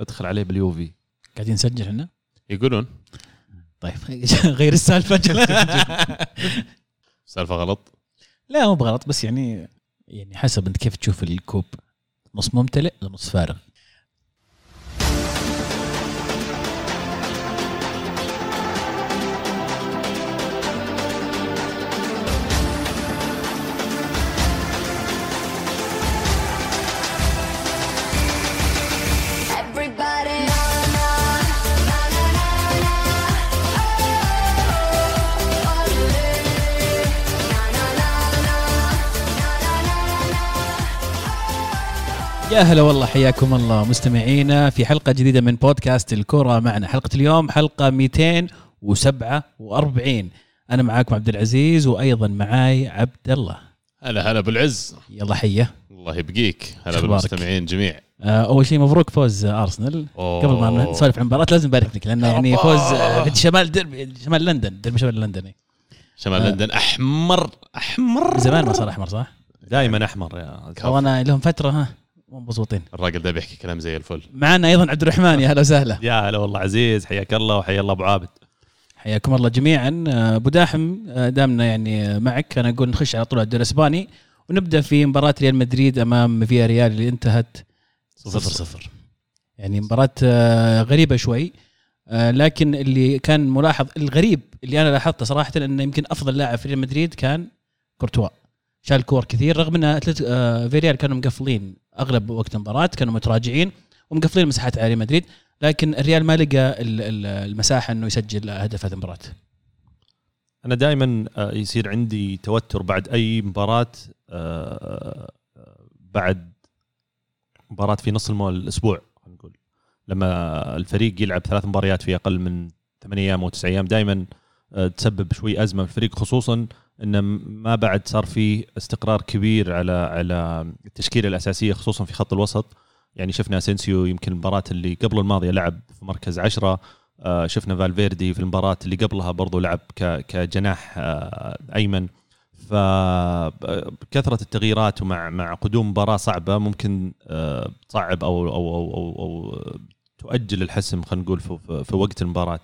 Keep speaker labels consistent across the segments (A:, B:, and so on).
A: ادخل عليه باليوفي
B: قاعدين نسجل إحنا؟
A: يقولون.
B: طيب غير السالفة.
A: سالفة غلط.
B: لا مو بغلط بس يعني يعني حسب انت كيف تشوف الكوب. نص ممتلئ ولا نص فارغ. يا هلا والله حياكم الله مستمعينا في حلقة جديدة من بودكاست الكرة معنا. حلقة اليوم حلقة 247 أنا معاكم عبد العزيز وأيضا معاي عبد الله.
A: هلا هلا بالعز
B: يلا حية
A: الله يبقيك. هلا؟ بالمستمعين جميع.
B: آه، أول شيء مبروك فوز أرسنال.
A: أوه.
B: قبل ما نسولف عن المباراة لازم نبارك لك لأنه يعني. فوز في شمال دربي شمال لندن دربي شمال لندن.
A: شمال
B: آه.
A: لندن أحمر
B: أحمر. زمان ما صار أحمر صح؟
C: دائما أحمر يا
B: وأنا لهم فترة ها. مو مبسوطين
A: الراجل ده بيحكي كلام زي الفل.
B: معنا أيضا عبد الرحمن يا هلا وسهلا.
C: يا هلا والله عزيز حياك الله وحيا الله أبو عابد.
B: حياكم الله جميعا. أبو داحم دامنا يعني معك. أنا أقول نخش على طول على الدوري الإسباني ونبدأ في مباراة ريال مدريد أمام فيا ريال اللي انتهت صفر. صفر. يعني مباراة آه، غريبة شوي. آه، لكن اللي كان ملاحظ الغريب اللي أنا لاحظته صراحة إنه يمكن أفضل لاعب في ريال مدريد كان كورتوا. شال كور كثير رغم إن أتلت- آه، فيريال كانوا مقفلين أغلب وقت المباراة كانوا متراجعين ومقفلين مساحات على ريال مدريد لكن الريال ما لقى ال- ال- المساحة إنه يسجل هدف هذه المباراة.
C: أنا دائما يصير عندي توتر بعد أي مباراة آه، بعد مباراة في نص الأسبوع نقول. لما الفريق يلعب ثلاث مباريات في أقل من ثمان أيام أو تسع أيام دائما تسبب شوي أزمة في الفريق خصوصا انه ما بعد صار في استقرار كبير على على التشكيلة الأساسية خصوصا في خط الوسط. يعني شفنا أسينسيو يمكن المباراة اللي قبل الماضية لعب في مركز عشرة. آه، شفنا فالفيردي في المباراة اللي قبلها برضو لعب كجناح آه، أيمن. فكثره التغييرات ومع مع قدوم مباراة صعبة ممكن آه، تصعب أو أو أو أو, أو تؤجل الحسم خلينا نقول في, في- وقت المباراة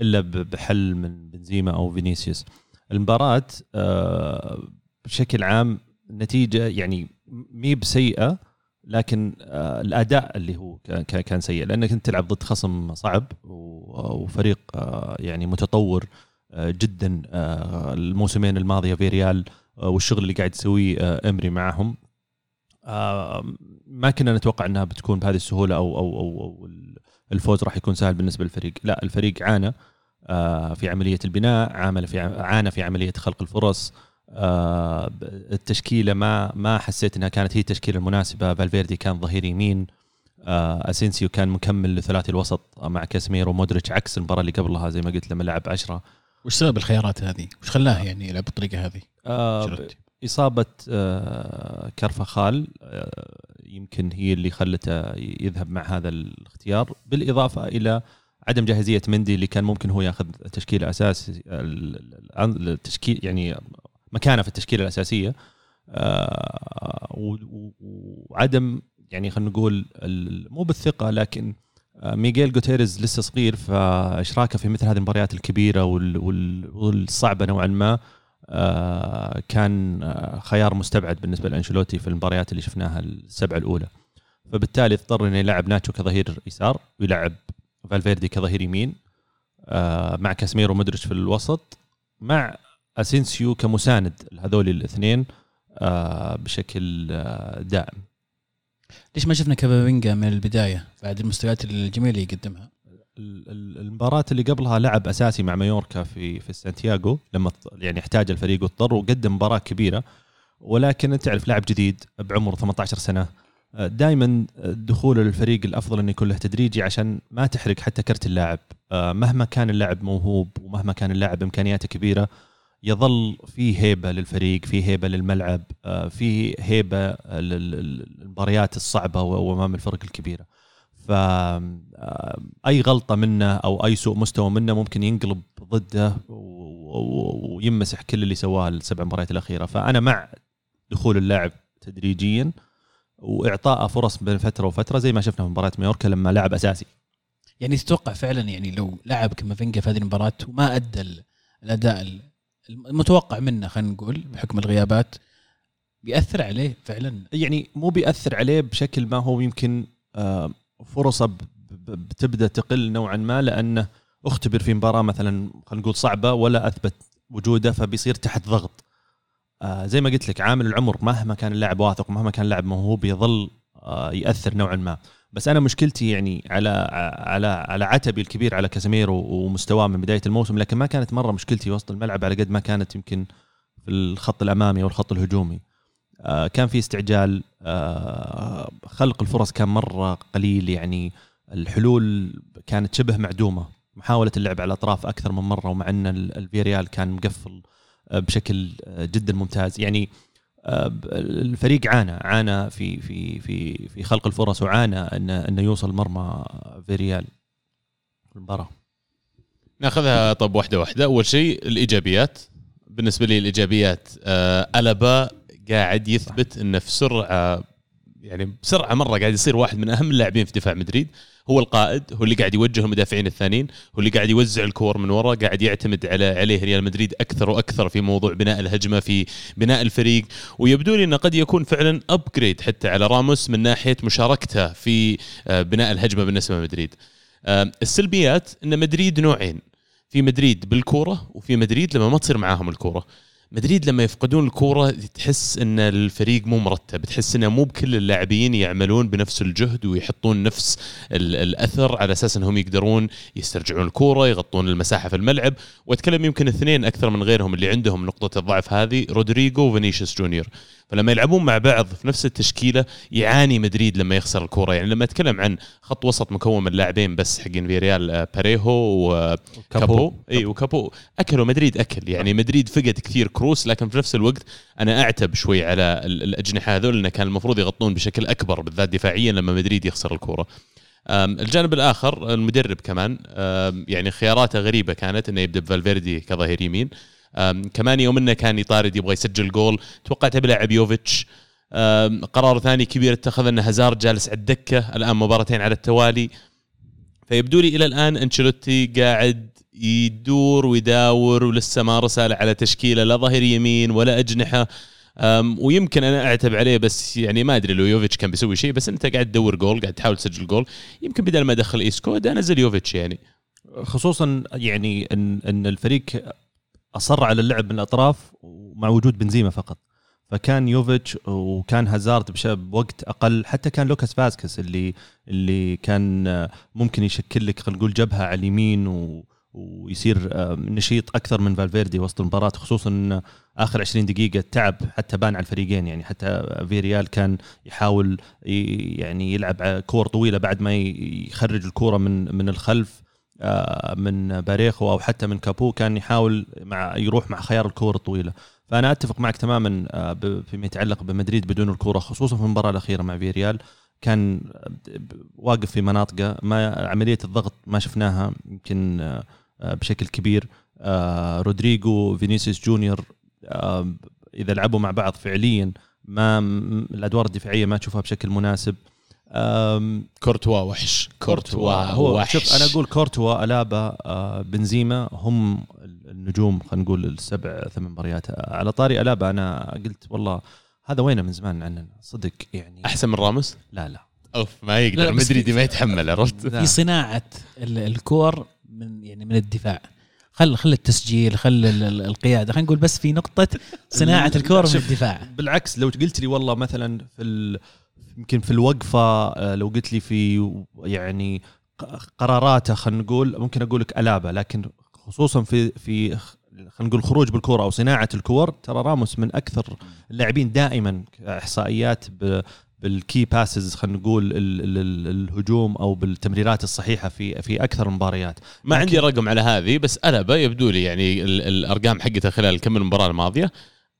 C: إلا ب- بحل من بنزيما أو فينيسيوس. المباراة آه، بشكل عام نتيجة يعني مي بسيئة لكن آه، الأداء اللي هو كان- سيء. لأنك أنت تلعب ضد خصم صعب وفريق آه، يعني متطور جدا الموسمين الماضية في ريال والشغل اللي قاعد يسويه أمري معهم. ما كنا نتوقع إنها بتكون بهذه السهولة أو أو أو, أو الفوز راح يكون سهل بالنسبة للفريق. لا الفريق عانى. في عملية البناء عامل في عانى في عملية خلق الفرص. آه، التشكيلة ما ما حسيت إنها كانت هي التشكيلة المناسبة. فالفيردي كان ظهير يمين. آه، أسينسيو كان مكمل لثلاثي الوسط مع كاسيميرو ومودريتش عكس المباراة اللي قبلها زي ما قلت لما لعب عشرة.
B: وش سبب الخيارات هذه؟ وش خلاه يعني يلعب بالطريقة هذه؟
C: آه، آه، كرفخال آه، يمكن هي اللي خلته يذهب مع هذا الاختيار. بالإضافة إلى عدم جاهزية مندي اللي كان ممكن هو ياخذ ال- ال- التشكيل يعني مكانة في التشكيلة الأساسية. آه، وعدم يعني خلينا نقول مو بالثقة لكن آه، ميغيل جوتيريز لسه صغير فإشراكه في مثل هذه المباريات الكبيرة وال- وال- والصعبة نوعا ما آه، كان خيار مستبعد بالنسبة لأنشيلوتي في المباريات اللي شفناها السبعة الأولى. فبالتالي اضطر إنه يلعب ناتشو كظهير يسار ويلعب فالفيردي كظهير يمين آه، مع كاسميرو مودريتش في الوسط مع أسينسيو كمساند لهذول الاثنين آه، بشكل آه، دائم
B: ليش ما شفنا كامافينجا من البداية بعد المستويات الجميلة اللي يقدمها؟
C: ال- ال- المباراة اللي قبلها لعب أساسي مع مايوركا في في سانتياغو لما يعني احتاج الفريق واضطر وقدم مباراة كبيرة ولكن تعرف لاعب جديد بعمر 18 سنة دائما دخول الفريق الأفضل إنه يكون له تدريجي عشان ما تحرق حتى كرت اللاعب. آه، مهما كان اللاعب موهوب ومهما كان اللاعب إمكانياته كبيرة يظل في هيبة للفريق في هيبة للملعب آه، في هيبة لل- لل- للمباريات الصعبة وأمام الفرق الكبيرة. ف آه، غلطة منه أو أي سوء مستوى منه ممكن ينقلب ضده ويمسح كل اللي سواه السبع مباريات الأخيرة. فأنا مع دخول اللاعب تدريجيا. واعطائه فرص بين فترة وفترة زي ما شفنا في مباراة مايوركا لما لعب أساسي.
B: يعني تتوقع فعلا يعني لو لعب كافينجا في هذه المباراة وما أدى ال- الأداء ال- المتوقع منه خلينا نقول بحكم الغيابات بيأثر عليه فعلا؟
C: يعني مو بيأثر عليه بشكل ما هو يمكن آه، فرصة بتبدأ تقل نوعا ما لأنه أختبر في مباراة مثلا خلينا نقول صعبة ولا أثبت وجوده فبيصير تحت ضغط. آه، زي ما قلت لك عامل العمر مهما كان اللاعب واثق مهما كان اللاعب موهوب يظل آه، يأثر نوعا ما. بس أنا مشكلتي يعني على على على عتبي الكبير على كازيميرو ومستواه من بداية الموسم لكن ما كانت مرة مشكلتي وسط الملعب على قد ما كانت يمكن في الخط الأمامي أو الخط الهجومي. آه، كان في استعجال آه، خلق الفرص كان مرة قليل يعني. الحلول كانت شبه معدومة. محاولة اللعب على الأطراف أكثر من مرة ومع إن ال- الفيريال كان مقفل بشكل آه، جدا ممتاز. يعني آه، الفريق عانى عانى في في في في خلق الفرص وعانى انه انه يوصل مرمى فيريال في المباراة.
A: ناخذها طب واحدة واحدة. أول شيء الإيجابيات. بالنسبة لي الإيجابيات آه ألابا قاعد يثبت إنه في سرعة يعني بسرعة مرة قاعد يصير واحد من أهم اللاعبين في دفاع مدريد. هو القائد هو اللي قاعد يوجه المدافعين الثانيين هو اللي قاعد يوزع الكور من ورا قاعد يعتمد على عليه ريال مدريد أكثر وأكثر في موضوع بناء الهجمة في بناء الفريق. ويبدو لي إنه قد يكون فعلا ابجريد حتى على راموس من ناحية مشاركته في آه، بناء الهجمة بالنسبة لمدريد. آه، السلبيات إن مدريد نوعين في مدريد بالكورة وفي مدريد لما ما تصير معاهم الكورة. مدريد لما يفقدون الكورة تحس إن الفريق مو مرتب تحس إنه مو بكل اللاعبين يعملون بنفس الجهد ويحطون نفس ال- الأثر على أساس إنهم يقدرون يسترجعون الكورة يغطون المساحة في الملعب. وأتكلم يمكن اثنين أكثر من غيرهم اللي عندهم نقطة الضعف هذه رودريجو وفينيسيوس جونيور. فلما يلعبون مع بعض في نفس التشكيلة يعاني مدريد لما يخسر الكورة. يعني لما أتكلم عن خط وسط مكون من لاعبين بس حقين فيريال آه، باريخو و كابو. إي وكابو. أكلوا مدريد أكل. يعني مدريد فقد كثير كروس لكن في نفس الوقت أنا أعتب شوي على ال- الأجنحة هذول إنه كان المفروض يغطون بشكل أكبر بالذات دفاعيا لما مدريد يخسر الكورة. الجانب الآخر المدرب كمان يعني خياراته غريبة كانت إنه يبدأ بفالفيردي كظهير يمين. كمان يوم إنه كان يطارد يبغى يسجل جول توقعت بيلعب يوفيتش. قرار ثاني كبير اتخذ ان هازارد جالس على الدكة الآن مباراتين على التوالي. فيبدو لي إلى الآن أنشيلوتي قاعد يدور ويداور ولسه ما رسى على تشكيله لا ظهير يمين ولا اجنحه. ويمكن أنا أعتب عليه بس يعني ما أدري لو يوفيتش كان بيسوي شيء بس أنت قاعد تدور جول قاعد تحاول تسجل جول. يمكن بدل ما ادخل إيسكو انزل يوفيتش يعني.
C: خصوصا يعني إن إن الفريق أصر على اللعب من الأطراف ومع وجود بنزيما فقط. فكان يوفيتش وكان هازارد بش- بوقت أقل حتى كان لوكاس فاسكس اللي اللي كان ممكن يشكل لك خلينا نقول جبهة على اليمين و ويصير آه، نشيط أكثر من فالفيردي وسط المباراة خصوصا آخر 20 دقيقة تعب حتى بان على الفريقين. يعني حتى فيريال كان يحاول يعني يلعب كور طويلة بعد ما يخرج الكورة من من الخلف آه، من باريخو أو حتى من كابو كان يحاول مع يروح مع خيار الكور الطويلة. فأنا أتفق معك تماما آه، فيما يتعلق بمدريد بدون الكورة خصوصا في المباراة الأخيرة مع فيريال. كان واقف في مناطقه ما عملية الضغط ما شفناها يمكن بشكل كبير. آه، رودريجو فينيسيوس جونيور آه، إذا لعبوا مع بعض فعليا ما الأدوار الدفاعية ما تشوفها بشكل مناسب.
A: كورتوا وحش كورتوا
C: هو
A: وحش.
C: شوف أنا أقول كورتوا ألابا آه، بنزيما هم النجوم خلينا نقول السبع ثمان مباريات. على طاري ألابا أنا قلت والله هذا وينه من زمان عننا صدق يعني.
A: أحسن من راموس؟
C: لا لا.
A: أوف ما يقدر. مدريدي ما يتحمل عرفت.
B: في صناعة ال- الكور من يعني من الدفاع. خل خل التسجيل خل ال- ال- القيادة. خلينا نقول بس في نقطة صناعة الكور من الدفاع.
C: بالعكس لو قلت لي والله مثلا في. يمكن في الوقفة آه، لو قلت لي في يعني قراراته خلينا نقول ممكن أقول لك ألابا لكن خصوصا في في خلينا نقول خروج بالكوره أو صناعة الكور ترى راموس من أكثر اللاعبين دائما احصائيات بال key passes خلينا نقول ال ال ال الهجوم أو بالتمريرات الصحيحة في في أكثر المباريات
A: ما عندي رقم على هذه بس ألابا يبدو لي يعني ال- الأرقام حقته خلال كم المباراه الماضية.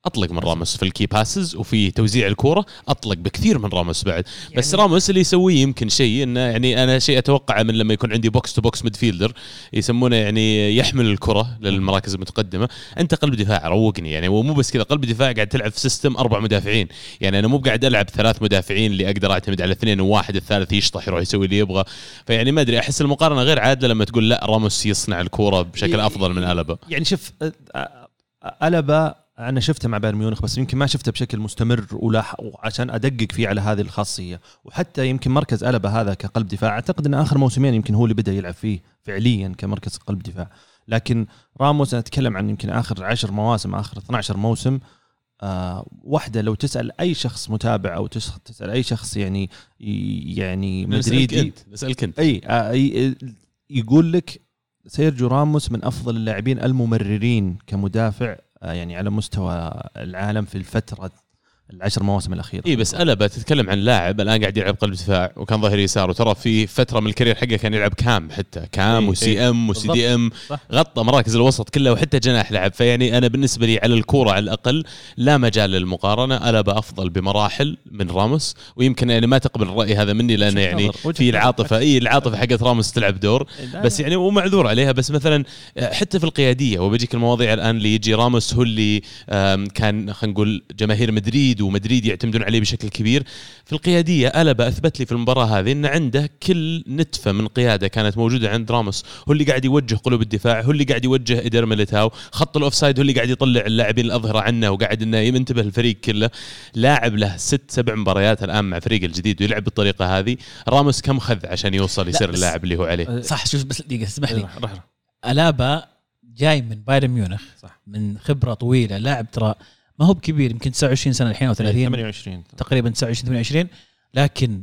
A: أطلق من راموس في ال key passes وفي توزيع الكورة أطلق بكثير من راموس بعد. يعني بس راموس اللي يسويه يمكن شيء إنه يعني أنا شيء اتوقعه من لما يكون عندي box to box midfielder يسمونه يعني يحمل الكرة للمراكز المتقدمة. أنت قلب دفاع روقني يعني. ومو بس كذا قلب دفاع قاعد تلعب في system أربع مدافعين. يعني أنا مو قاعد ألعب ثلاث مدافعين اللي أقدر أعتمد على اثنين وواحد الثالث يشطح يروح يسوي اللي يبغى. فيعني ما أدري أحس المقارنة غير عادلة لما تقول لا راموس يصنع الكورة بشكل أفضل من ألابا
C: يعني شوف البا أنا شفته مع بايرن ميونخ بس يمكن ما شفته بشكل مستمر ولا وعشان أدقق فيه على هذه الخاصية. وحتى يمكن مركز ألبا هذا كقلب دفاع أعتقد إن آخر موسمين يمكن هو اللي بدأ يلعب فيه فعليا كمركز قلب دفاع. لكن راموس أنا أتكلم عن يمكن آخر 10 مواسم آخر 12 موسم آه واحدة لو تسأل أي شخص متابع أو تس- تسأل أي شخص يعني يعني مدريدي
A: نسالك أنت.
C: أي آه، يقول لك سيرجيو راموس من أفضل اللاعبين الممررين كمدافع آه، يعني على مستوى العالم في الفترة العشر مواسم الأخيرة
A: اي بس ألابا تتكلم عن لاعب الآن قاعد يلعب قلب دفاع وكان ظهير يسار وترى في فترة من ال career حقه كان يلعب CAM حتى CAM
C: إي،
A: و CAM
C: و
A: CDM
C: صح.
A: غطى مراكز الوسط كلها وحتى جناح لعب فيعني أنا بالنسبة لي على الكورة على الأقل لا مجال للمقارنة ألابا افضل بمراحل من راموس ويمكن يعني ما تقبل الرأي هذا مني
C: لأنه
A: يعني في. العاطفة اي العاطفة حقت راموس تلعب دور بس يعني ومعذور عليها بس مثلا حتى في القيادية وبجيك المواضيع الآن اللي يجي راموس هو اللي كان خلينا نقول جماهير مدريد ومدريد يعتمدون عليه بشكل كبير. في القيادية ألابا أثبت لي في المباراة هذه إن عنده كل نتفة من قيادة كانت موجودة عند راموس. هو اللي قاعد يوجه قلوب الدفاع هو اللي قاعد يوجه ايدر ميليتاو. خط ال offside هو اللي قاعد يطلع اللاعبين الأظهرة عنه وقاعد إنه ينتبه الفريق كله. لاعب له ست سبع مباريات الآن مع فريق الجديد ويلعب بالطريقة هذه. راموس كم خذ عشان يوصل يصير اللاعب اللي هو عليه؟
B: صح شوف بس دقيقة اسمح لي.
C: راح- راح-
B: ألابا جاي من بايرن ميونخ
C: صح.
B: من خبرة طويلة. لاعب ترى ما هو بكبير يمكن 29 سنة الحين أو 30
C: 28
B: تقريبا 29 28 لكن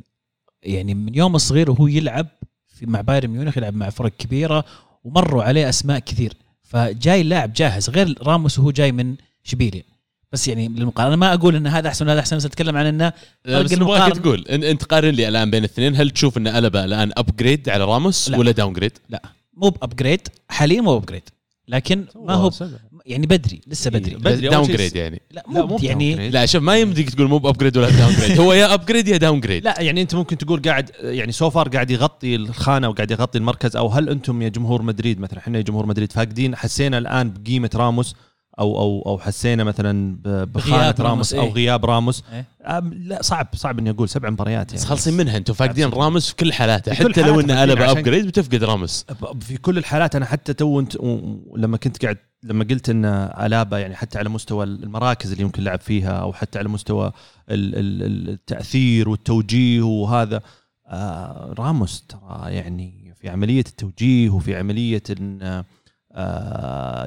B: يعني من يوم الصغير وهو يلعب في مع بايرن ميونخ يلعب مع فرق كبيرة ومروا عليه أسماء كثير. فجاي لاعب جاهز غير راموس وهو جاي من شبيليا. بس يعني للمقارنة ما أقول إن هذا أحسن ولا هذا أحسن بس أتكلم عن إنه
A: لا، بس
B: المقارنة.
A: تقول انت قارن لي الآن بين الاثنين هل تشوف إن ألبا الآن upgrade على راموس
B: لا.
A: ولا downgrade؟
B: مو ب upgrade حاليا مو ب upgrade لكن ما هو يعني بدري لسه بدري.
C: بدري.
A: داون جريد يعني.
B: لا
C: لا
B: مو
C: مو
B: يعني
A: لا شوف ما يمديك تقول مو ب upgrade ولا downgrade هو يا upgrade يا downgrade
C: لا يعني أنت ممكن تقول قاعد يعني so far قاعد يغطي الخانة وقاعد يغطي المركز أو هل أنتم يا جمهور مدريد مثلا إحنا يا جمهور مدريد فاقدين حسينا الآن بقيمة راموس أو أو أو حسينا مثلا بخانه
B: بغياب
C: راموس أو
B: إيه.
C: غياب راموس.
B: إيه.
C: لا صعب صعب إني أقول سبع مباريات
A: بس
C: يعني
A: خالصين منها أنتم فاقدين راموس في كل حالاته. حتى لو إن
C: حالاته
A: ألبا
C: عشان-
A: upgrade بتفقد راموس.
C: في كل الحالات أنا حتى تو أنت لما كنت قاعد لما قلت إن ألابا يعني حتى على مستوى المراكز اللي يمكن لعب فيها أو حتى على مستوى ال- ال- التأثير والتوجيه وهذا آه راموس ترى يعني في عملية التوجيه وفي عملية إن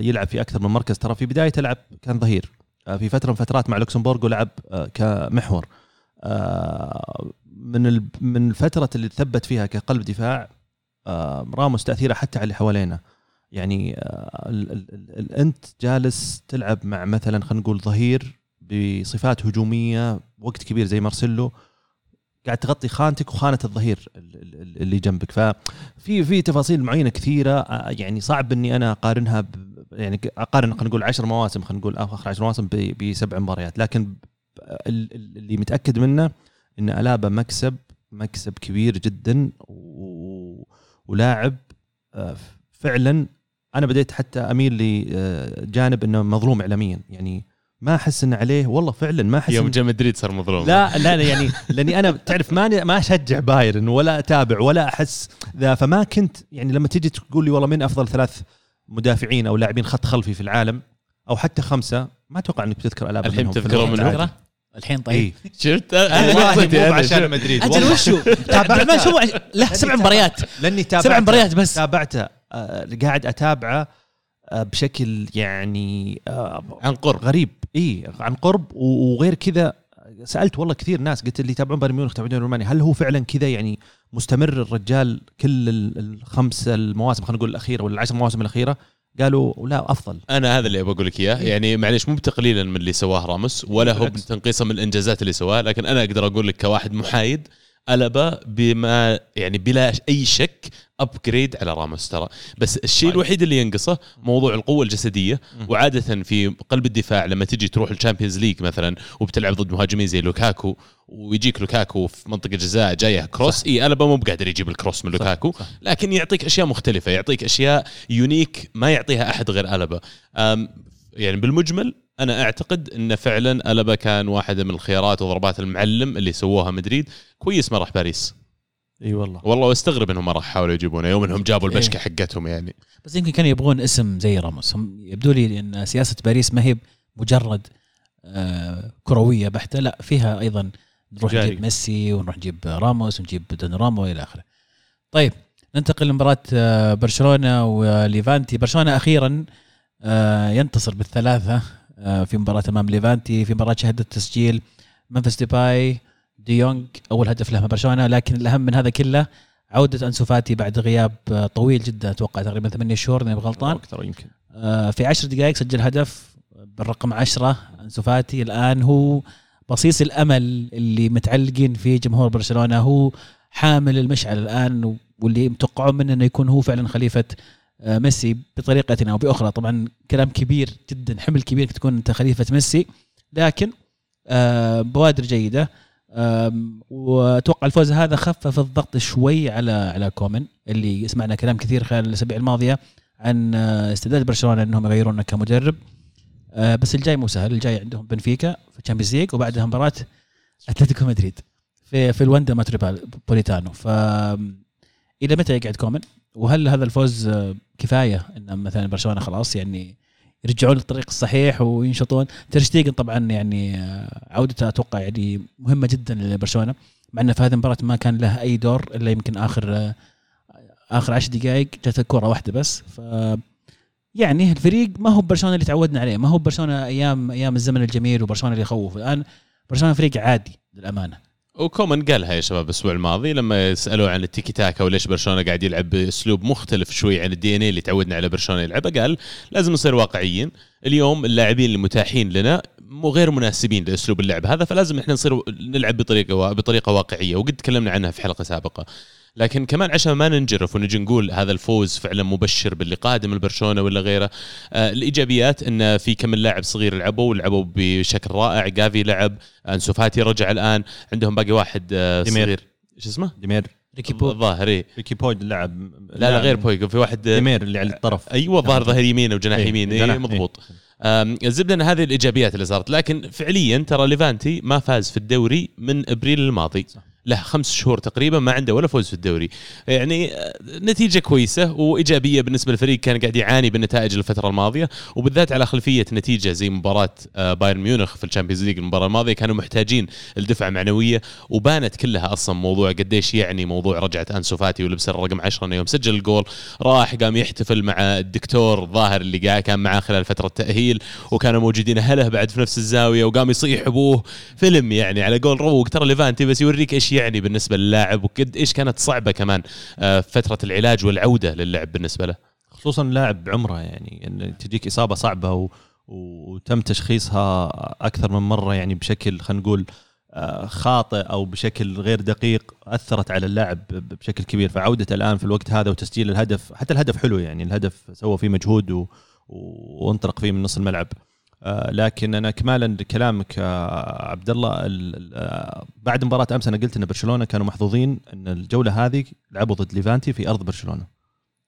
C: يلعب في أكثر من مركز. ترى في بداية لعب كان ظهير. آه في فترة من فترات مع لوكسمبورغ ولعب آه كمحور. آه من من الفترة اللي ثبت فيها كقلب دفاع آه، راموس تأثيره حتى على اللي حوالينا. يعني آه، أنت جالس تلعب مع مثلا خلينا نقول ظهير بصفات هجومية وقت كبير زي مارسيلو. قاعد تغطي خانتك وخانة الظهير ال- ال- ال- اللي جنبك ففي في تفاصيل معينة كثيرة يعني صعب إني أنا أقارنها يعني أقارن خلينا نقول 10 مواسم خلينا نقول آخر 10 مواسم بسبع مباريات لكن اللي متأكد منه إن ألابا مكسب مكسب كبير جدا. ولاعب فعلا أنا بديت حتى أميل لجانب إنه مظلوم اعلاميا يعني ما أحس انه عليه والله فعلا ما أحس
A: يوم
C: إن-
A: جاء مدريد صار مظلوم.
C: لا لا يعني لأني أنا تعرف ما ما أشجع بايرن ولا أتابع ولا أحس ذا. فما كنت يعني لما تجي تقول لي والله مين أفضل ثلاث مدافعين أو لاعبين خط خلفي في العالم أو حتى خمسة ما أتوقع انك بتذكر الابا
A: الحين تذكرهم.
B: تذكره الحين طيب.
A: شفت؟
C: والله عشان. مدريد. أجل.
B: وشو؟ الرحمن شو له سبع مباريات.
C: لأني تابعته
B: سبع مباريات بس.
C: تابعته آه، قاعد أتابعه آه، بشكل يعني آه،
A: عن قرب.
C: غريب. اي عن قرب وغير كذا. سألت والله كثير ناس قلت اللي يتابعون بايرن ميونخ يتابعون رومانيا هل هو فعلا كذا يعني مستمر الرجال كل ال- الخمس المواسم خلينا نقول الأخيرة ولا العشر مواسم الأخيرة؟ قالوا لا أفضل.
A: أنا هذا اللي أبغى أقول لك إياه. يعني معليش مو ب تقليلا من اللي سواه راموس ولا هو. بتنقيصا من الإنجازات اللي سواها لكن أنا أقدر أقول لك كواحد محايد الابا بما يعني بلا أي شك upgrade على راموس ترى بس الشيء
C: طيب.
A: الوحيد اللي ينقصه موضوع القوة الجسدية وعادة في قلب الدفاع لما تجي تروح ال Champions League مثلا وبتلعب ضد مهاجمين زي لوكاكو ويجيك لوكاكو في منطقة جزاء جاية cross إي الابا مو بقادر يجيب ال cross من لوكاكو
C: صح.
A: لكن يعطيك أشياء مختلفة يعطيك أشياء unique ما يعطيها أحد غير الابا أم، يعني بالمجمل أنا أعتقد إن فعلا ألابا كان واحدة من الخيارات وضربات المعلم اللي سووها مدريد كويس ما راح باريس
C: إي والله
A: والله واستغرب إنهم ما راح حاولوا يجيبونه يوم إنهم جابوا
B: إيه.
A: الشبكة حقتهم يعني
B: بس يمكن كانوا يبغون اسم زي راموس هم يبدو لي إن سياسة باريس ما هي مجرد آه، كروية بحتة لا فيها أيضا نروح
C: تجاري.
B: نجيب ميسي ونروح نجيب راموس ونجيب دوناروما والى آخره. طيب ننتقل لمباراة آه، برشلونة وليفانتي، برشلونة أخيرا ينتصر بالثلاثة آه، في مباراة أمام ليفانتي في مباراة شهدت تسجيل ممفيس ديباي دي يونج أول هدف له برشلونة لكن الأهم من هذا كله عودة أنسو فاتي بعد غياب آه، طويل جدا أتوقع تقريبا ثمانية شهور اذا غلطان
C: أكثر يمكن.
B: آه، في عشر دقائق سجل هدف بالرقم عشرة أنسو فاتي. الآن هو بصيص الأمل اللي متعلقين في جمهور برشلونة هو حامل المشعل الآن واللي متوقعون منه إنه يكون هو فعلا خليفة آه، ميسي بطريقة أو بأخرى. طبعا كلام كبير جدا حمل كبير إنك تكون أنت خليفة ميسي. لكن آه، بوادر جيدة. وأتوقع الفوز هذا خفف الضغط شوي على على كومن اللي سمعنا كلام كثير خلال الأسابيع الماضية عن آه، استعداد برشلونة إنهم يغيرونه كمدرب. آه، بس الجاي مو سهل. الجاي عندهم بنفيكا في ال Champions League وبعدها مباراة أتلتيكو مدريد في في الواندا ميتروبوليتانو ف إلى متى يقعد كومن؟ وهل هذا الفوز آه، كفاية إن مثلا برشلونة خلاص يعني يرجعون للطريق الصحيح وينشطون؟ تير شتيجن طبعا يعني آه، عودته أتوقع يعني مهمة جدا لبرشلونة مع إنه في هذه المباراة ما كان له أي دور إلا يمكن آخر آه، آخر عشر دقائق جت كره واحدة بس. ف يعني الفريق ما هو برشلونة اللي تعودنا عليه ما هو برشلونة أيام أيام الزمن الجميل وبرشلونة اللي يخوف الآن برشلونة فريق عادي للأمانة.
A: وكومان قالها يا شباب الأسبوع الماضي لما سألوه عن التيكي تاكا وليش برشلونة قاعد يلعب بأسلوب مختلف شوي عن الدي ان اللي تعودنا على برشلونة يلعبه قال لازم نصير واقعيين. اليوم اللاعبين اللي متاحين لنا مو غير مناسبين لأسلوب اللعب هذا فلازم إحنا نصير نلعب بطريقة بطريقة واقعية وقد تكلمنا عنها في حلقة سابقة. لكن كمان عشان ما ننجرف ونجي نقول هذا الفوز فعلا مبشر باللي قادم لبرشلونه ولا غيره آه الإيجابيات إن في كم من لاعب صغير لعبوا ولعبوا بشكل رائع. جافي لعب أنسو فاتي رجع الآن عندهم باقي واحد آه
C: ديمير.
A: صغير. إيش اسمه؟
C: ديمير.
B: ريكي بويج
A: الظاهر إيه.
C: ريكي بويج لعب.
A: لا لا غير بويج في واحد
C: ديمير اللي على الطرف.
A: أيوه ظهر ظهر يمين وجناح
C: إيه،
A: يمين.
C: جناح،
A: إيه. مضبوط الزبده ان هذه الإيجابيات اللي صارت. لكن فعليا ترى ليفانتي ما فاز في الدوري من أبريل الماضي.
C: صح.
A: له خمس شهور تقريبا ما عنده ولا فوز في الدوري. يعني آه، نتيجة كويسة وإيجابية بالنسبة للفريق كان قاعد يعاني بالنتائج الفترة الماضية وبالذات على خلفية نتيجة زي مباراة آه، بايرن ميونخ في ال Champions League المباراة الماضية كانوا محتاجين الدفعة معنوية وبانت كلها أصلا موضوع قديش يعني موضوع رجعه أنسو فاتي ولبس الرقم 10 إنه يوم سجل الجول راح قام يحتفل مع الدكتور الظاهر اللي كان معاه خلال فترة التأهيل وكانوا موجودين اهله بعد في نفس الزاوية وقام يصيح أبوه فيلم يعني على قول روق ترى ليفانتي بس يوريك إيش يعني بالنسبة للاعب وقد إيش كانت صعبة كمان آه، فترة العلاج والعودة للعب بالنسبة له؟
C: خصوصا لاعب بعمره يعني إن تجيك إصابة صعبة و... وتم تشخيصها أكثر من مرة يعني بشكل خلينا نقول آه، خاطئ أو بشكل غير دقيق أثرت على اللاعب بشكل كبير. فعودته الآن في الوقت هذا وتسجيل الهدف حتى الهدف حلو يعني الهدف سوى فيه مجهود و... وانطلق فيه من نص الملعب. لكن أنا كمالا لكلامك آه، عبد الله ال- ال- آه، بعد مباراة أمس أنا قلت إن برشلونة كانوا محظوظين إن الجولة هذه لعبوا ضد ليفانتي في أرض برشلونة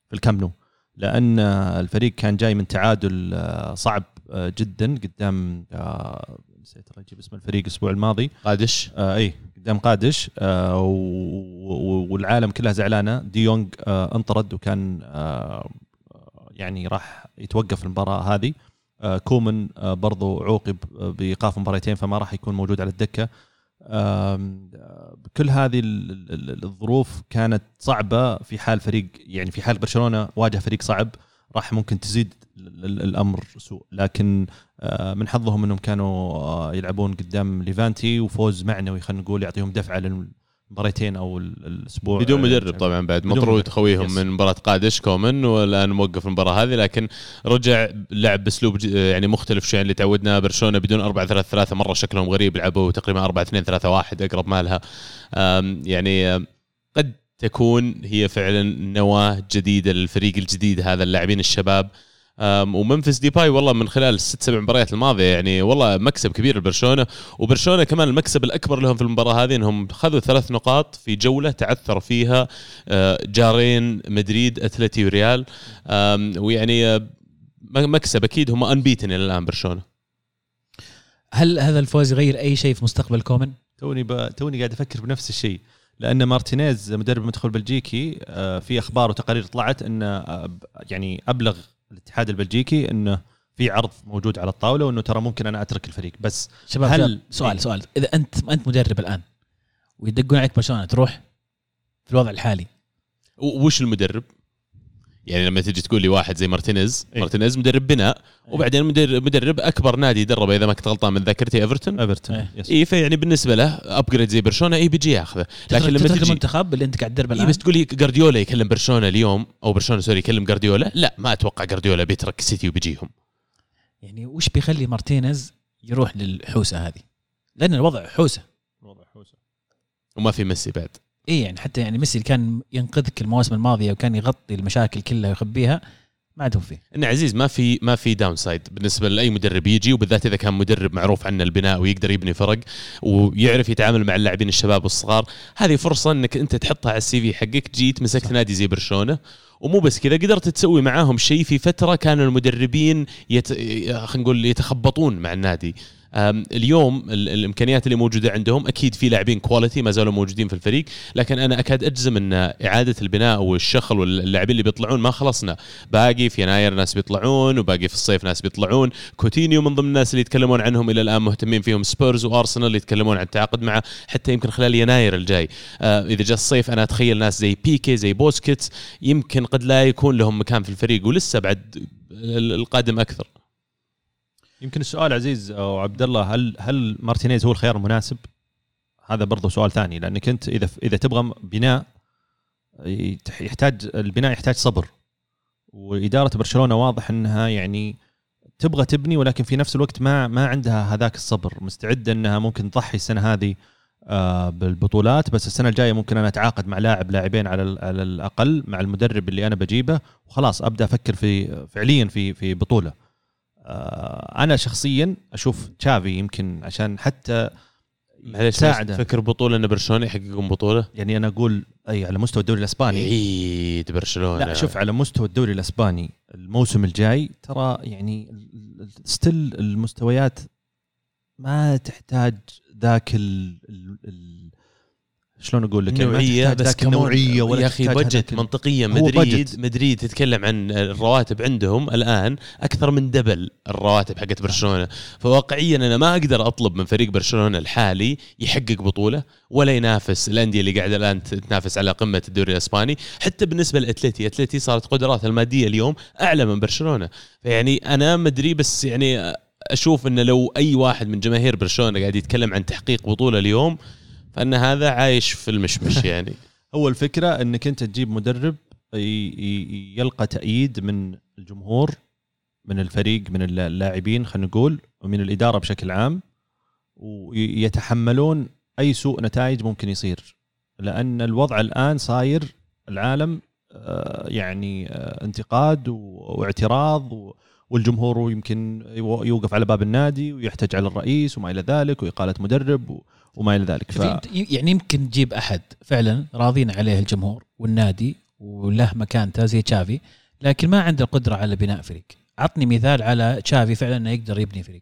C: في الكامب نو. لأن آه، الفريق كان جاي من تعادل آه، صعب آه، جدا قدام آه، نسيت أجيب اسم الفريق الأسبوع الماضي.
A: قادش.
C: آه إي قدام قادش آه والعالم كلها زعلانة. دي يونغ آه انطرد وكان آه يعني راح يتوقف المباراة هذه. آه كومن آه برضو عوقب آه، بإيقاف مباراتين فما راح يكون موجود على الدكة. آه، كل هذه ال- ال- ال- الظروف كانت صعبة في حال فريق يعني في حال برشلونة واجه فريق صعب راح ممكن تزيد ال- ال- الأمر سوء. لكن آه، من حظهم إنهم كانوا آه، يلعبون قدام ليفانتي وفوز معنوي خلينا نقول يعطيهم دفعة مباريتين أو ال- الأسبوع
A: بدون مدرب طبعا بعد مطرود. خويهم
C: yes.
A: من مباراة قادش كومن والآن موقف المباراة هذه لكن رجع لعب بأسلوب ج- يعني مختلف عن اللي تعودنا برشلونة بدون 4 3 3 مرة شكلهم غريب لعبوا تقريبا 4 2 3 1 أقرب مالها آم، يعني قد تكون هي فعلا نواة جديدة للفريق الجديد هذا اللاعبين الشباب ومنفس ديباي والله من خلال الست سبع مباريات الماضية يعني والله مكسب كبير لبرشلونة وبرشلونة كمان المكسب الأكبر لهم في المباراة هذه إنهم خذوا ثلاث نقاط في جولة تعثر فيها آه، جارين مدريد اتلتي وريال ويعني آه، مكسب أكيد هم انبيتن إلى الآن برشلونة
B: هل هذا الفوز يغير أي شيء في مستقبل كومن؟
C: توني ب... توني قاعد أفكر بنفس الشيء لأن مارتينيز مدرب المنتخب البلجيكي آه، في أخبار وتقارير طلعت انه يعني أبلغ الاتحاد البلجيكي إنه في عرض موجود على الطاولة وإنه ترى ممكن أنا أترك الفريق. بس
B: شباب
C: هل-
B: هل سؤال سؤال. إذا أنت أنت مدرب الآن ويدقون عليك برشلونة تروح في الوضع الحالي.
A: وش المدرب؟ يعني لما تجي تقول لي واحد زي مارتينيز
C: إيه.
A: مارتينيز مدرب بناء وبعدين مدرب, مدرب أكبر نادي دربه إذا ما كنت غلطان من ذاكرتي إيفرتون.
C: إيفرتون
B: إيه.
A: اي فيعني بالنسبة له upgrade زي برشلونة اي بيجي ياخذه. لكن لما تجي
B: المنتخب اللي أنت قاعد تدربه الان
A: بس تقول لي جارديولا يكلم برشلونة اليوم أو برشلونة sorry يكلم جارديولا؟ لا ما أتوقع جارديولا بيترك سيتي وبيجيهم.
B: يعني وش بيخلي مارتينيز يروح للحوسة هذه؟ لأن الوضع حوسة.
A: وما في ميسي بعد.
B: اي يعني حتى يعني ميسي اللي كان ينقذك المواسم الماضية وكان يغطي المشاكل كلها ويخبيها ما عاد هو فيه
A: إن عزيز ما في ما في downside بالنسبة لأي مدرب يجي وبالذات إذا كان مدرب معروف عنه البناء ويقدر يبني فرق ويعرف يتعامل مع اللاعبين الشباب والصغار هذه فرصة إنك أنت تحطها على ال CV حقك جيت مسكت
B: صح.
A: نادي زي برشلونة ومو بس كذا قدرت تسوي معاهم شيء في فترة كانوا المدربين يت... خلينا نقول يتخبطون مع النادي اليوم ال- الإمكانيات اللي موجودة عندهم أكيد في لاعبين quality ما زالوا موجودين في الفريق لكن أنا أكاد أجزم إن إعادة البناء والشخل واللاعبين اللي بيطلعون ما خلصنا. باقي في يناير ناس بيطلعون وباقي في الصيف ناس بيطلعون. كوتينيو من ضمن الناس اللي يتكلمون عنهم إلى الآن مهتمين فيهم. سبيرز وأرسنال اللي يتكلمون عن التعاقد معه حتى يمكن خلال يناير الجاي. آه إذا جاء الصيف أنا أتخيل ناس زي بيكي زي بوسكيتس يمكن قد لا يكون لهم مكان في الفريق ولسه بعد ال- القادم أكثر.
C: يمكن السؤال عزيز أو عبد الله هل هل مارتينيز هو الخيار المناسب؟ هذا برضو سؤال ثاني لأنك أنت إذا إذا تبغى بناء يحتاج البناء يحتاج صبر. وإدارة برشلونة واضح إنها يعني تبغى تبني ولكن في نفس الوقت ما ما عندها هذاك الصبر. مستعده إنها ممكن تضحي السنة هذه آه، بالبطولات بس السنة الجاية ممكن أنا أتعاقد مع لاعب لاعبين على على الأقل مع المدرب اللي أنا بجيبه وخلاص أبدأ أفكر في فعليا في في بطولة. أنا شخصيا أشوف تشافي يمكن عشان حتى
A: معليش
C: ساعده
A: فكر بطولة إن برشلونة يحققون بطولة؟
C: يعني أنا أقول أي على مستوى الدوري الإسباني.
A: عيد برشلونة.
C: لا شوف على مستوى الدوري الإسباني الموسم الجاي ترى يعني ستيل المستويات ما تحتاج ذاك ال شلون أقول لك؟ يعني تحتاج
A: بس
C: النوعيه ولا
A: يا
C: أخي
A: بجت منطقيا مدريد
C: بجت.
A: مدريد تتكلم عن الرواتب عندهم الآن أكثر من دبل الرواتب حقت برشلونة. فواقعيا أنا ما أقدر أطلب من فريق برشلونة الحالي يحقق بطولة ولا ينافس الأندية اللي قاعدة الآن تنافس على قمة الدوري الإسباني. حتى بالنسبة لاتلتي اتلتي صارت قدراتها المادية اليوم أعلى من برشلونة. فيعني أنا مدري بس يعني أشوف انه لو أي واحد من جماهير برشلونة قاعد يتكلم عن تحقيق بطولة اليوم فان هذا عايش في المشمش يعني.
C: هو الفكرة أنك أنت تجيب مدرب يلقى تأييد من الجمهور من الفريق من اللاعبين خلينا نقول ومن الإدارة بشكل عام ويتحملون أي سوء نتائج ممكن يصير. لأن الوضع الآن صاير العالم آه، يعني آه، انتقاد واعتراض والجمهور يمكن يو- يوقف على باب النادي ويحتج على الرئيس وما إلى ذلك وإقالة مدرب وما إلى ذلك. ف...
B: يعني يمكن تجيب أحد فعلا راضين عليه الجمهور والنادي وله مكانته زي تشافي لكن ما عنده القدره على بناء فريق. عطني مثال على تشافي فعلا إنه يقدر يبني فريق.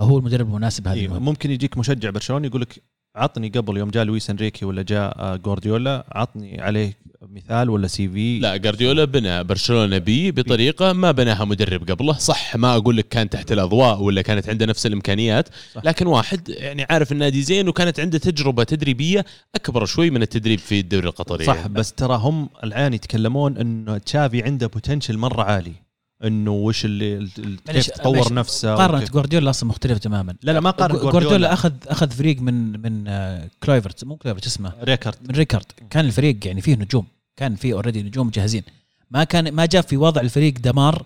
B: هو المدرب المناسب هذه
C: إيه. ممكن يجيك مشجع برشلونه يقول لك عطني قبل يوم جاء لويس انريكي ولا جاء آه، جوارديولا عطني عليه مثال ولا CV
A: لا جارديولا بنى برشلونة بي بطريقة ما بناها مدرب قبله صح ما أقول لك كان تحت الأضواء ولا كانت عنده نفس الإمكانيات
B: صح.
A: لكن واحد يعني عارف النادي زين وكانت عنده تجربة تدريبية أكبر شوي من التدريب في الدوري القطري
C: صح
A: يعني.
C: بس ترى هم الآن يتكلمون إنه تشافي عنده potential مرة عالي إنه وش اللي كيف تطور نفسه وكيف-
B: جوارديولا أصلا مختلف تماما.
C: لا لا ما قارن
B: جوارديولا اخذ أخذ فريق من من آه، كلايفرت مو كلايفرت اسمه؟
C: ريكارد.
B: من ريكارد. كان الفريق يعني فيه نجوم. كان فيه already نجوم جاهزين. ما كان ما جاء في وضع الفريق دمار.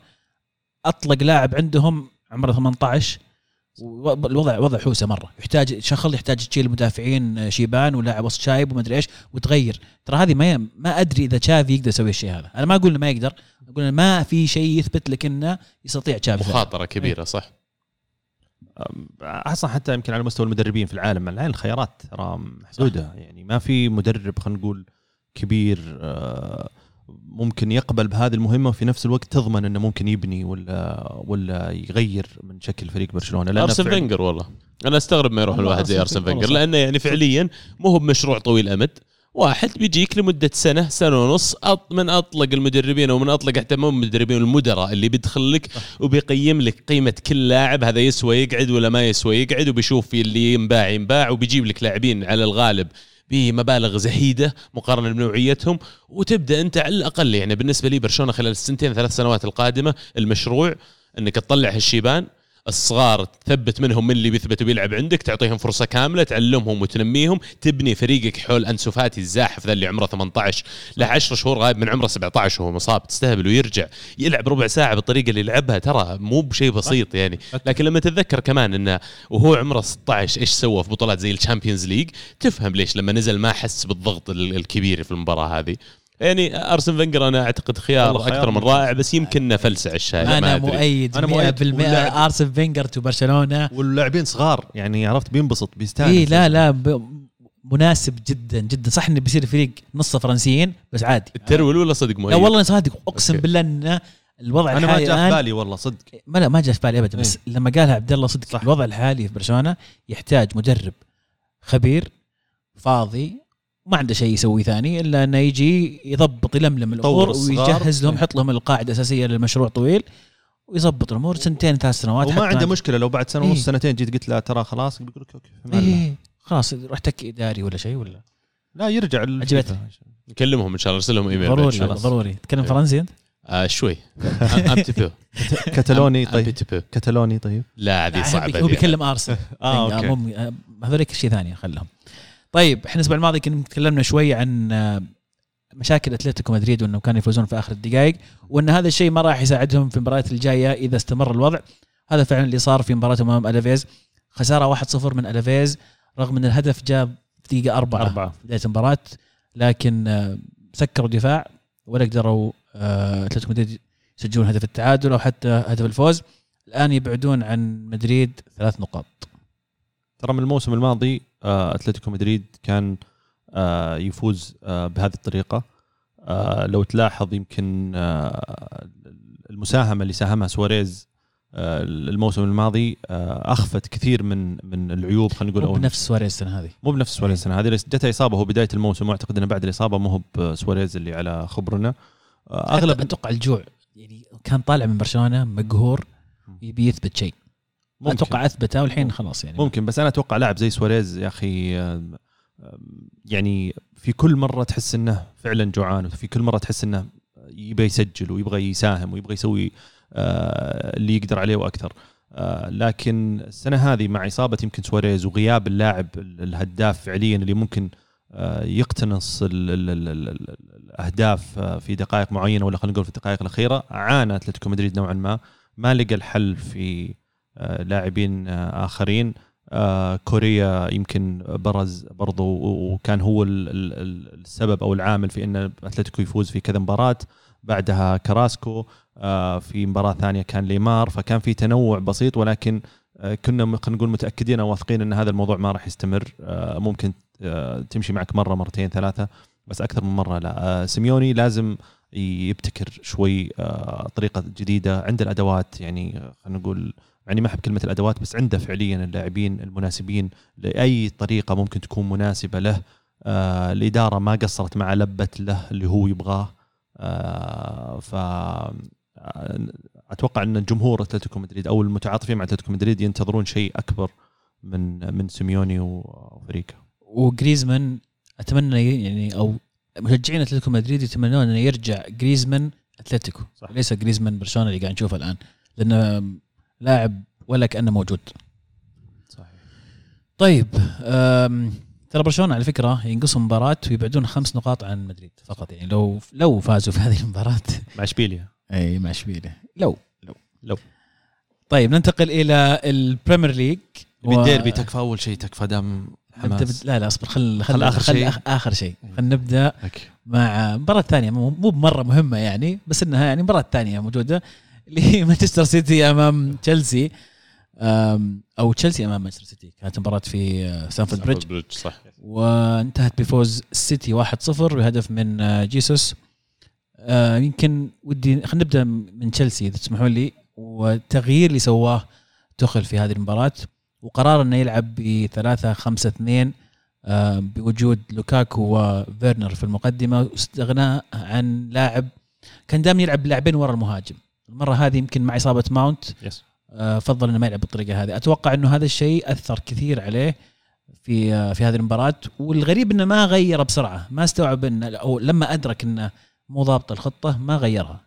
B: أطلق لاعب عندهم عمره 18 و- الوضع وضع حوسة مرة. يحتاج شخل يحتاج تشيل مدافعين آه، شيبان ولاعب وسط شايب وما أدري إيش وتغير. ترى هذه ما ما أدري إذا تشافي يقدر يسوي الشيء هذا. أنا ما أقول إنه ما يقدر. أقول ما في شيء يثبت لك إنه يستطيع تشافي
A: مخاطرة كبيرة صح؟
C: أصلا حتى يمكن على مستوى المدربين في العالم الآن الخيارات ترى محدودة. يعني ما في مدرب خلينا نقول كبير آه، ممكن يقبل بهذه المهمة وفي نفس الوقت تضمن إنه ممكن يبني ولا ولا يغير من شكل فريق برشلونة. لأنه أرسن
A: فينجر والله. أنا أستغرب ما يروح الواحد زي
B: أرسن فينجر.
A: لأنه يعني فعليا مو هو بمشروع طويل أمد. واحد بيجيك لمدة سنة سنة ونص أط من أطلق المدربين أو من أطلق حتى مو المدربين المدراء اللي بيدخل لك وبيقيم لك قيمة كل لاعب هذا يسوى يقعد ولا ما يسوى يقعد وبيشوف في اللي ينباع ينباع وبيجيب لك لاعبين على الغالب بمبالغ زهيدة مقارنة بنوعيتهم وتبدأ أنت على الأقل يعني بالنسبة لي برشلونة خلال السنتين ثلاث سنوات القادمة المشروع إنك تطلع هالشيبان. الصغار تثبت منهم من اللي بيثبت وبيلعب عندك تعطيهم فرصة كاملة تعلمهم وتنميهم تبني فريقك حول أنسو فاتي الزاحف ذا اللي عمره 18 له 10 شهور غايب من عمره 17 وهو مصاب تستهبل ويرجع يلعب ربع ساعة بالطريقة اللي لعبها ترى مو بشيء بسيط يعني. لكن لما تتذكر كمان إنه وهو عمره 16 إيش سوى في بطولات زي ال Champions League تفهم ليش لما نزل ما حس بالضغط ال- الكبير في المباراة هذه. يعني أرسن فينجر أنا أعتقد خيار
C: والله
A: أكثر من. رائع بس يمكن فلسع الشاي ما أنا.
B: مؤيد 100%
C: أنا مؤيد. واللاعب-
B: أرسن فينجر to برشلونة
C: واللاعبين صغار يعني عرفت بينبسط بيستانس
B: اي لا لا ب- مناسب جدا جدا صح إنه بيصير فريق نصه فرنسيين بس عادي
A: ال troll ولا صدق
B: لا
A: مؤيد
B: والله أنا صادق
A: أقسم.
B: بالله إن الوضع
C: أنا ما
B: الحالي
C: جاء في بالي والله صدق
B: ما لا ما جاء في بالي ابدا بس لما قالها عبد الله صدق
C: صح.
B: الوضع الحالي في برشلونة يحتاج مدرب خبير فاضي ما عنده شيء يسوي ثاني إلا إنه يجي يضبط يلملم
C: الأمور.
B: ويجهز لهم
C: إيه.
B: يحط لهم القاعدة الأساسية للمشروع طويل ويظبط الأمور سنتين ثلاث سنوات
C: وما عنده مشكلة لو بعد سنة
B: إيه.
C: ونص سنتين جيت قلت له ترى خلاص بيقول لك أوكي.
B: إيه خلاص روح تك إداري ولا شيء ولا
C: لا يرجع
B: عجبتني.
A: نكلمهم إن شاء الله ارسل لهم ايميل
B: ضروري. ضروري تتكلم
A: إيه.
B: فرنسي أنت؟
A: آه شوي ام
C: كتالوني طيب. كتالوني طيب
A: لا هذه صعبة
B: هو. بيكلم
C: أرسنال
B: آه
C: آه،
B: okay آه، هذوليك شيء ثاني خلهم طيب إحنا الأسبوع الماضي كنا تكلمنا شوي عن آه، مشاكل أتلتيكو مدريد وانه كانوا يفوزون في آخر الدقائق وأن هذا الشيء ما راح يساعدهم في المباريات الجاية إذا استمر الوضع. هذا فعلا اللي صار في مباراة أمام ألافيز. خسارة 1-0 من ألافيز رغم أن الهدف جاء في دقيقة أربعة
C: أربعة.
B: في بداية المباراة لكن آه، سكروا دفاع ولا قدروا آه، أتلتيكو مدريد يسجلون هدف التعادل أو حتى هدف الفوز. الآن يبعدون عن مدريد ثلاث نقاط.
C: ترى من الموسم الماضي آه، أتلتيكو مدريد كان آه، يفوز آه، بهذه الطريقة. لو تلاحظ يمكن المساهمة اللي ساهمها سواريز الموسم الماضي أخفت كثير من من العيوب خلينا نقول
B: مو بنفس سواريز السنة هذه.
C: مو بنفس سواريز السنة هذه جته إصابة هو بداية الموسم واعتقد إنه بعد الإصابة مو هو بسواريز اللي على خبرنا. أغلب
B: أتوقع الجوع يعني كان طالع من برشلونة مقهور يبي يثبت شيء.
C: ممكن.
B: أتوقع أثبته والحين خلاص يعني.
C: ممكن بس أنا أتوقع لاعب زي سواريز يا أخي يعني في كل مرة تحس إنه فعلا جوعان وفي كل مرة تحس إنه يبغى يسجل ويبغى يساهم ويبغى يسوي آه، اللي يقدر عليه وأكثر. آه، لكن السنة هذه مع إصابة يمكن سواريز وغياب اللاعب ال- الهداف فعليا اللي ممكن آه، يقتنص ال ال ال ال ال الأهداف في دقائق معينة ولا خلينا نقول في الدقائق الأخيرة عانى أتلتيكو مدريد نوعا ما ما لقى الحل في لاعبين آه، آخرين. آه، كوريا يمكن برز برضو وكان هو ال- ال- ال- السبب أو العامل في إن أتلتيكو يفوز في كذا مباراة. بعدها كراسكو آه، في مباراة ثانية كان ليمار فكان في تنوع بسيط ولكن آه، كنا خلينا نقول متأكدين أو واثقين إن هذا الموضوع ما راح يستمر. آه، ممكن آه، تمشي معك مرة مرتين ثلاثة بس أكثر من مرة لا. آه، سيميوني لازم يبتكر شوي آه، طريقة جديدة عنده الأدوات. يعني آه، خلينا نقول يعني ما أحب كلمة الأدوات بس عنده فعليا اللاعبين المناسبين لأي طريقة ممكن تكون مناسبة له. آه الإدارة ما قصرت مع لبت له اللي هو يبغاه. آه ف آه، أتوقع أن جمهور أتلتيكو مدريد أو المتعاطفين مع أتلتيكو مدريد ينتظرون شيء أكبر من من سيميوني وفريقه
B: وجريزمان أتمنى يعني أو مشجعين أتلتيكو مدريد يتمنون انه يرجع جريزمان أتلتيكو.
C: صح.
B: ليس جريزمان برشلونة اللي قاعد نشوفه الآن لأنه لاعب ولا كأنه موجود.
C: صحيح.
B: طيب ترى برشلونة على فكرة ينقصهم مباراة ويبعدون خمس نقاط عن مدريد فقط. يعني لو لو فازوا في هذه المباراة.
C: مع إشبيليا.
B: إي مع اشبيليه لو لو.
C: لو.
B: طيب ننتقل إلى ال Premier League. و-
C: بالديربي تكفى أول شيء تكفى دام حماس.
B: بد... لا لا أصبر خل خل,
C: خل
B: خل
C: شيء.
B: آخر, آخر شيء. خلينا نبدأ
C: okay.
B: مع مباراة ثانية. مو بمرة مهمة يعني بس إنها يعني مباراة ثانية موجودة. اللي هي مانشستر سيتي أمام تشيلسي. أو تشيلسي أمام مانشستر سيتي. كانت مباراة في آه، ستانفورد بريدج.
A: بريدج صح.
B: وانتهت بفوز السيتي 1-0 بهدف من آه، جيسوس. آه، يمكن ودي خلينا نبدأ من تشيلسي إذا تسمحون لي. والتغيير اللي سواه توخيل في هذه المباراة. وقرار إنه يلعب ب 3 5 2 آه، بوجود لوكاكو وفيرنر في المقدمة. واستغناء عن لاعب كان دائما يلعب بلاعبين ورا المهاجم. المرة هذه يمكن مع إصابة ماونت.
C: يس
B: آه، فضل إنه ما يلعب بالطريقة هذه. أتوقع إنه هذا الشيء أثر كثير عليه في آه، في هذه المباراة. والغريب إنه ما غير بسرعة. ما استوعب انه أو لما أدرك إنه مو ضابط الخطة ما غيرها.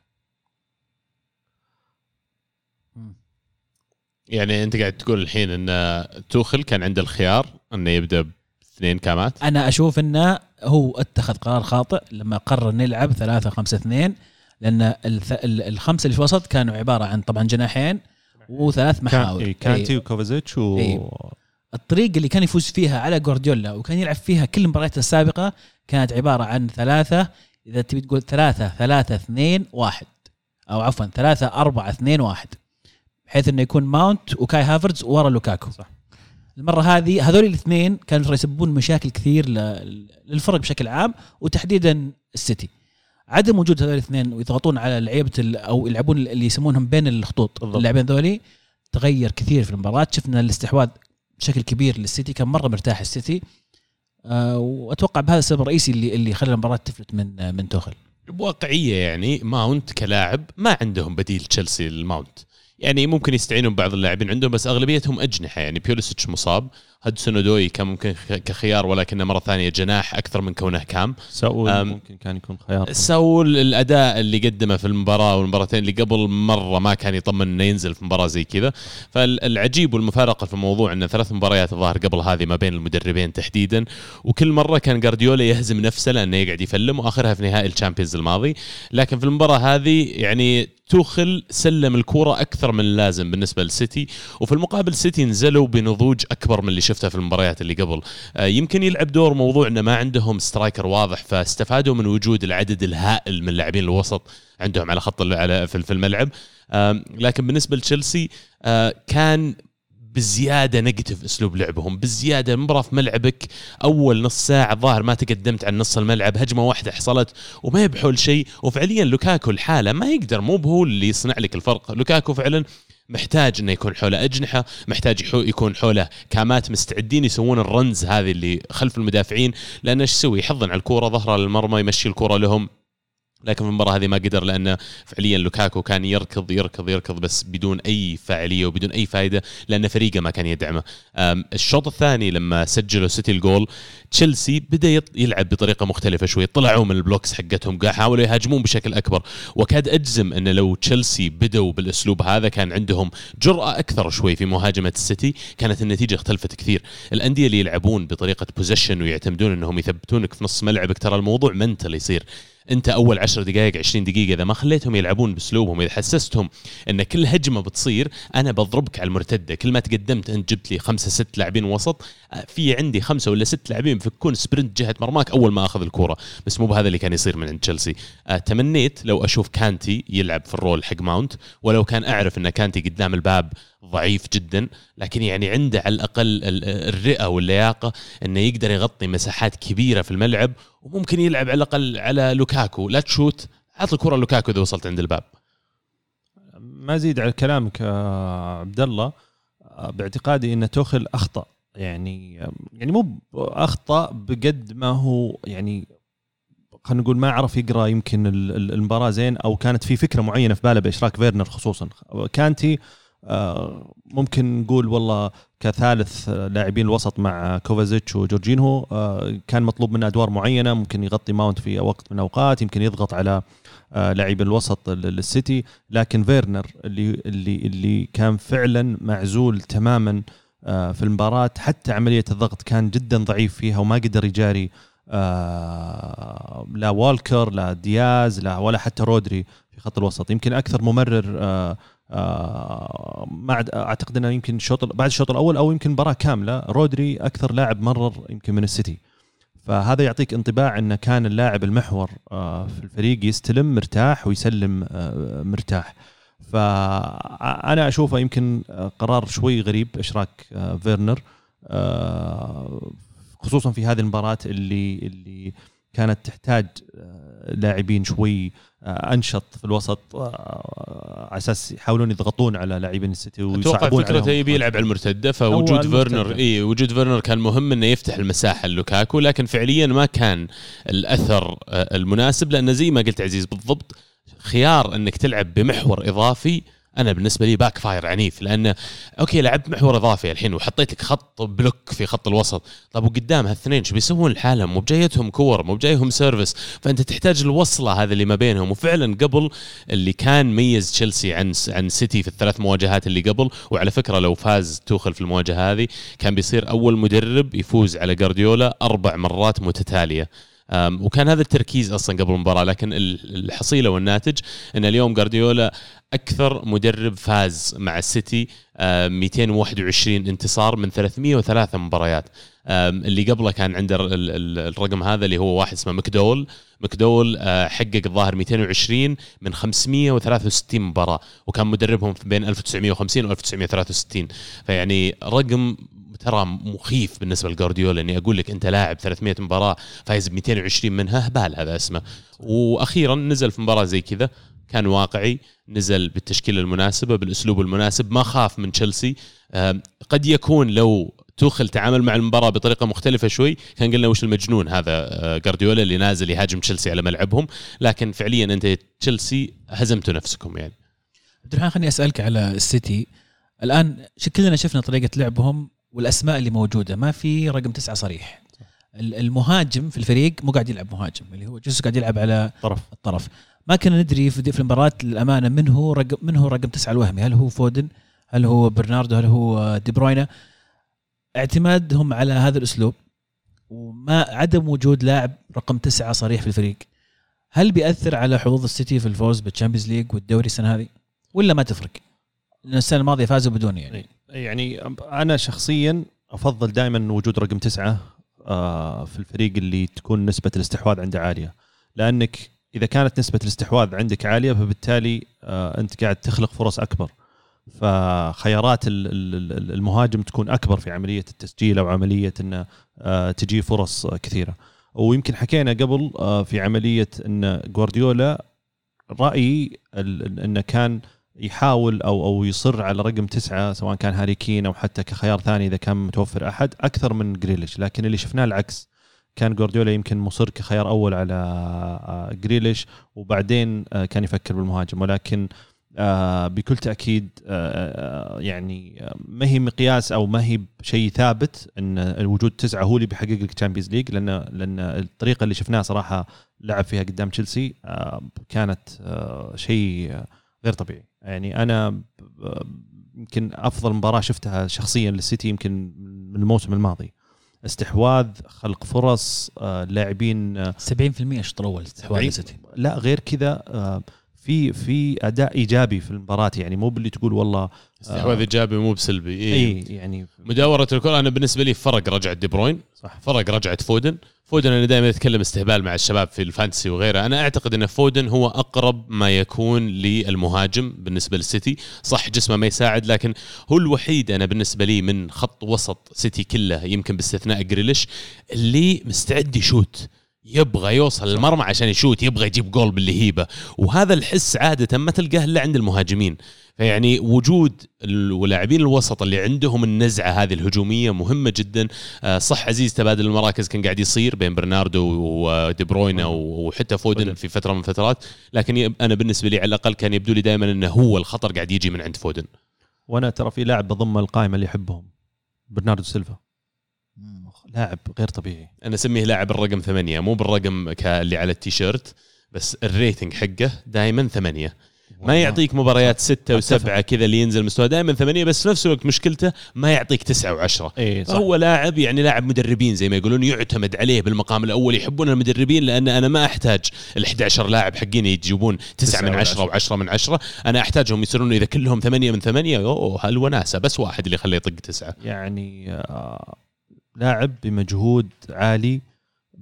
A: يعني أنت قاعد تقول الحين إن توخل كان عنده الخيار إنه يبدأ باثنين كامات؟
B: أنا أشوف إنه هو اتخذ قرار خاطئ لما قرر نلعب 3 5 2 لأن الخمسة اللي في الوسط كانوا عبارة عن طبعا جناحين وثلاث محاور
C: كان- إيه، كانتي
B: إيه.
C: وكوفازيتش و
B: إيه. الطريقة اللي كان يفوز فيها على جوارديولا وكان يلعب فيها كل المباريات السابقة كانت عبارة عن ثلاثة إذا تبي تقول ثلاثة ثلاثة اثنين واحد أو عفوا ثلاثة أربعة اثنين واحد بحيث إنه يكون ماونت وكاي هافرز ورا لوكاكو
C: صح.
B: المرة هذه هذول الاثنين كانوا يسببون مشاكل كثير للفرق بشكل عام وتحديدا السيتي عدم وجود هذول الاثنين ويضغطون على لعيبة أو يلعبون اللي يسمونهم بين الخطوط. اللاعبين ذولي تغير كثير في المباراة. شفنا الاستحواذ بشكل كبير للسيتي كان مرة مرتاح السيتي. آه وأتوقع بهذا السبب الرئيسي اللي اللي خلى المباراة تفلت من من توخل.
A: بواقعية يعني ماونت كلاعب ما عندهم بديل تشيلسي للماونت يعني ممكن يستعينون ببعض اللاعبين عندهم بس أغلبيتهم أجنحة. يعني بيوليسيتش مصاب. هدسون أودوي كان ممكن كخيار ولكنه مرة ثانية جناح أكثر من كونه CAM.
C: ساول ممكن كان يكون خيار.
A: ساول الأداء اللي قدمه في المباراة والمباراتين اللي قبل مرة ما كان يطمن إنه ينزل في مباراة زي كذا. فالعجيب والمفارقة في الموضوع إن ثلاث مباريات الظاهر قبل هذه ما بين المدربين تحديدا وكل مرة كان جارديولا يهزم نفسه لأنه يقعد يفلم وآخرها في نهائي الشامبيونز الماضي. لكن في المباراة هذه يعني توخل سلم الكورة أكثر من اللازم بالنسبة للسيتي وفي المقابل سيتي نزلوا بنضوج أكبر من اللي شفته في المباريات اللي قبل. آه، يمكن يلعب دور موضوع إنه ما عندهم striker واضح فاستفادوا من وجود العدد الهائل من لاعبين الوسط عندهم على خط على في الملعب. لكن بالنسبة لتشيلسي آه، كان بزيادة negative أسلوب لعبهم بزيادة المباراه في ملعبك أول نص ساعة الظاهر ما تقدمت عن نص الملعب هجمة واحدة حصلت وما هي بحول شيء وفعليا لوكاكو الحالة ما يقدر مو بهو اللي يصنع لك الفرق. لوكاكو فعلا محتاج إنه يكون حوله أجنحة محتاج يكون حوله كامات مستعدين يسوون ال runs هذه اللي خلف المدافعين. لأنه إيش يسوي؟ يحضن على الكورة ظهره للمرمى يمشي الكورة لهم. لكن في المباراة هذه ما قدر لأنه فعليا لوكاكو كان يركض يركض يركض بس بدون أي فاعلية وبدون أي فائده لأن فريقه ما كان يدعمه. الشوط الثاني لما سجلوا سيتي الجول تشيلسي بدأ يلعب بطريقة مختلفة شوي. طلعوا من ال blocks حقتهم قاعد حاولوا يهاجمون بشكل أكبر. وكاد أجزم إن لو تشيلسي بدوا بالأسلوب هذا كان عندهم جرأة أكثر شوي في مهاجمة السيتي. كانت النتيجة اختلفت كثير. الأندية اللي يلعبون بطريقة possession ويعتمدون إنهم يثبتونك في نص ملعبك ترى الموضوع mental يصير. أنت أول 10 دقائق 20 دقيقة إذا ما خليتهم يلعبون بأسلوبهم إذا حسستهم إن كل هجمة بتصير أنا بضربك على المرتدة. كل ما تقدمت أنت جبت لي خمسة ست لاعبين وسط في عندي خمسة ولا ست لاعبين بيفكون sprint جهة مرماك أول ما أخذ الكورة. بس مو بهذا اللي كان يصير من عند تشيلسي. آه، تمنيت لو أشوف كانتي يلعب في ال role حق ماونت ولو كان أعرف أن كانتي قدام الباب ضعيف جدا لكن يعني عنده على الأقل ال- الرئة واللياقة أنه يقدر يغطي مساحات كبيرة في الملعب وممكن يلعب على الأقل على لوكاكو. لا تشوت عط الكره لوكاكو إذا وصلت عند الباب.
C: ما أزيد على كلامك آه، عبد الله. آه، باعتقادي أن توخل أخطأ. يعني يعني مو أخطأ بقد ما هو يعني خلينا نقول ما عرف يقرأ يمكن ال- ال- المباراة زين أو كانت في فكرة معينة في باله بإشراك فيرنر خصوصا. كانتي آه، ممكن نقول والله كثالث لاعبين الوسط مع كوفازيتش وجورجينهو آه، كان مطلوب منه أدوار معينة ممكن يغطي ماونت في وقت من الأوقات يمكن يضغط على آه، لاعبي الوسط للسيتي لكن فيرنر اللي اللي اللي كان فعلا معزول تماما في المباراة. حتى عملية الضغط كان جدا ضعيف فيها وما قدر يجاري لا والكر لا دياز لا ولا حتى رودري في خط الوسط. يمكن أكثر ممرر آه، ما أعتقد إنه يمكن الشوط بعد الشوط الأول أو يمكن مباراة كاملة رودري أكثر لاعب مرر يمكن من السيتي. فهذا يعطيك انطباع إنه كان اللاعب المحور آه، في الفريق يستلم مرتاح ويسلم آه، مرتاح. فأنا أشوفه يمكن قرار شوي غريب إشراك فيرنر خصوصا في هذه المباراة اللي اللي كانت تحتاج لاعبين شوي آه، أنشط في الوسط آه، على أساس يحاولون يضغطون على لاعبين السيتي
A: ويصعبون أتوقع فكرته يبي يلعب على المرتدة فوجود فيرنر اي وجود فيرنر كان مهم إنه يفتح المساحة لوكاكو لكن فعليا ما كان الأثر آه، المناسب لأنه زي ما قلت عزيز بالضبط خيار انك تلعب بمحور اضافي أنا بالنسبة لي backfire عنيف لأنه okay لعبت محور اضافي الحين وحطيت لك خط block في خط الوسط. طب وقدام هالثنين شو بيسوون؟ لحالهم مو بجايتهم كور مو بجايهم service فأنت تحتاج الوصلة هذا اللي ما بينهم. وفعلا قبل اللي كان ميز تشيلسي عن عن سيتي في الثلاث مواجهات اللي قبل وعلى فكرة لو فاز توخل في المواجهة هذه كان بيصير أول مدرب يفوز على جارديولا أربع مرات متتالية. وكان هذا التركيز أصلا قبل المباراة لكن الحصيلة والناتج إن اليوم جارديولا أكثر مدرب فاز مع السيتي 221 انتصار من 303 مباريات. اللي قبله كان عنده الرقم هذا اللي هو واحد اسمه مكدول. مكدول آه، حقق الظاهر 220 من 563 مباراة وكان مدربهم بين 1950 و 1963 فيعني رقم ترى مخيف بالنسبة لجوارديولا إني أقول لك أنت لاعب 300 مباراة فايز ب 220 منها هبال هذا اسمه. وأخيرا نزل في مباراة زي كذا كان واقعي نزل بالتشكيلة المناسبة بالأسلوب المناسب ما خاف من تشيلسي. قد يكون لو توخل تعامل مع المباراة بطريقة مختلفة شوي كان قلنا وش المجنون هذا آه، جارديولا اللي نازل يهاجم تشيلسي على ملعبهم. لكن فعليا أنت تشيلسي هزمتوا نفسكم يعني.
B: عبد الرحمن خليني أسألك على السيتي. الآن كلنا شفنا طريقة لعبهم والأسماء اللي موجودة. ما في رقم تسعة صريح. المهاجم في الفريق مو قاعد يلعب مهاجم اللي هو جوز قاعد يلعب على
C: طرف.
B: الطرف. ما كنا ندري في المباراة للأمانة من هو رقم من هو رقم تسعة الوهمي؟ هل هو فودن؟ هل هو برناردو؟ هل هو دي بروينا؟ اعتمادهم على هذا الأسلوب وما عدم وجود لاعب رقم تسعة صريح في الفريق. هل بيأثر على حظوظ السيتي في الفوز بالتشامبيونز ليج والدوري السنة هذه؟ ولا ما تفرق؟ السنة الماضية فازوا بدون يعني.
C: يعني أنا شخصيا أفضل دائما وجود رقم تسعة آه، في الفريق اللي تكون نسبة الاستحواذ عنده عالية. لأنك إذا كانت نسبة الاستحواذ عندك عالية فبالتالي آه، أنت قاعد تخلق فرص أكبر. فخيارات المهاجم تكون أكبر في عملية التسجيل أو عملية انه آه، تجي فرص كثيرة. ويمكن حكينا قبل في عملية إن جوارديولا رأيي انه كان يحاول أو أو يصر على رقم تسعة سواء كان هاري كين أو حتى كخيار ثاني إذا كان متوفر أحد أكثر من جريليش. لكن اللي شفناه العكس. كان جوارديولا يمكن مصر كخيار أول على آه، جريليش وبعدين آه، كان يفكر بالمهاجم. ولكن آه، بكل تأكيد يعني ما هي مقياس أو ما هي شيء ثابت إن وجود تسعة هو اللي بيحقق لك تشامبيونز ليج لأن لأن الطريقة اللي شفناها صراحة لعب فيها قدام تشيلسي كانت شيء غير طبيعي. يعني أنا يمكن أفضل مباراة شفتها شخصيا للسيتي يمكن من الموسم الماضي. استحواذ خلق فرص آه، لاعبين
B: 70% الشوط الأول استحواذ السيتي
C: لا غير كذا آه، في في أداء إيجابي في المباراة. يعني مو باللي تقول والله آه،
A: استحواذ إيجابي مو بسلبي.
C: اي إيه يعني
A: مداورة الكرة أنا بالنسبة لي فرق رجعة دي بروين صح. فرق رجعة فودن. فودن أنا دائما أتكلم استهبال مع الشباب في ال fantasy وغيره. أنا أعتقد إن فودن هو أقرب ما يكون للمهاجم بالنسبة للسيتي. صح جسمه ما يساعد لكن هو الوحيد أنا بالنسبة لي من خط وسط سيتي كله يمكن باستثناء جريليش اللي مستعد يشوت. يبغى يوصل للمرمى عشان يشوت يبغى يجيب جول باللهيبة. وهذا الحس عادة ما تلقاه إلا عند المهاجمين. فيعني وجود اللاعبين الوسط اللي عندهم النزعة هذه الهجومية مهمة جدا. آه، صح عزيز تبادل المراكز كان قاعد يصير بين برناردو ودي بروينا وحتى فودن في فترة من الفترات. لكن أنا بالنسبة لي على الأقل كان يبدو لي دائما إنه هو الخطر قاعد يجي من عند فودن.
C: وأنا ترى في لاعب بضم القائمة اللي يحبهم برناردو سيلفا. لاعب غير طبيعي.
A: أنا أسميه لاعب الرقم ثمانية مو بالرقم اللي على التيشيرت بس ال rating حقه دائما ثمانية. ما يعطيك مباريات ستة وسبعة كذا اللي ينزل مستوى دائما ثمانية بس في نفس الوقت مشكلته ما يعطيك تسعة وعشرة.
C: اي صح.
A: هو لاعب يعني لاعب مدربين زي ما يقولون يعتمد عليه بالمقام الأول يحبون المدربين لأن أنا ما أحتاج ال 11 لاعب حقين يجيبون 9 من 10 و10 من 10 أنا أحتاجهم يصيرون إذا كلهم 8 من 8 أوه هالوناسة بس واحد اللي يخليه يطق تسعة.
C: يعني آه، لاعب بمجهود عالي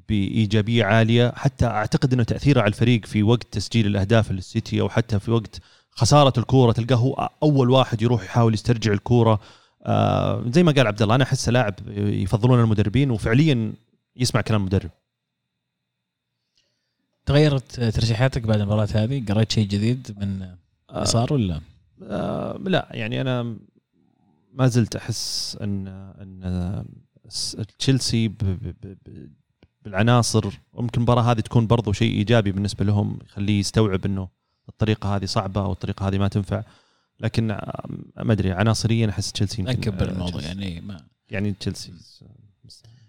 C: بإيجابية عالية. حتى أعتقد إنه تأثيره على الفريق في وقت تسجيل الأهداف للسيتي أو حتى في وقت خسارة الكورة تلقاه هو أول واحد يروح يحاول يسترجع الكورة. آه زي ما قال عبد الله أنا أحسه لاعب يفضلون المدربين وفعليا يسمع كلام المدرب.
B: تغيرت ترشيحاتك بعد المباراة هذه؟ قريت شيء جديد من اللي صار ولا؟
C: آه لا يعني أنا ما زلت أحس ان إن تشيلسي بالعناصر ممكن المباراة هذه تكون برضو شيء إيجابي بالنسبة لهم يخليه يستوعب إنه الطريقة هذه صعبة أو الطريقة هذه ما تنفع. لكن ما أدري عناصريا أحس تشيلسي يمكن
B: نكبر
C: آه،
B: الموضوع. يعني ما
C: يعني تشيلسي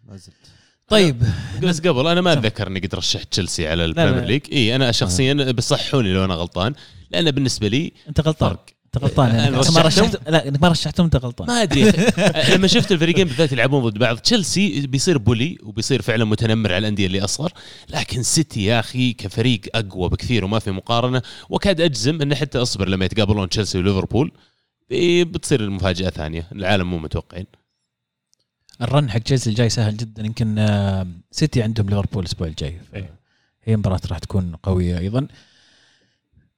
C: ما زلت.
B: طيب.
A: بس قبل أنا ما أتذكر إني قد رشحت تشيلسي على. البريمير ليج إي أنا شخصيا صححوني لو أنا غلطان لأن بالنسبة لي
B: أنت غلطان.
A: فرق.
B: انت غلطان
A: أنا
B: إنك ما. رشحت لا إنك ما رشحتهم انت غلطان
A: ما أدري. لما شفت الفريقين بالذات يلعبون ضد بعض تشيلسي بيصير bully وبيصير فعلا متنمر على الأندية اللي أصغر. لكن سيتي يا أخي كفريق أقوى بكثير وما في مقارنة. وكاد أجزم انه حتى أصبر لما يتقابلون تشيلسي وليفربول. بي- بتصير المفاجأة ثانية. العالم مو متوقعين.
B: ال run حق تشيلسي الجاي سهل جدا. يمكن آه، سيتي عندهم ليفربول الأسبوع الجاي.
C: إيه.
B: هي مباراة راح تكون قوية أيضا.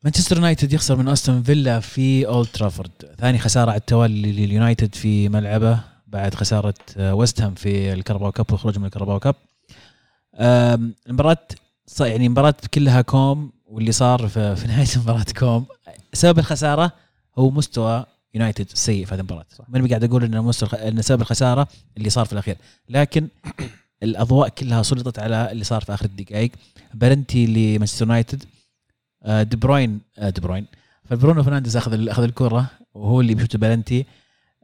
B: مانشستر يونايتد يخسر من أستون فيلا في أولد ترافورد. ثاني خسارة على التوالي لليونايتد في ملعبه بعد خسارة آه، ويست هام في الكاراباو cup والخروج من الكاراباو cup. ص- يعني مباراة كلها كوم واللي صار في, نهاية المباراة كوم. سبب الخسارة هو مستوى يونايتد السيء في هذه المباراة. ماني قاعد أقول إن مستوى إن سبب الخسارة اللي صار في الأخير. لكن الأضواء كلها سلطت على اللي صار في آخر الدقائق. بلنتي لمانشستر يونايتد آه، دي بروين آه، دي بروين. فبرونو فرنانديز أخذ أخذ الكرة وهو اللي بيشوت بلنتي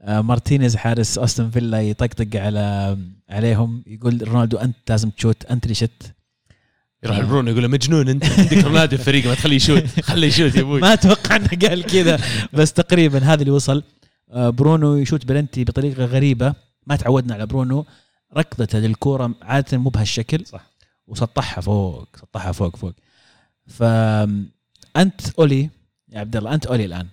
B: آه، مارتينيز حارس أستون فيلا يطقطق على عليهم. يقول رونالدو أنت لازم تشوت أنت اللي شت.
A: يروح
B: آه.
A: البرونو يقول له مجنون أنت. عندك رونالدو في الفريق ما تخليه يشوت. خليه يشوت يا أبوي.
B: ما أتوقع إنه قال كذا بس تقريبا هذا اللي وصل. آه، برونو يشوت بلنتي بطريقة غريبة. ما تعودنا على برونو. ركضته للكورة عادة مو بهالشكل.
C: صح.
B: وسطحها فوق سطحها فوق فوق. فانت أولي يا عبد الله أنت أولي الآن.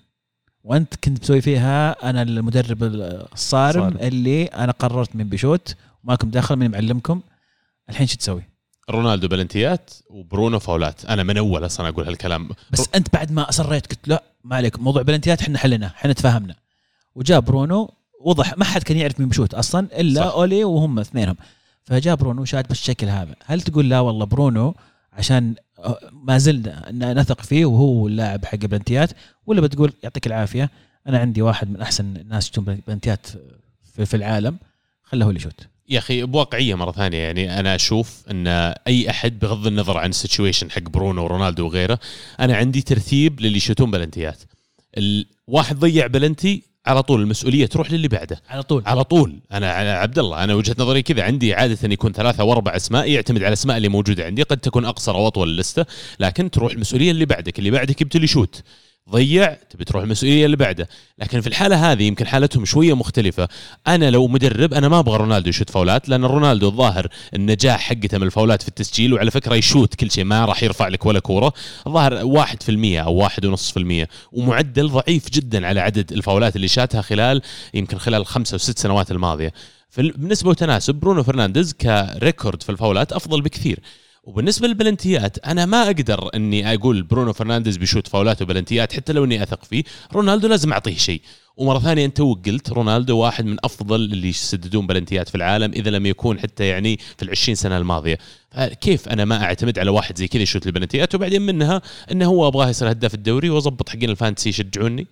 B: وأنت كنت بتسوي فيها أنا المدرب الصارم
C: صارم.
B: اللي أنا قررت من بيشوت وماكم داخل من معلمكم. الحين شو تسوي؟
A: رونالدو بلنتيات وبرونو فاولات. أنا من أول أصلا أقول هالكلام.
B: بس أنت بعد ما أصريت قلت لا ما عليك. موضوع بلنتيات إحنا حلنا إحنا تفاهمنا. وجاء برونو وضح ما حد كان يعرف مين بيشوت أصلا إلا
A: صح.
B: أولي وهم اثنينهم. فجاء برونو شات بالشكل هذا. هل تقول لا والله برونو عشان ما زلنا نثق فيه وهو اللاعب حق بلنتيات ولا بتقول يعطيك العافية أنا عندي واحد من أحسن الناس يشوتون بلنتيات في, في العالم خله هو اللي يشوت
A: يا أخي بواقعية مرة ثانية يعني أنا أشوف إن أي أحد بغض النظر عن ال situation حق برونو ورونالدو وغيره أنا عندي ترتيب للي يشوتون بلنتيات. الواحد ضيع بلنتي على طول المسؤولية تروح للي بعده.
B: على طول.
A: على طول. أنا على عبد الله أنا وجهة نظري كذا. عندي عادة يكون ثلاثة واربع أسماء يعتمد على الأسماء اللي موجودة عندي. قد تكون أقصر أو أطول اللستة لكن تروح المسؤولية اللي بعدك. اللي بعدك يبتدي يشوت. ضيع تبي تروح المسؤولية اللي بعده. لكن في الحالة هذه يمكن حالتهم شوية مختلفة. أنا لو مدرب أنا ما أبغى رونالدو يشوت فاولات لأن رونالدو الظاهر النجاح حقته من الفاولات في التسجيل وعلى فكرة يشوت كل شيء ما راح يرفع لك ولا كورة. الظاهر 1% أو 1.5% ومعدل ضعيف جدا على عدد الفاولات اللي شاتها خلال يمكن خلال خمسة وست سنوات الماضية. فبالنسبه وتناسب برونو فرنانديز ك record في الفاولات أفضل بكثير. وبالنسبة للبلنتيات أنا ما أقدر إني أقول برونو فرنانديز بيشوت فاولات وبلنتيات حتى لو إني أثق فيه رونالدو لازم أعطيه شيء. ومرة ثانية أنت قلت رونالدو واحد من أفضل اللي يسددون بلنتيات في العالم إذا لم يكون حتى يعني في العشرين سنة الماضية. كيف أنا ما أعتمد على واحد زي كذا يشوت البلنتيات؟ وبعدين منها إنه هو أبغاه يصير هداف الدوري وأظبط حقين ال fantasy يشجعوني.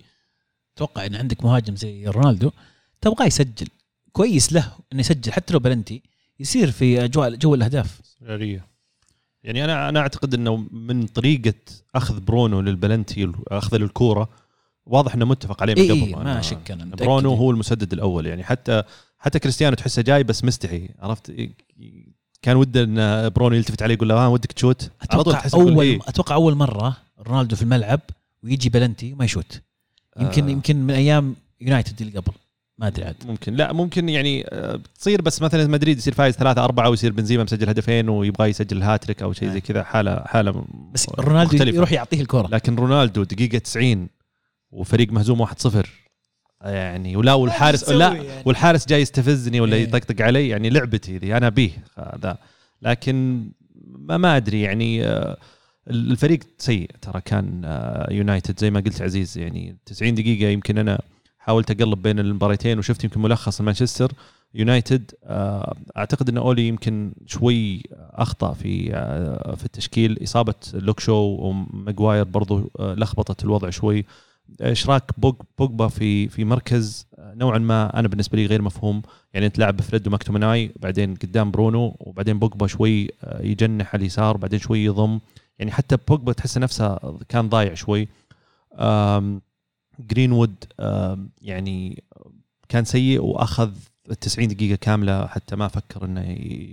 B: أتوقع إن عندك مهاجم زي رونالدو تبغاه يسجل. كويس له إنه يسجل حتى لو بلنتي يصير في أجواء جو الأهداف.
C: استمراريه يعني أنا أنا أعتقد إنه من طريقة أخذ برونو للبلنتي اخذه للكورة واضح إنه متفق عليه من
B: إيه
C: قبل
B: إيه، ما شك متأكد
C: برونو. هو المسدد الأول يعني حتى حتى كريستيانو تحسه جاي بس مستحي عرفت كان وده إن برونو يلتفت عليه يقول له ها ودك تشوت أتوقع
B: اول
C: إيه.
B: أتوقع أول مرة رونالدو في الملعب ويجي بلنتي وما يشوت يمكن
C: آه.
B: يمكن من أيام يونايتد اللي قبل ما أدري عاد.
C: ممكن. لا ممكن يعني آه، تصير بس مثلا مدريد يصير فايز ثلاثة أربعة ويصير بنزيما مسجل هدفين ويبغى يسجل الهاتريك أو شيء زي كذا حالة حالة
B: بس رونالدو
C: مختلفة.
B: يروح يعطيه الكرة.
C: لكن رونالدو دقيقة 90 وفريق مهزوم 1-0 يعني ولا والحارس لا
B: يعني؟
C: والحارس جاي يستفزني ولا
B: إيه.
C: يطقطق علي يعني لعبتي ذي أنا بيه هذا. لكن ما ما أدري يعني آه، الفريق سيء ترى. كان آه، يونايتد زي ما قلت عزيز يعني 90 دقيقة يمكن أنا حاولت أقلب بين المباراتين وشفت يمكن ملخص مانشستر يونايتد. آه، أعتقد إن أولي يمكن شوي أخطأ في آه، في التشكيل. إصابة لوك شو وماجواير برضو آه، لخبطت الوضع شوي. إشراك بوج بوجبا في في مركز. نوعا ما أنا بالنسبة لي غير مفهوم. يعني أنت لاعب فريد وماكتومناي بعدين قدام برونو وبعدين بوجبا شوي يجنح اليسار بعدين شوي يضم. يعني حتى بوجبا تحس نفسه كان ضايع شوي. جرينوود يعني كان سيء وأخذ ال 90 دقيقة كاملة حتى ما فكر إنه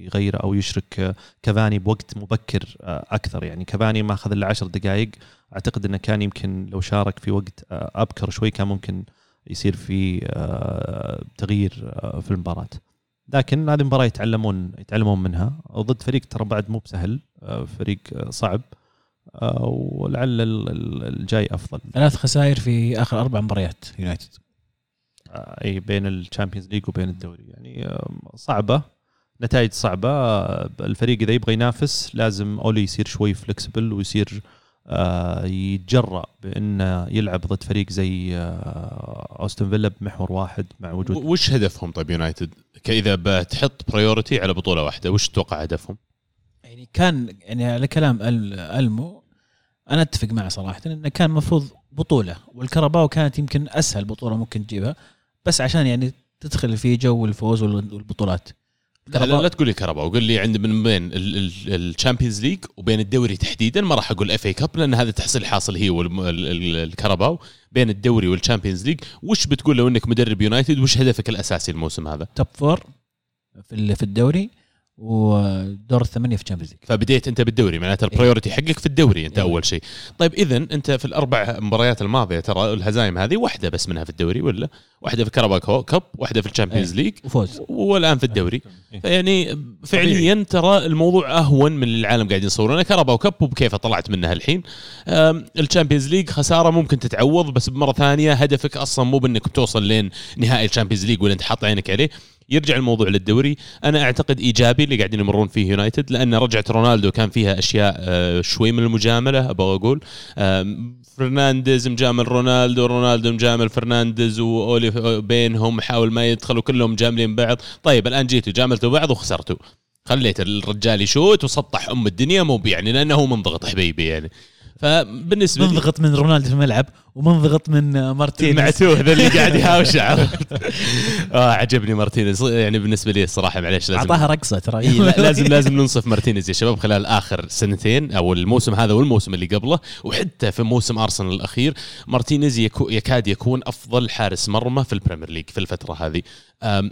C: يغير أو يشرك آه، كافاني بوقت مبكر آه، أكثر. يعني كافاني ما أخذ إلا 10 دقائق أعتقد إنه كان يمكن لو شارك في وقت آه، أبكر شوي كان ممكن يصير في تغيير في المباراة. لكن هذه المباراة يتعلمون يتعلمون منها. ضد فريق ترى بعد مو بسهل فريق صعب. ولعل ال- ال- الجاي أفضل.
B: ثلاث خسائر في آخر أربع مباريات. يونايتد.
C: آه، أي بين ال Champions League وبين الدوري. يعني صعبة نتائج صعبة. آه، الفريق إذا يبغى ينافس لازم أولي يصير شوي flexible ويصير آه، يتجرأ بأنه يلعب ضد فريق زي آه، أستون فيلا بمحور واحد مع وجود
A: وش هدفهم طيب يونايتد؟ إذا بتحط priority على بطولة واحدة وش تتوقع هدفهم؟
B: يعني كان يعني على كلام أل- ألمو أنا أتفق معه صراحة إنه كان المفروض بطولة والكاراباو كانت يمكن أسهل بطولة ممكن تجيبها بس عشان يعني تدخل في جو الفوز وال- والبطولات.
A: لا, لا, لا تقول لي كاراباو وقول لي عند من بين ال Champions League وبين الدوري تحديدا ما راح أقول FA Cup لأن هذا تحصيل حاصل هي والكاراباو بين الدوري وال Champions League وش بتقول لو إنك مدرب يونايتد وش هدفك الأساسي الموسم هذا؟
B: top four في الدوري؟ ودور الثمانية في ال Champions League
A: فبديت أنت بالدوري معناته ال priority حقك في الدوري أنت
B: إيه.
A: أول شيء. طيب اذا أنت في الأربع مباريات الماضية ترى الهزايم هذه واحدة بس منها في الدوري ولا؟ واحدة في Carabao Cup واحدة في ال Champions League
B: وفوز.
A: والآن في الدوري.
C: إيه.
A: فيعني فعليا ترى الموضوع أهون من اللي العالم قاعد يصورونه Carabao Cup وبكيف طلعت منها الحين. ال Champions League خسارة ممكن تتعوض بس بمرة ثانية هدفك أصلا مو بإنك توصل لين نهائي ال Champions League ولا أنت حاط عينك عليه. يرجع الموضوع للدوري. أنا أعتقد إيجابي اللي قاعدين يمرون فيه يونايتد لأن رجعة رونالدو كان فيها أشياء آه، شوي من المجاملة أبغى أقول. فرنانديز مجامل رونالدو رونالدو مجامل فرنانديز وأولي بينهم حاول ما يدخلوا كلهم مجاملين بعض. طيب الآن جيتوا جاملتوا بعض وخسرتوا. خليت الرجال يشوت وسطح أم الدنيا مو يعني لأنه هو منضغط حبيبي يعني. فبالنسبة لي
B: منضغط من رونالدو في الملعب ومنضغط من مارتينيز.
A: المعتوه ذا اللي قاعد يهاوش عرفت؟ آه عجبني مارتينيز. يعني بالنسبة لي الصراحه معليش لازم
B: أعطاها رقصة ترى.
A: إيه لا لازم لازم ننصف مارتينيز يا شباب خلال آخر سنتين أو الموسم هذا والموسم اللي قبله وحتى في موسم أرسنال الأخير مارتينيز يكو يكاد يكون أفضل حارس مرمى في ال Premier League في الفترة هذه.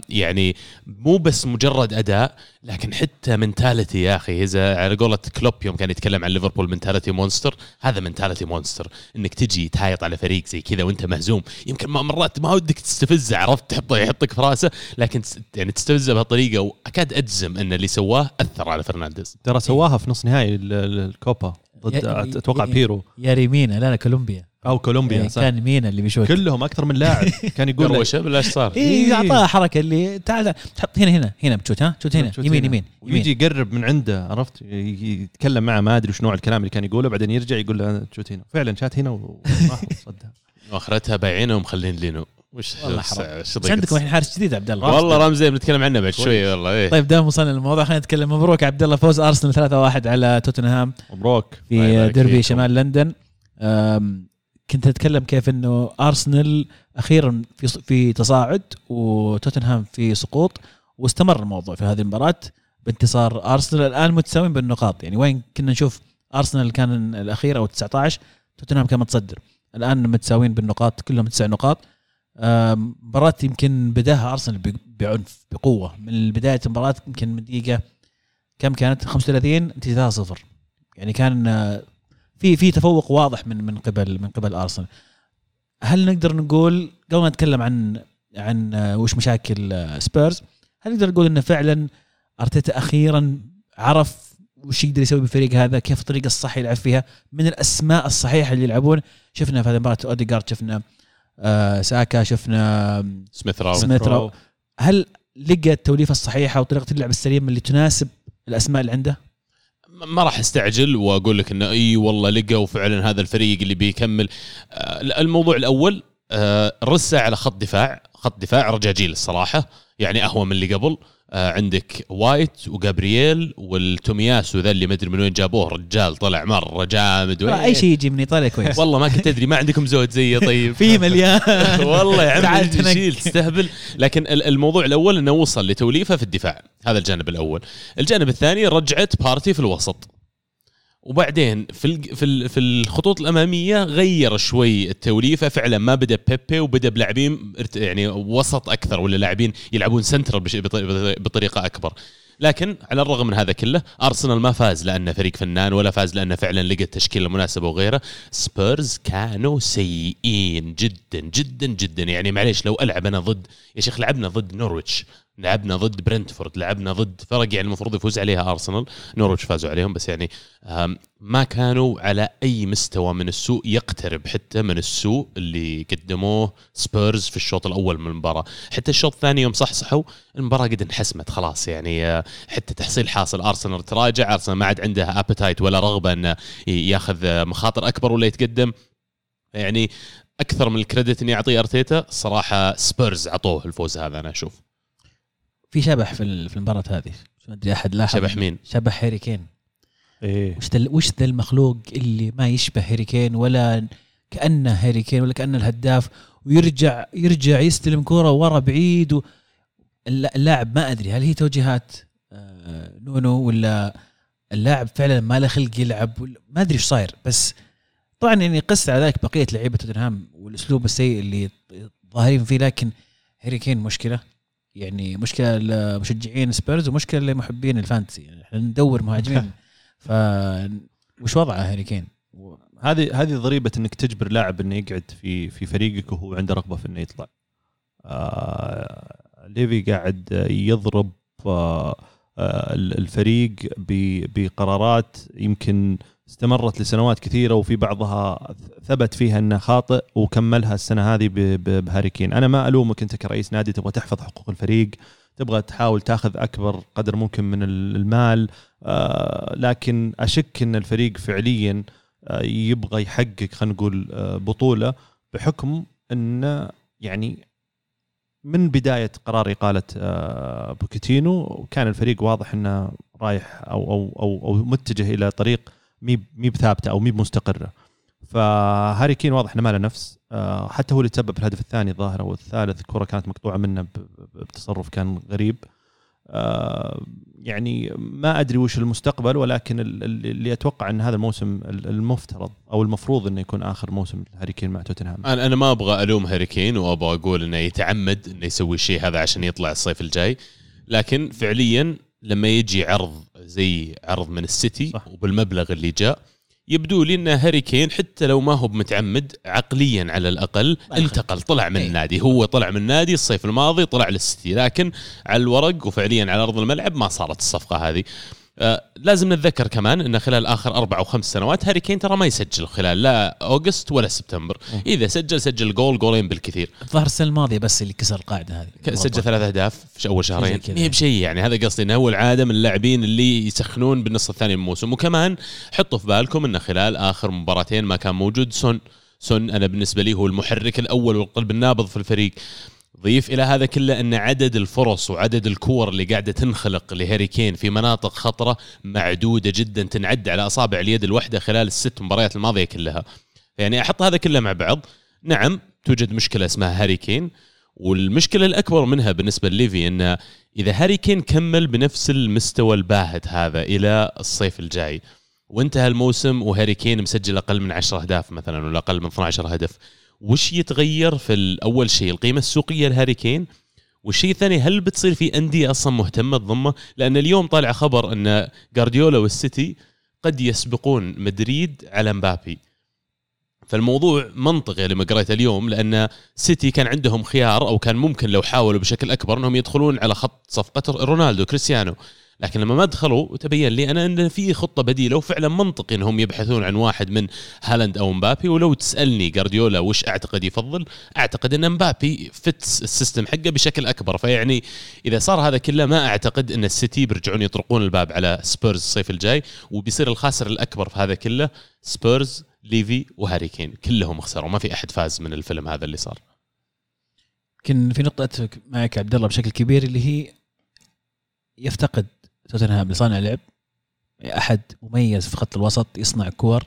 A: يعني مو بس مجرد أداء لكن حتى mentality يا أخي. إذا على قولة كلوب يوم كان يتكلم عن ليفربول mentality monster هذا mentality monster إنك تجي تهايط على فريق زي كذا وأنت مهزوم. يمكن ما- مرات ما ودك تستفزه عرفت؟ تحطه يحطك في رأسه لكن يعني تستفزه بهالطريقة. وأكاد أجزم إن اللي سواه أثر على فرنانديز.
C: ترى سواها في نص نهائي ال- ال- الكوبا ضد
B: أتوقع
C: بيرو.
B: ياري مينا لا لا كولومبيا.
C: أو كولومبيا
B: يعني
C: صح.
B: كان مينا اللي بيشوت؟
C: كلهم أكثر من لاعب. كان يقول له
A: بلا إيش صار؟
B: اي اعطاها حركة اللي تعال تحط هنا هنا هنا بتشوت ها؟ تشوت هنا.
C: شوت
B: يمين
C: هنا.
B: يمين
C: ويجي يقرب من عنده عرفت؟ يتكلم معه ما أدري وش نوع الكلام اللي كان يقوله بعدين يرجع يقول له شوت هنا. فعلا شات هنا وراح وصدها.
A: وأخرتها بايعينه ومخلين لينو. وش
B: والله
A: وش-
B: حرام. عندكم الحين حارس جديد عبد الله؟
A: والله رمزي بنتكلم عنه بعد شوي والله إيه.
B: طيب دام وصلنا للموضوع خلينا نتكلم. مبروك عبد الله فوز أرسنال 3-1 على توتنهام.
C: مبروك.
B: في ديربي. شمال لندن. كنت أتكلم كيف إنه أرسنال أخيرا في في تصاعد وتوتنهام في سقوط واستمر الموضوع في هذه المباراة بانتصار أرسنال الآن متساويين بالنقاط. يعني وين كنا نشوف أرسنال كان الأخير أو 19 توتنهام كان متصدر. الآن متساويين بالنقاط كلهم تسع نقاط. مباراة يمكن بداها أرسنال بعنف بقوة. من بداية المباراة يمكن من دقيقة كم كانت؟ 35 انتهت 3 0 يعني كان في في تفوق واضح من من قبل من قبل أرسنال. هل نقدر نقول قبل ما نتكلم عن عن وش مشاكل سبيرز هل نقدر نقول إنه فعلا أرتيتا أخيرا عرف وش يقدر يسوي بالفريق هذا كيف الطريقة الصح يلعب فيها من الأسماء الصحيحة اللي يلعبون؟ شفنا في هذه المباراة اوديجارد شفنا آه ساكا شفنا
A: سميث راو.
B: سميث راو. هل لقى التوليفة الصحيحة وطريقة اللعب السليمة اللي تناسب الأسماء اللي عنده؟
A: ما راح استعجل وأقول لك إنه إي والله لقوا فعلا هذا الفريق اللي بيكمل. آه، الموضوع الأول آه، رسى على خط دفاع. خط دفاع رجاجيل الصراحة يعني أهون من اللي قبل. عندك وايت وجابرييل والتومياسو ذا اللي ما أدري من وين جابوه رجال طلع مرة جامد.
B: أي شيء يجي من ايطاليا كويس.
A: والله ما كنت أدري ما عندكم زود زي طيب.
B: في مليان.
A: والله يا عمي. تشيل تستهبل. لكن ال- الموضوع الأول إنه وصل لتوليفة في الدفاع هذا الجانب الأول. الجانب الثاني رجعت بارتي في الوسط. وبعدين في في في الخطوط الأمامية غير شوي التوليفة. فعلا ما بدأ بيبي وبدأ بلاعبين يعني وسط أكثر ولا لاعبين يلعبون center بش- بط- بط- بطريقة أكبر. لكن على الرغم من هذا كله أرسنال ما فاز لأنه فريق فنان ولا فاز لأنه فعلا لقى التشكيله المناسبه وغيره. سبيرز كانوا سيئين جدا جدا جدا. يعني معليش لو ألعب أنا ضد يا شيخ لعبنا ضد نورويتش. لعبنا ضد برنتفورد لعبنا ضد فرق يعني المفروض يفوز عليها ارسنال نورويتش فازوا عليهم بس يعني ما كانوا على أي مستوى من السوء يقترب حتى من السوء اللي قدموه سبيرز في الشوط الأول من المباراة. حتى الشوط الثاني يوم صحصحوا المباراة قد انحسمت خلاص يعني آه، حتى تحصيل حاصل. ارسنال تراجع ارسنال ما عاد عنده appetite ولا رغبة إنه ياخذ آه، مخاطر أكبر ولا يتقدم. يعني أكثر من ال credit اني اعطيه أرتيتا الصراحه سبيرز عطوه الفوز هذا أنا أشوف.
B: في شبح في ال- في المباراة هذه. ما أدري أحد لاحظ
A: شبح مين؟
B: شبح هاري كين.
C: إيه.
B: وش ذا وش ذا المخلوق اللي ما يشبه هاري كين ولا كأنه هاري كين ولا كأنه الهداف ويرجع يرجع يستلم كورة ورا بعيد و... اللاعب ما أدري هل هي توجيهات آه، نونو ولا اللاعب فعلا ما له خلق يلعب؟ ولا- ما أدري إيش صاير. بس طبعا يعني قس على ذلك بقية لعيبة توتنهام والأسلوب السيء اللي ظاهرين فيه لكن هاري كين مشكلة. يعني مشكلة لمشجعين سبيرز ومشكلة لمحبين ال fantasy يعني إحنا ندور مهاجمين ف وش وضعه هاري كين؟
C: هذه هذه ضريبة إنك تجبر لاعب إنه يقعد في في فريقك وهو عنده رغبة في إنه يطلع. آه ليفي قاعد يضرب آه آه الفريق بقرارات يمكن استمرت لسنوات كثيرة وفي بعضها ثبت فيها انه خاطئ وكملها السنة هذه ب- ب- بهاري كين، أنا ما ألومك أنت كرئيس نادي تبغى تحفظ حقوق الفريق، تبغى تحاول تاخذ أكبر قدر ممكن من المال آه لكن أشك إن الفريق فعليا آه، يبغى يحقق خلينا نقول آه، بطولة بحكم انه يعني من بداية قرار إقالة بوكيتينو كان الفريق واضح إنه رايح أو أو أو, أو متجه إلى طريق مي مي بثابتة أو مي بمستقرة. فهاري كين واضح إنه ما له نفس. آه، حتى هو اللي تسبب في الهدف الثاني الظاهر أو الثالث الكرة كانت مقطوعة منه بتصرف كان غريب. آه، يعني ما أدري وش المستقبل ولكن ال- ال- اللي أتوقع إن هذا الموسم ال- المفترض أو المفروض إنه يكون آخر موسم هاري كين مع توتنهام.
A: أنا أنا ما أبغى ألوم هاري كين وأبغى أقول إنه يتعمد إنه يسوي الشيء هذا عشان يطلع الصيف الجاي. لكن فعليا لما يجي عرض زي عرض من السيتي
C: صح.
A: وبالمبلغ اللي جاء يبدو لي إن هاري كين حتى لو ما هو متعمد عقليا على
B: الأقل
A: انتقل طلع من
B: إيه.
A: النادي هو طلع من النادي الصيف الماضي طلع للسيتي لكن على الورق وفعليا على أرض الملعب ما صارت الصفقة هذه لازم نتذكر كمان إن خلال آخر أربع أو خمس سنوات هاري كين ترى ما يسجل خلال لا أوغست ولا سبتمبر. إذا سجل سجل جول جولين بالكثير.
B: الظاهر السنة الماضية بس اللي كسر القاعدة هذه.
A: سجل ثلاث أهداف في أول شهرين. ما هي بشيء يعني. هذا قصدي إنه هو العادة من اللاعبين اللي يسخنون بالنص الثاني من الموسم. وكمان حطوا في بالكم انه خلال آخر مباراتين ما كان موجود. سون سون أنا بالنسبة لي هو المحرك الأول والقلب النابض في الفريق. ضيف إلى هذا كله أن عدد الفرص وعدد الكور اللي قاعدة تنخلق لهاري كين في مناطق خطرة معدودة جدا تنعد على أصابع اليد الواحده خلال الست مباريات الماضية كلها. يعني أحط هذا كله مع بعض. نعم توجد مشكلة اسمها هاري كين والمشكلة الأكبر منها بالنسبة لليفي انه إذا هاري كين كمل بنفس المستوى الباهت هذا إلى الصيف الجاي وانتهى الموسم وهاري كين مسجل أقل من 10 أهداف مثلا ولا أقل من 12 هدف وش يتغير في ال- أول شيء القيمة السوقية لهاري كين والشيء الثاني هل بتصير في أندية أصلا مهتمة تضمه؟ لأن اليوم طالع خبر أن جارديولا والسيتي قد يسبقون مدريد على مبابي. فالموضوع منطقي لما قريته اليوم لأن سيتي كان عندهم خيار أو كان ممكن لو حاولوا بشكل أكبر إنهم يدخلون على خط صفقه رونالدو كريستيانو. لكن لما ما دخلوا تبين لي أنا إن في خطة بديلة وفعلا منطقي إنهم يبحثون عن واحد من هالاند أو مبابي. ولو تسألني جارديولا وش أعتقد يفضل أعتقد إن مبابي fits ال system حقه بشكل أكبر. فيعني إذا صار هذا كله ما أعتقد إن السيتي بيرجعون يطرقون الباب على سبيرز الصيف الجاي. وبيصير الخاسر الأكبر في هذا كله سبيرز ليفي وهاري كين كلهم خسروا ما في أحد فاز من الفيلم هذا اللي صار.
B: يمكن في نقطة أتفق معك عبد الله بشكل كبير اللي هي يفتقد توتنهام لصانع لعب. أحد مميز في خط الوسط يصنع كور.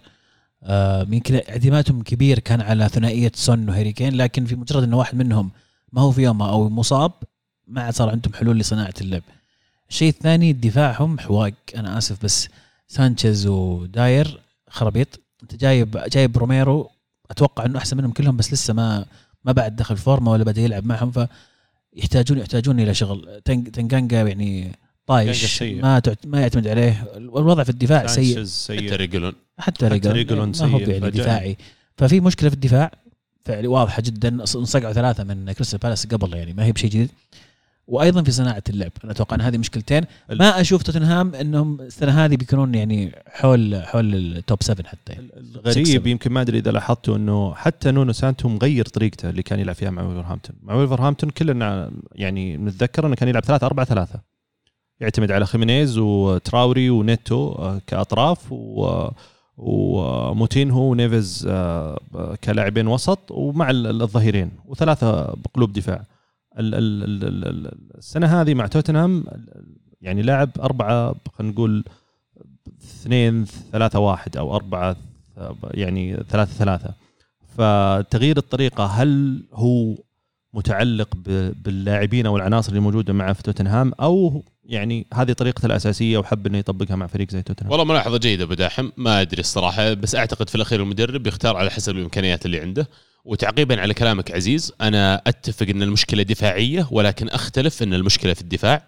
B: آه، يمكن اعتمادهم كبير كان على ثنائية سون وهاري كين لكن في مجرد أن واحد منهم ما هو في يومه أو مصاب ما عاد صار عندهم حلول لصناعة اللعب. الشيء الثاني دفاعهم حواق. أنا آسف بس سانشيز وداير خرابيط. أنت جايب جايب روميرو أتوقع أنه أحسن منهم كلهم بس لسه ما ما بعد دخل فورمه ولا بدا يلعب معهم فيحتاجون يحتاجون إلى شغل. تنج- تنجانجا يعني طايش. ما تعت- ما يعتمد عليه. الوضع في الدفاع سيء.
A: حتى
C: سيء
B: حتى
C: حتى
B: ريجولون.
C: ريجولون
B: ما هو
C: سيء.
B: يعني. دفاعي. ففي مشكلة في الدفاع فعلي واضحة جدا. انصقعوا ثلاثة من كريستال بالاس قبل يعني ما هي بشيء جديد. وأيضا في صناعة اللعب. أنا أتوقع إن هذه مشكلتين. ما أشوف توتنهام إنهم السنة هذه بيكونون يعني حول حول ال top 7 حتى. يعني.
C: الغريب يمكن ما أدري إذا لاحظتوا إنه حتى نونو سانتو مغير طريقته اللي كان يلعب فيها مع ولفرهامبتون مع ولفرهامبتون كلنا يعني نتذكر إنه كان يلعب 3 4 3 يعتمد على خيمينيز وتراوري ونيتو كأطراف و وموتينهو ونيفز آه، كلاعبين وسط ومع ال- الظهيرين. وثلاثة بقلوب دفاع. ال- ال- ال- ال- ال- السنة هذه مع توتنهام يعني لاعب أربعة خلينا نقول اثنين ثلاثة واحد أو أربعة يعني ثلاثة ثلاثة. فتغيير الطريقة هل هو متعلق باللاعبين أو العناصر اللي موجودة معه في توتنهام أو يعني هذه طريقته الأساسية وحب أنه يطبقها مع فريق زي توتنهام؟
A: والله ملاحظة جيدة أبو داحم ما أدري الصراحة بس أعتقد في الأخير المدرب يختار على حسب الإمكانيات اللي عنده. وتعقيبا على كلامك عزيز أنا أتفق إن المشكلة دفاعية ولكن أختلف إن المشكلة في الدفاع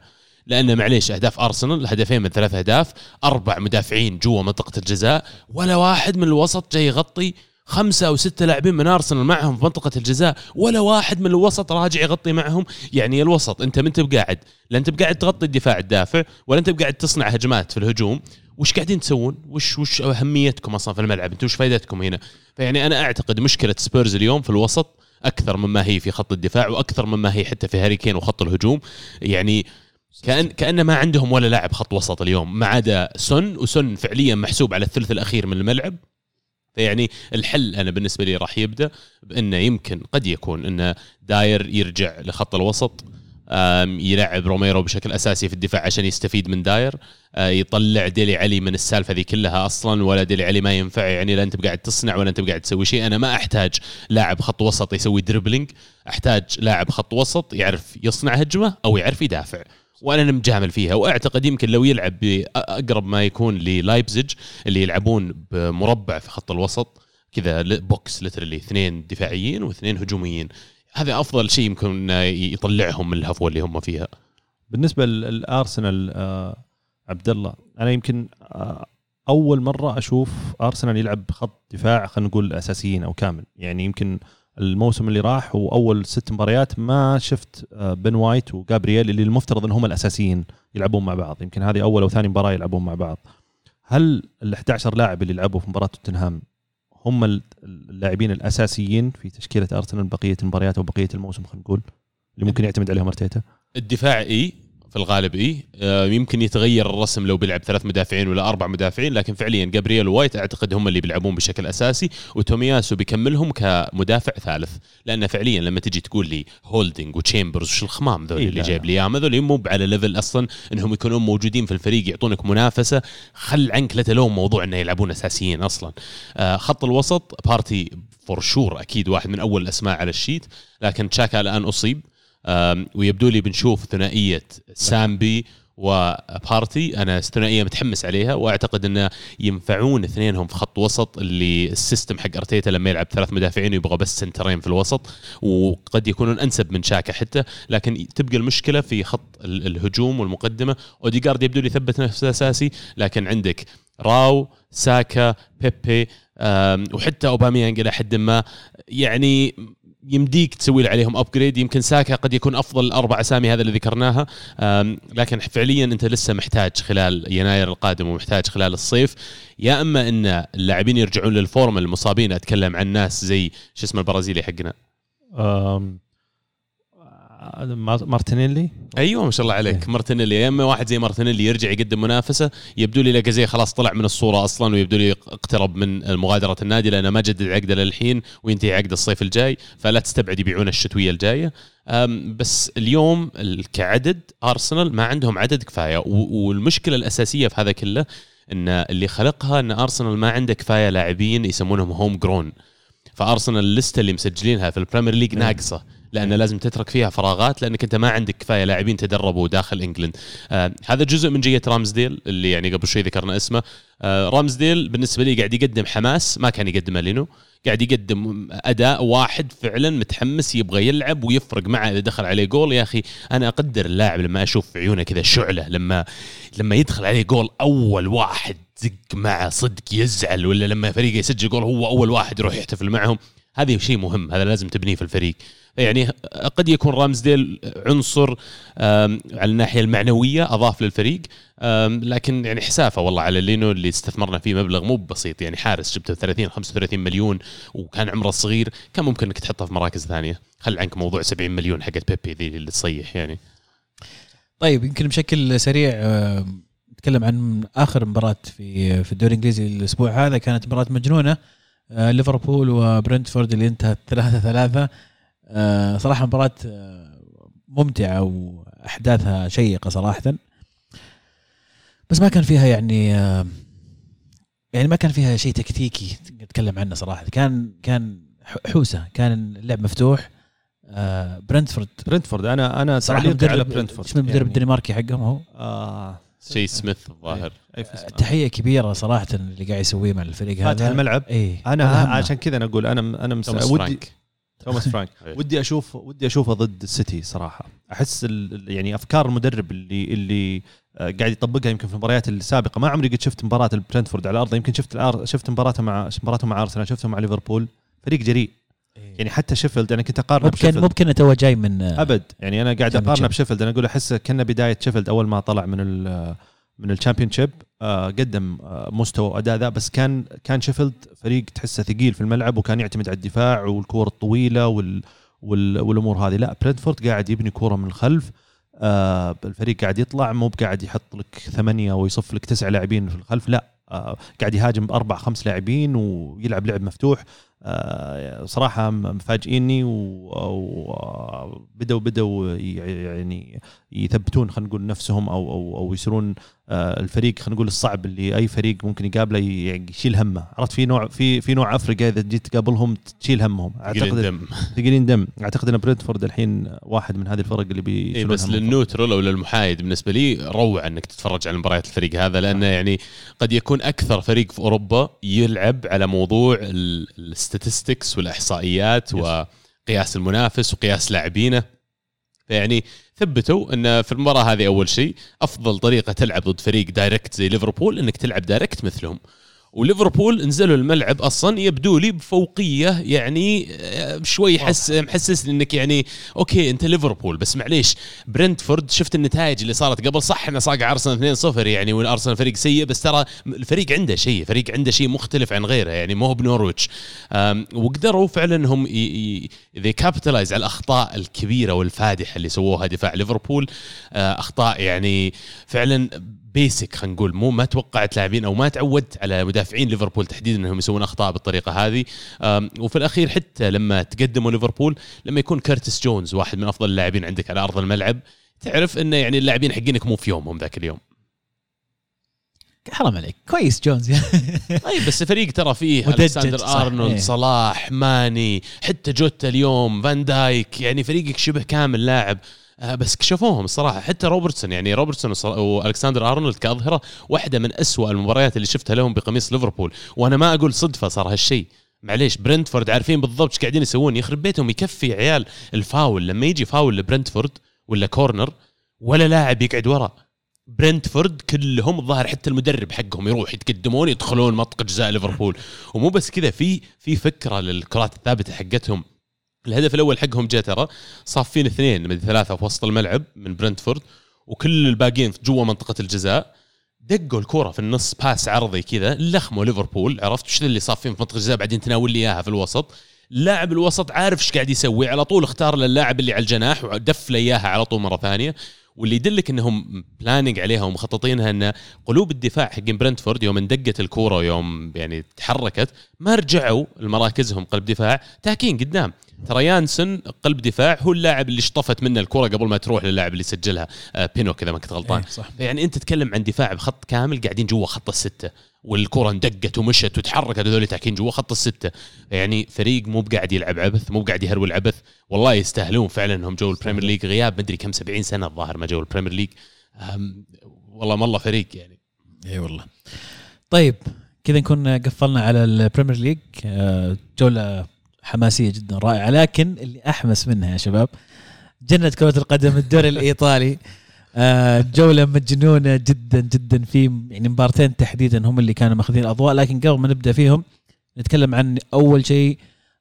A: لأن معليش أهداف أرسنال هدفين من ثلاث أهداف أربع مدافعين جوا منطقة الجزاء ولا واحد من الوسط جاي يغطي خمسة أو ستة لاعبين من أرسنال معهم في منطقة الجزاء ولا واحد من الوسط راجع يغطي معهم. يعني الوسط أنت ما أنت بقاعد لا أنت بقاعد تغطي الدفاع الدافع ولا أنت بقاعد تصنع هجمات في الهجوم. وش قاعدين تسوون؟ وش وش أهميتكم أصلا في الملعب؟ أنتم وش فائدتكم هنا؟ فيعني أنا أعتقد مشكلة سبيرز اليوم في الوسط أكثر مما هي في خط الدفاع وأكثر مما هي حتى في هاري كين وخط الهجوم يعني كان كان ما عندهم ولا لاعب خط وسط اليوم ما عدا سون وسون فعليا محسوب على الثلث الأخير من الملعب فيعني الحل أنا بالنسبة لي راح يبدأ بأنه يمكن قد يكون انه داير يرجع لخط الوسط يلعب روميرو بشكل أساسي في الدفاع عشان يستفيد من داير يطلع ديلي علي من السالفة ذي كلها أصلا ولا ديلي علي ما ينفع يعني لا أنت بقاعد تصنع ولا أنت بقاعد تسوي شيء. أنا ما أحتاج لاعب خط وسط يسوي dribbling أحتاج لاعب خط وسط يعرف يصنع هجمة أو يعرف يدافع. وأنا مجامل فيها. وأعتقد يمكن لو يلعب باقرب ما يكون للايبزيج اللي يلعبون بمربع في خط الوسط كذا box literally اثنين دفاعيين واثنين هجوميين. هذا أفضل شيء يمكن يطلعهم من الهفوة اللي هم فيها.
C: بالنسبة للأرسنال آه عبد الله أنا يمكن آه أول مرة أشوف أرسنال يلعب خط دفاع خلينا نقول أساسيين أو كامل. يعني يمكن الموسم اللي راح وأول ست مباريات ما شفت آه، بن وايت وجابرييل اللي المفترض انهم الأساسيين يلعبون مع بعض. يمكن هذه أول أو ثاني مباراة يلعبون مع بعض. هل ال 11 لاعب اللي لعبوا في مباراة توتنهام هم ال- اللاعبين الأساسيين في تشكيلة أرسنال بقية المباريات أو بقية الموسم خلينا نقول؟ اللي ممكن يعتمد عليهم أرتيتا؟
A: الدفاع إي. في الغالب إي. آه، يمكن يتغير الرسم لو بيلعب ثلاث مدافعين ولا أربع مدافعين لكن فعليا جابرييل ووايت أعتقد هم اللي بيلعبون بشكل أساسي وتومياسو بيكملهم كمدافع ثالث. لأن فعليا لما تجي تقول لي هولدنج وتشامبرز وش الخمام ذول
C: إي
A: اللي جايب. لي إياهم هذول مو على level أصلا إنهم يكونون موجودين في الفريق يعطونك منافسة. خل عنك لا تلوم موضوع إنه يلعبون أساسيين أصلا. آه، خط الوسط بارتي for sure أكيد واحد من أول الأسماء على ال sheet لكن تشاكا الآن أصيب. ويبدو لي بنشوف ثنائية سامبي وبارتي. أنا الثنائيه متحمس عليها وأعتقد انه ينفعون اثنينهم في خط وسط اللي ال system حق أرتيتا لما يلعب ثلاث مدافعين ويبغى بس سنترين في الوسط وقد يكونون أنسب من شاكا حتى. لكن تبقى المشكلة في خط ال- الهجوم والمقدمة. اوديجارد يبدو لي ثبت نفسه أساسي لكن عندك راو ساكا بيبي وحتى أوباميانج إلى حد ما. يعني يمديك تسوي عليهم upgrade يمكن ساكا قد يكون أفضل الأربع أسامي هذا اللي ذكرناها. لكن فعليا أنت لسه محتاج خلال يناير القادم ومحتاج خلال الصيف. يا أما أن اللاعبين يرجعون لل form المصابين. أتكلم عن ناس زي شو اسمه البرازيلي حقنا؟
C: مارتينيلي؟
A: أيوه ما شاء الله عليك. مارتينيلي يا اما واحد زي مارتينيلي يرجع يقدم منافسة يبدو لي لاكازيه خلاص طلع من الصورة أصلا ويبدو لي اقترب من مغادره النادي لأنه ما جدد عقده للحين وينتهي عقد الصيف الجاي فلا تستبعد يبيعونه الشتوية الجاية. بس اليوم ال- كعدد أرسنال ما عندهم عدد كفاية. والمشكلة الأساسية في هذا كله إن اللي خلقها إن أرسنال ما عنده كفاية لاعبين يسمونهم home grown فأرسنال اللسته اللي مسجلينها في ال Premier League ناقصة. لأن لازم تترك فيها فراغات لأنك أنت ما عندك كفاية لاعبين تدربوا داخل England. آه هذا جزء من جية رامزديل اللي يعني قبل شوي ذكرنا اسمه. آه رامزديل بالنسبة لي قاعد يقدم حماس ما كان يقدمه لينو. قاعد يقدم أداء واحد فعلا متحمس يبغى يلعب ويفرق معه إذا دخل عليه جول. يا أخي أنا أقدر اللاعب لما أشوف في عيونه كذا شعلة لما لما يدخل عليه جول أول واحد زق معه صدق يزعل ولا لما فريقه يسجل جول هو أول واحد يروح يحتفل معهم. هذا شيء مهم هذا لازم تبنيه في الفريق. يعني قد يكون رامزديل عنصر على الناحية المعنوية أضاف للفريق لكن يعني حسافة والله على لينو اللي استثمرنا فيه مبلغ مو بسيط. يعني حارس جبته 30 35 مليون وكان عمره صغير كان ممكن إنك تحطه في مراكز ثانية. خل عنك موضوع 70 مليون حقت بيبي ذي اللي تصيح يعني.
B: طيب يمكن بشكل سريع نتكلم عن آخر مباراة في في الدوري الإنجليزي الأسبوع هذا كانت مباراة مجنونة. ليفربول وبرنتفورد اللي انتهت 3 3 آه، صراحة مباراة آه، ممتعة وأحداثها شيقة صراحة. بس ما كان فيها يعني آه، يعني ما كان فيها شيء تكتيكي نتكلم عنه صراحة. كان كان حوسة كان اللعب مفتوح. آه، برنتفورد.
C: برنتفورد أنا
B: أنا
C: صراحة على برنتفورد
B: اسمه المدرب
C: يعني.
B: الدنماركي حقهم هو؟
C: آه
A: شيء سميث الظاهر.
C: اسمه.
B: تحية كبيرة صراحة اللي قاعد يسويه مع الفريق هذا.
C: فاتح الملعب.
B: اي
C: أنا عشان كذا أنا أقول أنا أنا مس...
A: توماس
C: ودي
A: فرانك.
C: توماس فرانك.
A: إيه.
C: ودي أشوف ودي أشوفه ضد السيتي صراحة. أحس ال... يعني أفكار المدرب اللي اللي آه، قاعد يطبقها يمكن في المباريات السابقة. ما عمري قد شفت مباراة البرنتفورد على أرضه. يمكن شفت. شفت مباراته مع مباراته مع أرسنال شفته مع ليفربول. فريق جريء. يعني حتى شيفيلد أنا كنت أقارنه
B: ممكن
C: بشيفيلد.
B: ممكن تو جاي من
C: أبد. يعني أنا قاعد. أقارنه بشيفيلد. أنا أقول أحس كنا بداية شيفيلد أول ما طلع من ال من ال Championship آه قدم آه مستوى وأداء ذا بس كان كان شيفيلد فريق تحسه ثقيل في الملعب وكان يعتمد على الدفاع والكور الطويلة وال وال والأمور هذه. لا برنتفورد قاعد يبني كورة من الخلف آه الفريق قاعد يطلع مو بقاعد يحط لك ثمانية ويصف لك تسع لاعبين في الخلف لا آه قاعد يهاجم باربع خمس لاعبين ويلعب لعب مفتوح. صراحة م- مفاجئيني وبدأوا بدأوا ي- يعني يثبتون خلينا نقول نفسهم أو أو أو يصيرون آه، الفريق خلينا نقول الصعب اللي أي فريق ممكن يقابله يعني يشيل همه. عرفت في نوع في في نوع فرق يا إذا جيت تقابلهم تشيل همهم. أعتقد
A: الدم
C: ثقيلين دم أعتقد إن برنتفورد الحين واحد من هذه الفرق اللي
A: إيه
C: بيشيلون
A: بس
C: همهم.
A: لل neutral أو للمحايد بالنسبة لي روعة إنك تتفرج على مباريات الفريق هذا لأنه يعني قد يكون أكثر فريق في أوروبا يلعب على موضوع ال statistics
C: والإحصائيات.
A: وقياس المنافس وقياس لاعبينه. فيعني ثبتوا إن في المباراة هذه أول شيء أفضل طريقة تلعب ضد فريق direct زي ليفربول إنك تلعب direct مثلهم. وليفربول نزلوا الملعب أصلا يبدو لي بفوقية يعني آه، شوي حس محسسني إنك يعني okay أنت ليفربول بس معليش برنتفورد شفت النتائج اللي صارت قبل؟ صح انه صاقع أرسنال 2-0 يعني والارسنال فريق سيء بس ترى الفريق عنده شيء فريق عنده شيء مختلف عن غيره يعني مو هو بنورويتش. وقدروا فعلا انهم اذا capitalize على الأخطاء الكبيرة والفادحة اللي سووها دفاع ليفربول. آه، أخطاء يعني فعلا basic خلينا نقول. مو ما توقعت لاعبين أو ما تعودت على مدافعين ليفربول تحديدا إنهم يسوون أخطاء بالطريقة هذه. وفي الأخير حتى لما تقدموا ليفربول لما يكون كيرتس جونز واحد من أفضل اللاعبين عندك على أرض الملعب تعرف إنه يعني اللاعبين حقينك مو في يومهم ذاك اليوم.
B: حرام عليك. كيرتس جونز.
A: طيب بس فريق ترى فيه
B: صح،
A: أرنولد
B: إيه.
A: صلاح ماني حتى جوتا اليوم فان دايك يعني فريقك شبه كامل لاعب. بس كشفوهم الصراحة. حتى روبرتسون يعني روبرتسون وألكسندر أرنولد كأظهرة واحدة من أسوأ المباريات اللي شفتها لهم بقميص ليفربول. وأنا ما أقول صدفة صار هالشيء. معليش برنتفورد عارفين بالضبط إيش قاعدين يسوون. يخرب بيتهم يكفي عيال الفاول. لما يجي فاول لبرنتفورد ولا كورنر ولا لاعب يقعد ورا برنتفورد كلهم الظاهر حتى المدرب حقهم يروح يتقدمون يدخلون منطقه جزاء ليفربول. ومو بس كذا في في فكرة للكرات الثابتة حقتهم. الهدف الأول حقهم جاء ترى صافين اثنين من ثلاثة في وسط الملعب من برنتفورد وكل الباقيين جوا منطقة الجزاء دقوا الكرة في النص باس عرضي كذا لخموا ليفربول عرفت؟ إيش اللي صافين في منطقة الجزاء؟ بعدين تناول لي إياها في الوسط. لاعب الوسط عارف إيش قاعد يسوي على طول اختار للاعب اللي على الجناح ودف لي إياها على طول مرة ثانية. واللي يدلك إنهم planning عليها ومخططينها ان قلوب الدفاع حقين برنتفورد يوم اندقت الكورة ويوم يعني تحركت ما رجعوا لمراكزهم قلب دفاع تاكين قدام. ترى يانسن قلب دفاع هو اللاعب اللي اشطفت منه الكرة قبل ما تروح للاعب اللي سجلها آه بينو كذا ما كنت غلطان.
B: إيه، صح.
A: يعني أنت تتكلم عن دفاع بخط كامل قاعدين جوا خط الستة والكرة اندقت ومشت وتحركت هذول تاكين جوا خط الستة. يعني فريق مو بقاعد يلعب عبث مو بقاعد يهرول عبث. والله يستاهلون فعلا إنهم جو البريمير ليج غياب. مدري كم 70 سنة الظاهر ما جو البريمير ليج. والله والله فريق يعني.
B: اي والله. طيب كذا نكون قفلنا على البريمير ليج. آه، جوله حماسية جدا رائعة. لكن اللي أحمس منها يا شباب جنة كرة القدم الدوري الإيطالي. آه، جولة مجنونة جدا جدا في يعني مبارتين تحديدا هم اللي كانوا ماخذين الأضواء. لكن قبل ما نبدأ فيهم نتكلم عن أول شيء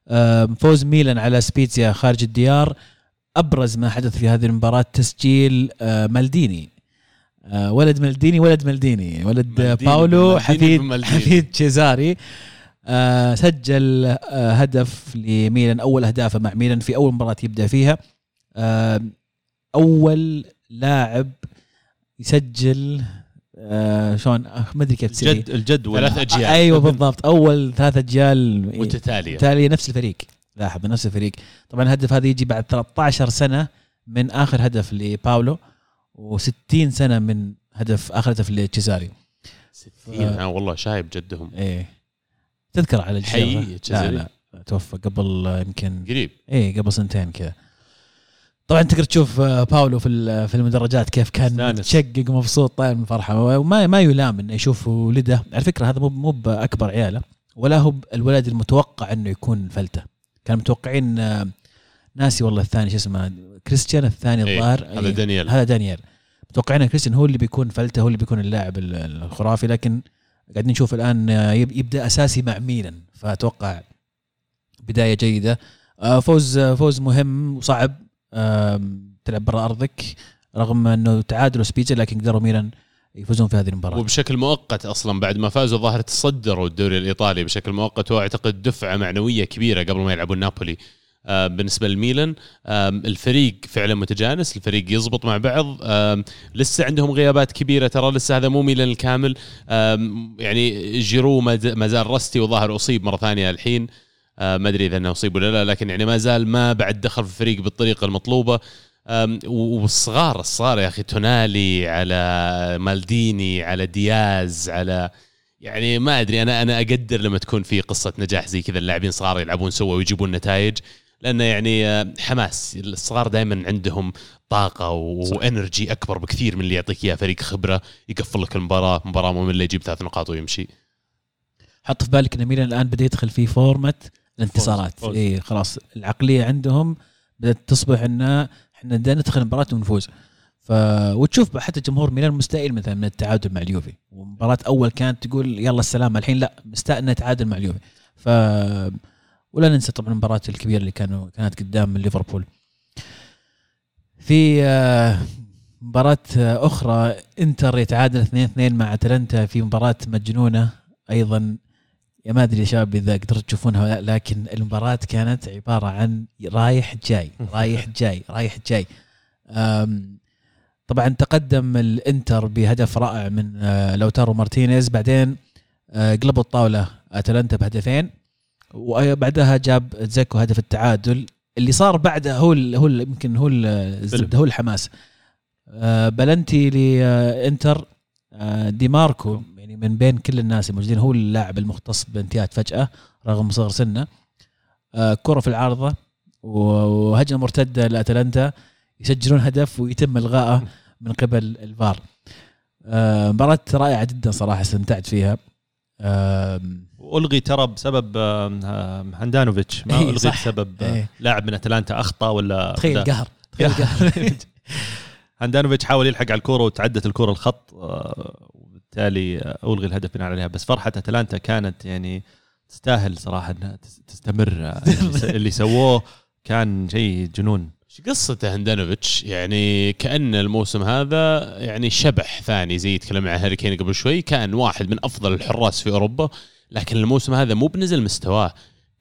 B: آه، فوز ميلان على سبيتزيا خارج الديار. أبرز ما حدث في هذه المباراة تسجيل آه، مالديني. ولد مالديني ولد مالديني. ولد
A: مالديني
B: باولو
A: مالديني
B: حفيد
A: مالديني.
B: حفيد تشيزاري آه، سجل آه، هدف لميلان أول اهدافه مع ميلان في أول مباراة يبدأ فيها. آه، أول لاعب يسجل آه، شلون؟ آه، ما أدري كيف تصير
C: الجد الجد
A: ثلاث
C: ولا
A: أجيال.
B: أيوه بالضبط. أول ثلاث أجيال
A: متتالية.
B: بالتالي نفس الفريق. لاحظ نفس الفريق. طبعا الهدف هذا يجي بعد 13 سنة من آخر هدف لباولو و60 سنة من هدف آخر هدف لتشيزاري.
A: 60 آه والله شايب جدهم.
B: إيه. تذكر على الجزيرة؟
A: حي
B: لا؟ لا توفى قبل آه، يمكن
A: قريب.
B: إيه قبل سنتين كذا. طبعا تقدر تشوف آه، باولو في في المدرجات كيف كان. متشقق ومبسوط طاير من الفرحه وما ما يلام إنه يشوف ولده. على فكرة هذا مو مو بأكبر عيالة ولا هو الولد المتوقع إنه يكون فلتة. كان متوقعين آه، ناسي والله الثاني شو اسمه كريستيان الثاني
A: إيه،
B: الظاهر.
A: هذا
B: إيه،
A: دانيال
B: هذا دانيال متوقعين إن كريستيان هو اللي بيكون فلتة هو اللي بيكون اللاعب ال- الخرافي لكن قاعدين نشوف الآن آه، يب- يبدأ أساسي مع ميلان. فأتوقع بداية جيدة. آه، فوز آه، فوز مهم وصعب. تلعب برا أرضك. رغم أنه تعادلوا سبيتزا لكن قدروا ميلان يفوزون في هذه المباراة.
A: وبشكل مؤقت أصلا بعد ما فازوا ظاهر تصدروا الدوري الإيطالي بشكل مؤقت وأعتقد دفعة معنوية كبيرة قبل ما يلعبون نابولي. بالنسبة لميلان آم، الفريق فعلا متجانس الفريق يزبط مع بعض. لسه عندهم غيابات كبيرة ترى لسه هذا مو ميلان الكامل. يعني جيرو ما زال rusty وظاهر أصيب مرة ثانية الحين. آه، ما أدري إذا إنه أصيب ولا لا لكن يعني ما زال ما بعد دخل في الفريق بالطريقة المطلوبة. والصغار الصغار يا أخي تونالي على مالديني على دياز على يعني ما أدري أنا أنا أقدر لما تكون في قصة نجاح زي كذا اللاعبين صغار يلعبون سوا ويجيبون نتائج. لأنه يعني آه، حماس الصغار دائما عندهم طاقة و energy أكبر بكثير من اللي يعطيك إياه. فريق خبرة يقفل لك المباراة مباراة ممله يجيب ثلاث نقاط ويمشي.
B: حط في بالك إن ميلان الآن بدأ يدخل في فورمه الانتصارات. اي خلاص. العقلية عندهم بدأت تصبح إن إحنا بدنا ندخل المباراة ونفوز. ف وتشوف حتى جمهور ميلان مستائل مثلا من التعادل مع اليوفي. ومباراة أول كانت تقول يلا السلامه الحين لا مستاء إنه يتعادل مع اليوفي. ف ولا ننسى طبعا المباراة الكبيرة اللي كانوا كانت قدام ليفربول. في آه، مباراة آه، أخرى إنتر يتعادل 2-2 مع أتلانتا في مباراة مجنونة. أيضا يا ما أدري يا شباب إذا قدرت تشوفونها ولا لا لكن المباراة كانت عبارة عن رايح جاي رايح جاي رايح جاي. طبعا تقدم الإنتر بهدف رائع من آه، لوتارو مارتينيز. بعدين قلبوا الطاولة أتلانتا بهدفين. وبعدها جاب جيكو هدف التعادل. اللي صار بعده هو ال هو يمكن هو ال- الزبده هو الحماس. آه، بلنتي لانتر. آه، دي ماركو يعني من بين كل الناس الموجودين هو اللاعب المختص بالانتهاءات فجأة رغم صغر سنه. آه، كرة في العارضة وهجمة مرتدة لأتلانتا. يسجلون هدف ويتم الغائه من قبل الفار. مباراة رائعة جدا صراحة استمتعت فيها.
C: والغي ترى بسبب آم، آم، هاندانوفيتش ما
B: إيه،
C: الغي
B: صح.
C: بسبب
B: إيه.
C: آه، لاعب من أتلانتا أخطأ ولا
B: تخيل. قهر تخيل قهر.
C: هاندانوفيتش حاول يلحق على الكورة وتعدت الكورة الخط آه، وبالتالي آه، ألغي الهدف بناء عليها. بس فرحة أتلانتا كانت يعني تستاهل صراحة إنها تس- تستمر آه، اللي س- اللي سووه كان شيء جنون.
A: إيش قصته هندانوفيتش؟ يعني كأن الموسم هذا يعني شبح ثاني زي تكلمنا عن هاري كين قبل شوي كان واحد من أفضل الحراس في أوروبا. لكن الموسم هذا مو بنزل مستواه.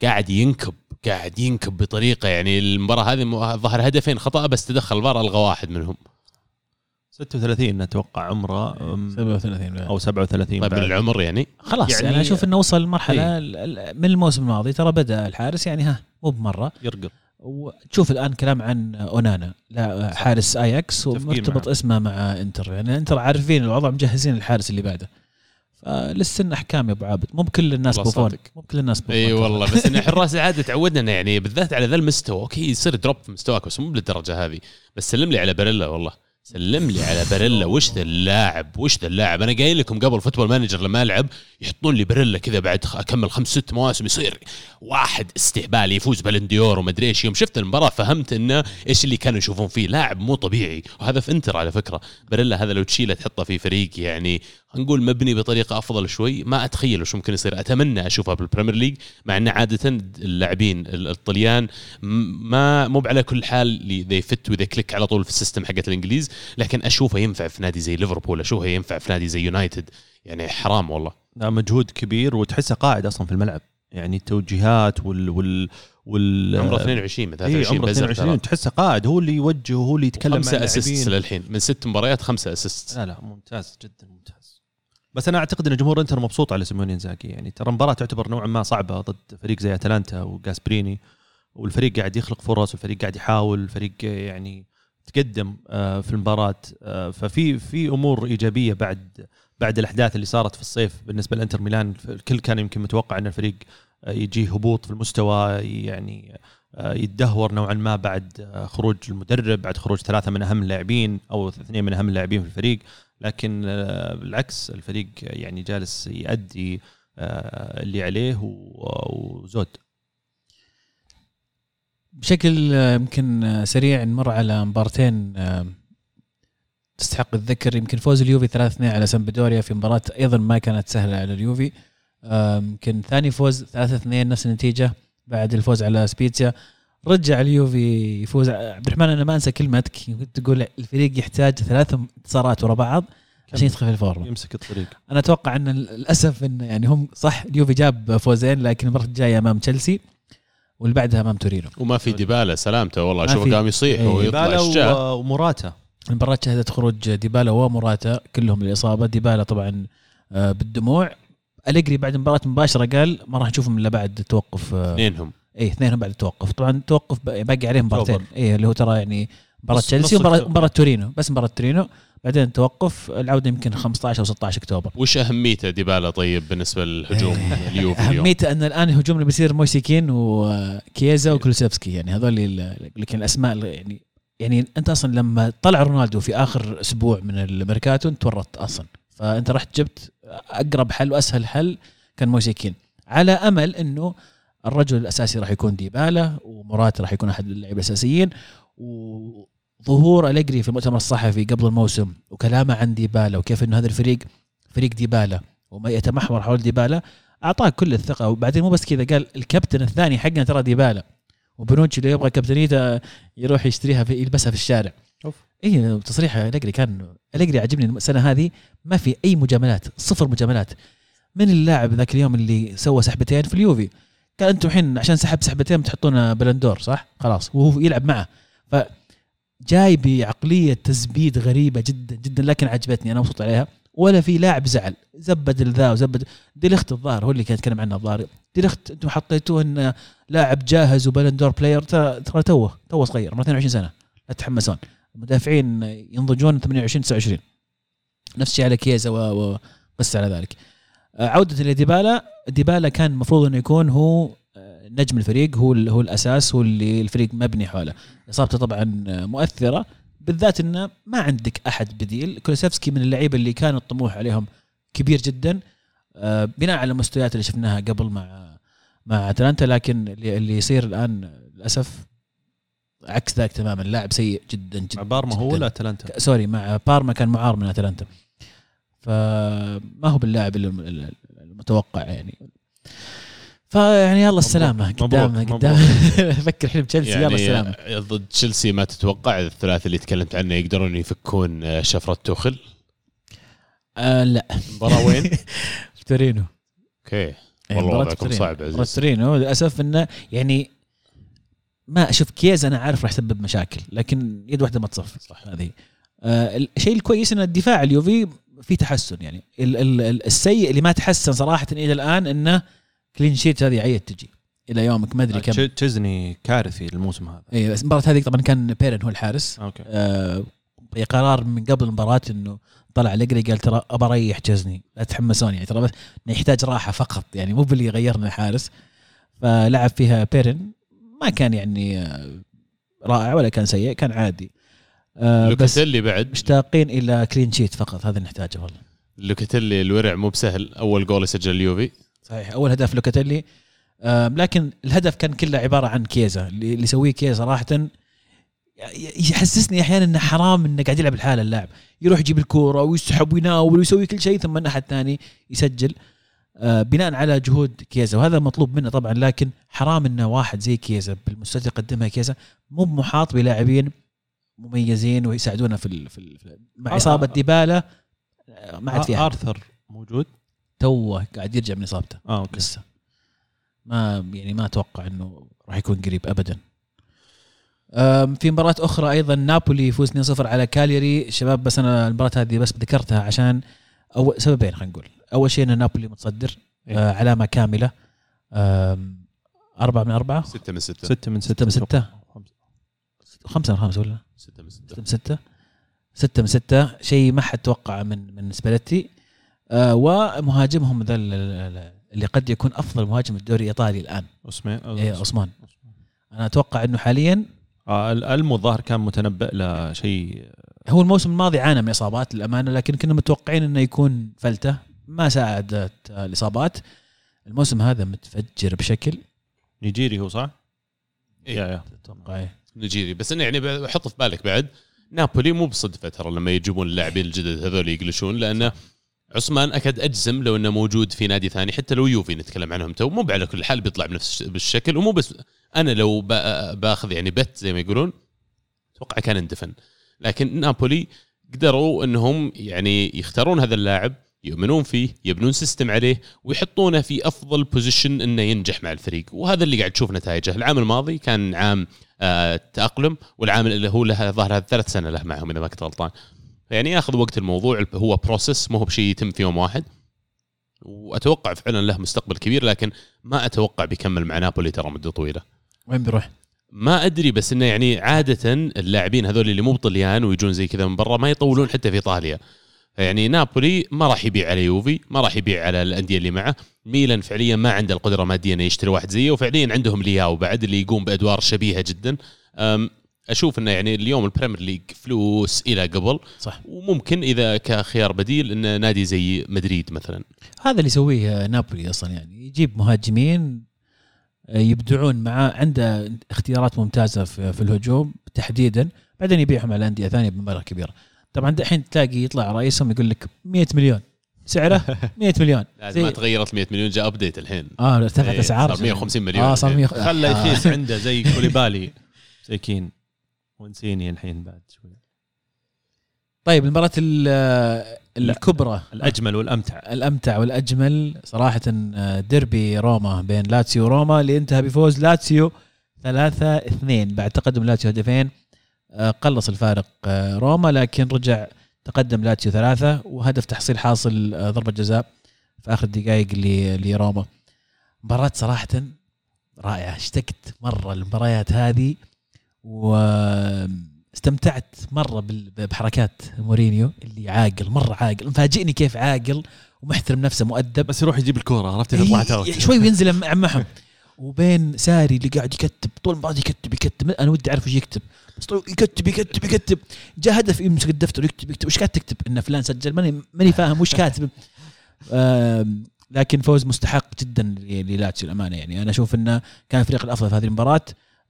A: قاعد ينكب قاعد ينكب بطريقة يعني المباراة هذه ظهر هدفين خطأ بس تدخل الفار ألغى واحد منهم.
C: 36 أتوقع عمره أم،
B: 37
C: أو 37
A: طيب. العمر يعني؟
B: خلاص
C: يعني-
B: يعني أنا أشوف إنه وصل مرحلة
C: إيه.
B: ال- من الموسم الماضي ترى بدأ الحارس يعني ها مو بمرة.
C: يرقل
B: وتشوف الآن كلام عن أونانا لا حارس
C: أياكس
B: ومرتبط
C: معه.
B: اسمه مع إنتر. يعني إنتر عارفين الوضع مجهزين الحارس اللي بعده. فلسا أحكام يا أبو عابد. مو بكل الناس بوفون. مو بكل الناس بوفون إي.
A: والله بس إن حراس العاده تعودنا يعني بالذات على ذا المستوى أوكي يصير drop في مستواك بس مو بالدرجة هذه. بس سلم لي على باريلا والله. سلم لي على باريلا. وش ذا اللاعب؟ وش ذا اللاعب؟ أنا قايل لكم قبل Football Manager لما ألعب يحطون لي باريلا كذا بعد أكمل خمس ست مواسم يصير واحد استهبال يفوز بالون دور ومدري إيش. يوم شفت المباراة فهمت إنه إيش اللي كانوا يشوفون فيه. لاعب مو طبيعي. وهذا في إنتر على فكرة. باريلا هذا لو تشيله تحطه في فريق يعني نقول مبني بطريقة أفضل شوي. ما أتخيل وش ممكن يصير. أتمنى أشوفها بالبريمير ليج مع إن عادة اللاعبين ال- الطليان ما مو على كل حال they fit و they click على طول في ال system حقت الإنجليز لكن أشوفه ينفع في نادي زي ليفربول أشوفه ينفع في نادي زي يونايتد. يعني حرام والله.
C: لا مجهود كبير وتحسه قاعد أصلا في الملعب. يعني التوجيهات وال وال وال
A: عمره 22 من
C: اي
A: 23
C: عمره
A: بزر
C: 22 تحسه قاعد هو اللي يوجه وهو اللي يتكلم مع
A: خمسة assist
C: اللاعبين
A: للحين من ست مباريات خمسة assist
C: لا لا ممتاز جدا ممتاز. بس أنا أعتقد إن جمهور إنتر مبسوط على سيموني إنزاجي. يعني ترى المباراة تعتبر نوعا ما صعبة ضد فريق زي أتلانتا وجاسبريني والفريق قاعد يخلق فرص والفريق قاعد يحاول الفريق يعني تقدم آه، في المباراة آه، ففي في أمور إيجابية بعد بعد الأحداث اللي صارت في الصيف بالنسبة لإنتر ميلان. الكل كان يمكن متوقع إن الفريق آه، يجيه هبوط في المستوى يعني يتدهور نوعا ما بعد خروج المدرب بعد خروج ثلاثة من أهم اللاعبين أو اثنين من أهم اللاعبين في الفريق. لكن آه، بالعكس الفريق يعني جالس يؤدي آه، اللي عليه وزود.
B: بشكل آه، يمكن سريع نمر على مبارتين آه، تستحق الذكر. يمكن فوز اليوفي 3-2 على سامبدوريا في مباراة أيضا ما كانت سهلة على اليوفي. يمكن ثاني فوز 3-2 نفس النتيجة بعد الفوز على سبيتسيا رجع اليوفي يفوز. عبد الرحمن أنا ما أنسى كلمتك كنت تقول الفريق يحتاج ثلاث انتصارات ورا بعض عشان يدخل في ال form ة.
C: يمسك الطريق.
B: أنا أتوقع إن للأسف إن يعني هم صح اليوفي جاب فوزين لكن المرة الجاية أمام تشيلسي واللي بعدها أمام تورينو.
A: وما في ديبالا سلامته والله. اشوفه. قام يصيح
B: إيه.
A: ويطلع
C: ومراتا
B: المباراة شهدت خروج ديبالا ومراتا كلهم للإصابة. ديبالا طبعا آه، بالدموع. أليجري بعد المباراة مباشرة قال ما راح نشوفهم إلا بعد التوقف آه،
A: اثنينهم.
B: اي اثنينهم بعد التوقف طبعا التوقف باقي عليه مباراتين. اي اللي هو ترى يعني مباراة
C: نص-
B: تشيلسي. مباراة تورينو. بس مباراة تورينو. بعدين التوقف العودة يمكن 15 أو 16 أكتوبر.
A: وش أهميته ديبالا طيب بالنسبة للهجوم
B: إيه.
A: اليوفي اليوم؟
B: أهميته أن الآن هجومنا بيصير مويس كين وكييزا وكولوسيفسكي يعني هذول لكن الأسماء اللي يعني يعني أنت أصلا لما طلع رونالدو في آخر أسبوع من الميركاتو انت ورطت أصلا. فأنت رحت جبت أقرب حل وأسهل حل كان مويس كين. على أمل إنه الرجل الأساسي راح يكون ديبالا ومرات راح يكون أحد اللاعبين الأساسيين وظهور أليجري في المؤتمر الصحفي قبل الموسم وكلامه عن ديبالا وكيف إنه هذا الفريق فريق ديبالا وما يتمحور حول ديبالا اعطاك كل الثقة. وبعدين مو بس كذا قال الكابتن الثاني حقنا ترى ديبالا وبنوتشي اللي يبغى كابتنيته يروح يشتريها في يلبسها في الشارع.
C: أوف.
B: اي تصريح أليجري كان أليجري عجبني السنة هذه ما في أي مجاملات صفر مجاملات. من اللاعب ذاك اليوم اللي سوى سحبتين في اليوفي؟ قال أنتم الحين عشان سحب سحبتين بتحطون بالون دور صح؟ خلاص. وهو يلعب معه. ف جاي بعقلية تزبيد غريبة جدا جدا لكن عجبتني أنا مبسوط عليها. ولا في لاعب زعل. زبد الذا وزبد. ديليخت الظاهر هو اللي كان يتكلم عنه الظاهر. ديليخت أنتم حطيتوه إنه لاعب جاهز وبالون دور player ترى توه توه صغير عمره 22 سنة. لا تتحمسون. المدافعين ينضجون 28 29 نفس الشيء على كيزا وقس على ذلك. آه، عودة لديبالا ديبالا. كان المفروض إنه يكون هو آه، نجم الفريق هو هو الأساس هو اللي الفريق مبني حوله. إصابته طبعا مؤثرة بالذات إنه ما عندك أحد بديل. كولوسيفسكي من اللعيبة اللي كان الطموح عليهم كبير جدا آه، بناء على المستويات اللي شفناها قبل مع مع أتلانتا. لكن اللي يصير الآن للأسف عكس ذاك تماما. لاعب سيء جدا جدا
C: مع بارما هو
B: جداً.
C: ولا
B: أتلانتا؟ sorry مع بارما كان معار من أتلانتا. فما هو باللاعب الم- ال- المتوقع يعني. فيعني يلا
C: السلامة
B: قدام. قدام. فكر حلم تشيلسي يلا السلامة.
A: يعني ضد تشيلسي ما تتوقع الثلاثي اللي تكلمت عنه يقدرون يفكون آه، شفرة توخل؟
B: آه لا.
A: المباراه وين؟
B: في تورينو.
A: أوكي.
B: يعني
A: والله وضعكم. صعب عزيز
B: تورينو. للأسف إنه يعني ما أشوف كييزا أنا عارف راح يسبب مشاكل لكن يد واحدة ما تصفق صح هذه. آه الشيء الكويس إن الدفاع اليوفي في تحسن يعني. ال ال ال- السيء اللي ما تحسن صراحة إلى الآن إنه clean sheet هذه عيت تجي إلى يومك ما أدري كم.
C: تش- تشيزني كارثي الموسم هذا.
B: اي بس المباراه هذه طبعا كان بيرين هو الحارس.
C: أوكي.
B: آه قرار من قبل المباراة إنه طلع أليقري قال ترى ابى اريح تشيزني لا تحمسون يعني ترى بس يحتاج راحة فقط يعني مو باللي غيرنا الحارس. فلعب فيها بيرين ما كان يعني آه، رائع ولا كان سيء كان عادي. آه
A: لوكاتيلي بعد.
B: مشتاقين إلى clean sheet فقط هذا نحتاجه والله.
A: لوكاتيلي الورع مو بسهل أول جول يسجل اليوفي.
B: صحيح أول هدف لوكاتيلي. آه لكن الهدف كان كله عبارة عن كيزا اللي يسويه كيزا صراحة يحسسني أحيانا إنه حرام إنه قاعد يلعب لحاله اللاعب. يروح يجيب الكورة ويسحب ويناول ويسوي كل شيء ثم احد ثاني يسجل. آه بناء على جهود كيزا وهذا مطلوب منه طبعا لكن حرام إنه واحد زي كيزا بالمستوى اللي قدمها كيزا مو محاط بلاعبين مميزين ويساعدونه في, ال في, ال مع
C: آه،
B: إصابة
C: آه.
B: ديبالا آه، ما عاد في أحد.
C: آرثر موجود؟
B: توه قاعد يرجع من إصابته.
C: آه أوكي.
B: لسه. ما يعني ما أتوقع إنه راح يكون قريب ابدا. في مباراة أخرى أيضا نابولي يفوز 2-0 على كاليري. شباب بس أنا المباراة هذه بس ذكرتها عشان أول سببين خلينا نقول. أول شيء أن نابولي متصدر
C: إيه.
B: آه علامة كاملة. أربعة من أربعة؟
A: ستة من ستة.
C: ستة من
B: ستة.
C: ستة
B: من ستة. خمسة من خمسة ولا؟
A: ستة من ستة.
B: ستة من ستة. ستة من ستة. شيء ما حد توقعه من من سباليتي. آه ومهاجمهم ذا ال- ال- اللي قد يكون أفضل مهاجم في الدوري الإيطالي الآن.
C: أوسيمين
B: إيه أوسيمين. أنا أتوقع إنه حاليا
C: آه ألمو الظاهر كان متنبئ له شيء
B: هو الموسم الماضي عانى من إصابات للامانه لكن كنا متوقعين إنه يكون فلتة. ما ساعدت الإصابات. الموسم هذا متفجر بشكل.
C: نيجيري هو صح؟
A: إيه.
C: يا
B: أتوقع
A: نيجيري بس إنه يعني ب- حط في بالك بعد نابولي مو بصدفة ترى لما يجيبون اللاعبين الجدد هذول يقلشون لأنه أوسيمين أكاد أجزم لو إنه موجود في نادي ثاني حتى لو يوفي نتكلم عنهم تو مو على كل حال بيطلع بنفس بالشكل ومو بس أنا لو با- باخذ يعني بت زي ما يقولون أتوقع كان اندفن. لكن نابولي قدروا إنهم يعني يختارون هذا اللاعب يؤمنون فيه يبنون system عليه ويحطونه في أفضل position إنه ينجح مع الفريق. وهذا اللي قاعد تشوف نتائجه. العام الماضي كان عام آه تأقلم والعام اللي هو له ظهر هذا ثلاث سنة له معهم إذا ما كنت غلطان. يعني ياخذ وقت الموضوع هو process مو هو بشيء يتم في يوم واحد. وأتوقع فعلا له مستقبل كبير لكن ما أتوقع بيكمل مع نابولي ترى مدة طويلة.
B: وين بيروح؟
A: ما أدري بس إنه يعني عادة اللاعبين هذول اللي مو بطليان ويجون زي كذا من برا ما يطولون حتى في إيطاليا. يعني نابولي ما راح يبيع على يوفي ما راح يبيع على الأندية اللي معه. ميلان فعليا ما عنده القدرة ماديا إنه يشتري واحد زيه وفعليا عندهم لياو بعد اللي يقوم بأدوار شبيهة جدا. أشوف إنه يعني اليوم البريمير ليج فلوس إلى قبل.
B: صح.
A: وممكن إذا كخيار بديل إن نادي زي مدريد مثلا.
B: هذا اللي يسويه نابولي أصلا يعني. يجيب مهاجمين آه، يبدعون معاه عنده اختيارات ممتازة في, في الهجوم تحديدا بعدين يبيعهم على أندية ثانية بمبالغ كبيرة. طبعا دحين تلاقي يطلع رئيسهم يقول لك 100 مليون. سعره 100 مليون.
A: لازم ما
B: زي-
A: تغيرت 100 مليون جاء ابديت الحين.
B: آه ارتفعت
A: إيه،
B: أسعار.
A: صار 150 مليون.
B: آه صار
A: الحين.
B: 100
C: خله
B: آه.
C: يخيس عنده زي كوليبالي. زي كين. ونسيني الحين بعد شوي.
B: طيب المباراة ال- الكبرى.
C: الأجمل والأمتع.
B: الأمتع والأجمل صراحة آه، ديربي روما بين لاتسيو وروما اللي انتهى بفوز لاتسيو 3 2 بعد تقدم لاتسيو هدفين قلص الفارق آه، روما لكن رجع تقدم لاتسيو ثلاثة وهدف تحصيل حاصل آه، ضربة جزاء في آخر الدقائق لروما. مباراة صراحة رائعة اشتقت مرة للمباريات هذه واستمتعت مرة بحركات مورينيو اللي عاقل مرة عاقل مفاجئني كيف عاقل ومحترم نفسه مؤدب.
C: بس يروح يجيب الكورة عرفت؟ طلعت
B: إيه،
C: out
B: شوي وينزل مع معهم وبين ساري اللي قاعد يكتب طول المباراة يكتب يكتب. أنا ودي أعرف إيش يكتب. بس طول يكتب يكتب يكتب. جاء هدف يمسك الدفتر يكتب يكتب. وش قاعد تكتب؟ إن فلان سجل. ماني ماني فاهم وش كاتب. لكن فوز مستحق جدا ل- للاتسيو الأمانة يعني. أنا أشوف إنه كان الفريق الأفضل في هذه المباراة.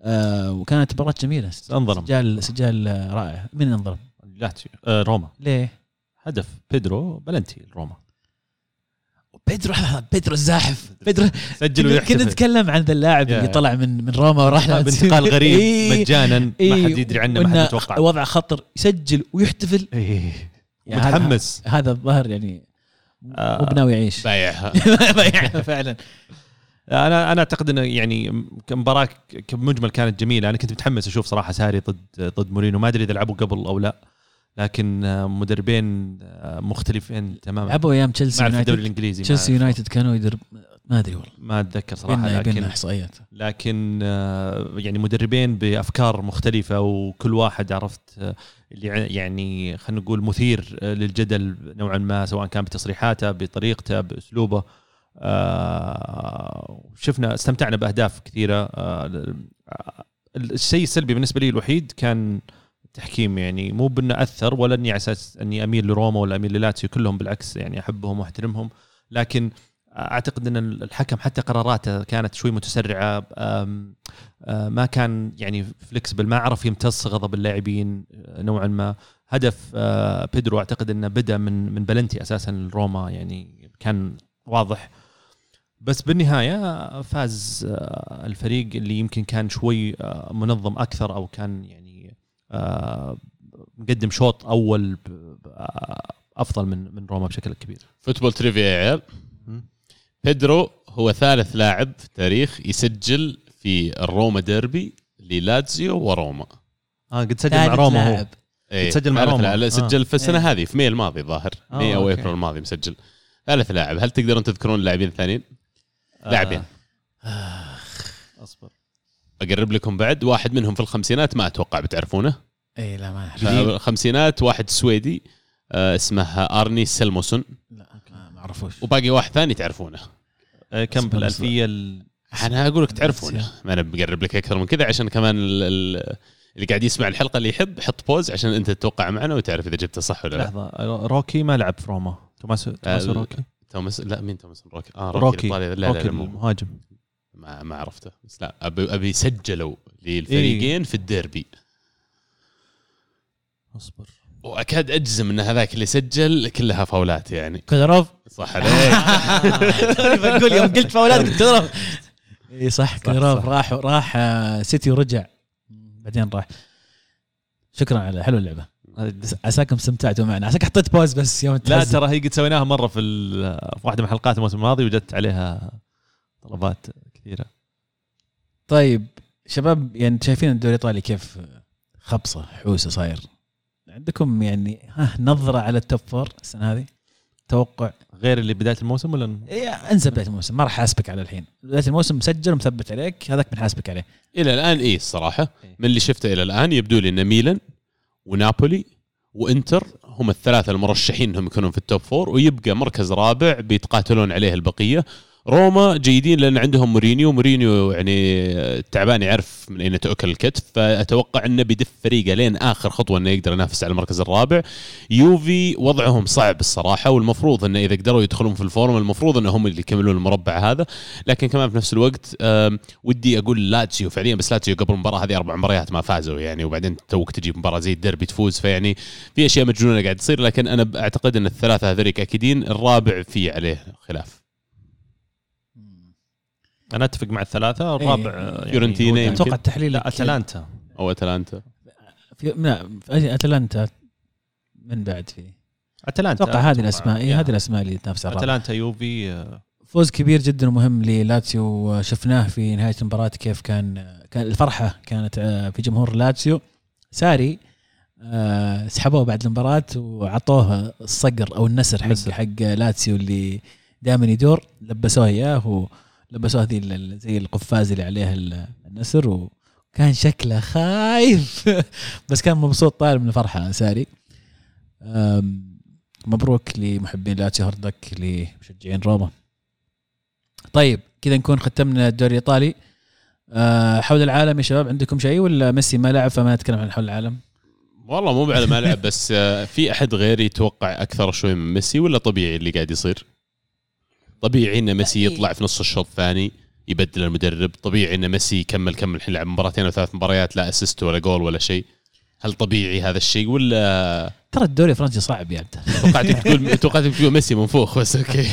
B: آه، وكانت مباراة جميلة.
C: انظلم.
B: سجال سجال رائع. من انظلم
C: لاتسيو آه روما.
B: ليه؟
C: هدف بيدرو بلنتي روما
B: بيدرو بيدرو الزاحف. بيدرو
C: سجل
B: كنا
C: ويحتفل.
B: نتكلم عن ذا اللاعب. اللي طلع من من روما وراح
C: بانتقال غريب
B: إيه.
C: مجانا. ما
B: إيه.
C: حد يدري عنه ما حد يتوقع.
B: وضع خطر يسجل ويحتفل.
C: إيه.
B: يعني
C: متحمس.
B: هذا الظهر يعني
C: آه.
B: مو بناوي يعيش.
A: بايعها
B: فعلا.
C: أنا أنا أعتقد إنه يعني كمباراة كمجمل كانت جميلة. أنا كنت متحمس أشوف صراحة ساري ضد ضد مورينو ما أدري إذا لعبوا قبل أو لا. لكن مدربين مختلفين تماما.
B: لعبوا أيام تشيلسي
C: اعرف الدوري
B: يونايتد
C: الإنجليزي
B: تشيلسي. يونايتد كانوا يدرب ما أدري والله.
C: ما أتذكر صراحة
B: بينا
C: لكن
B: بينا إحصائيات.
C: لكن آه، يعني مدربين بأفكار مختلفة وكل واحد عرفت آه، اللي يعني خلينا نقول مثير آه، للجدل نوعا ما سواء كان بتصريحاته بطريقته بأسلوبه. شفنا استمتعنا بأهداف كثيرة. ال- الشيء السلبي بالنسبة لي الوحيد كان التحكيم يعني مو بأنه أثر ولا أني على أساس أني أميل لروما ولا أميل للاتسيو كلهم بالعكس يعني أحبهم وأحترمهم. لكن أعتقد أن الحكم حتى قراراته كانت شوي متسرعة أه، ما كان يعني flexible ما عرف يمتص غضب اللاعبين أه، نوعا ما. هدف أه، بيدرو أعتقد أنه بدأ من من بلنتي أساسا لروما يعني كان واضح. بس بالنهاية فاز الفريق اللي يمكن كان شوي منظم أكثر أو كان يعني مقدم شوط أول أه، أفضل من من روما بشكل كبير
A: football trivia يا عيال. بيدرو هو ثالث لاعب في التاريخ يسجل في ال Roma derby للاتزيو وروما
C: آه قد سجل مع روما هو
A: إيه
C: تسجل مع روما.
A: لاعب. لا،
C: آه.
A: سجل في السنة
B: إيه.
A: هذه في May الماضي ظاهر
C: آه،
A: May أو
C: okay.
A: أبريل الماضي مسجل ثالث لاعب هل تقدرون تذكرون اللاعبين الثانيين؟ لاعبين
C: أصبر
A: أقرب لكم بعد. واحد منهم في الخمسينات ما أتوقع بتعرفونه.
B: إي لا ما أعرف.
A: آه، الخمسينات واحد سويدي آه، اسمه أرني سيلموسون
B: لا ما أعرفوش.
A: وباقي واحد ثاني تعرفونه.
C: آه، كم بالألفية ال-
A: أنا أقول لك تعرفونه. ما أنا بقرب لك أكثر من كذا عشان كمان ال- ال- اللي قاعد يسمع الحلقة اللي يحب حط pause عشان أنت تتوقع معنا وتعرف إذا جبته صح ولا لا.
C: لحظة. آه، روكي ما لعب في روما. توماس توماس
A: آه،
C: روكي؟
A: توماس لا مين توماس روكي؟ آه روكي,
C: روكي.
A: الإيطالي. لا
C: روكي
A: لا, لا
C: المهاجم.
A: ما, ما عرفته. بس لا أبي أبي سجلوا للفريقين في الديربي.
C: أصبر.
A: وأكاد أجزم إن هذاك اللي سجل كلها فاولات يعني.
B: كولاروف
A: صح عليك.
B: بقول يوم قلت فاولات قلت كولاروف اي صح كولاروف
C: صح.
B: راح راح آه، سيتي ورجع. بعدين راح. شكرا على حلو اللعبة. عساكم استمتعتوا معنا. عساك حطيت pause بس يوم
C: لا. ترى هي قد سويناها مرة في في واحدة من حلقات الموسم الماضي وجدت عليها طلبات كثيرة.
B: طيب شباب يعني شايفين الدوري الإيطالي كيف خبصة حوسة صاير؟ عندكم يعني ها نظرة على ال top four السنة هذه؟ توقع؟
C: غير اللي بداية الموسم ولا؟
B: إيه، انسى بداية الموسم ما راح أحاسبك على الحين. بداية الموسم مسجل ومثبت عليك هذاك بنحاسبك عليه.
A: إلى الآن إيه الصراحة.
C: إيه.
A: من اللي شفته إلى الآن يبدو لي إن ميلان ونابولي وإنتر هم الثلاثة المرشحين إنهم يكونون في ال top four ويبقى مركز رابع بيتقاتلون عليه البقية. روما جيدين لأن عندهم مورينيو. مورينيو يعني تعبان يعرف من أين تؤكل الكتف. فأتوقع إنه بيدف فريقه لين آخر خطوة إنه يقدر ينافس على المركز الرابع. يوفي وضعهم صعب الصراحة والمفروض إنه إذا قدروا يدخلون في ال form المفروض انهم اللي يكملون المربع هذا. لكن كمان في نفس الوقت ودي أقول لاتسيو فعليا بس لاتسيو قبل المباراة هذه أربع مباريات ما فازوا يعني وبعدين توك تجيب مباراة زي الديربي تفوز. فيعني في أشياء مجنونة قاعد تصير لكن أنا أعتقد إن الثلاثة هذوليك أكيدين الرابع في عليه خلاف.
C: أنا أتفق مع الثلاثة الرابع آه، يعني
A: فيورنتينا يمكن.
B: أتوقع التحليل
C: لا أتلانتا.
A: أو أتلانتا.
B: في لا في أتلانتا؟ من بعد في؟
C: أتلانتا.
B: أتوقع هذه الأسماء اي
C: يا.
B: هذه الأسماء اللي تنافس على الرابع.
C: أتلانتا يوفي آه،
B: فوز كبير جدا ومهم للاتسيو شفناه في نهاية المباراة كيف كان كان الفرحة كانت آه، في جمهور لاتسيو ساري آه، سحبوه بعد المباراة وعطوه الصقر أو النسر حق
C: نسر.
B: حق لاتسيو اللي دائما يدور لبسوه إياه ولبسوه هذه زي القفاز اللي عليها ال- النسر وكان شكله خايف. بس كان مبسوط طالع من الفرحة ساري. مبروك لمحبين لاتسيو hard luck لمشجعين روما.
D: طيب كذا نكون ختمنا الدوري الإيطالي. آه، حول العالم يا شباب عندكم شيء ولا ميسي ما لعب فما نتكلم عن حول العالم؟
A: والله مو على ما لعب بس آه، في أحد غيري يتوقع أكثر شوي من ميسي ولا طبيعي اللي قاعد يصير؟ طبيعي إن ميسي يطلع في نص الشوط الثاني يبدل المدرب، طبيعي إن ميسي يكمل كمل الحين لعب مباراتين أو ثلاث مباريات لا assist ولا جول ولا شيء. هل طبيعي هذا الشيء ولا؟
D: ترى الدوري الفرنسي صعب يعني.
A: توقعتك تقول توقعتك تقول ميسي منفوخ بس okay.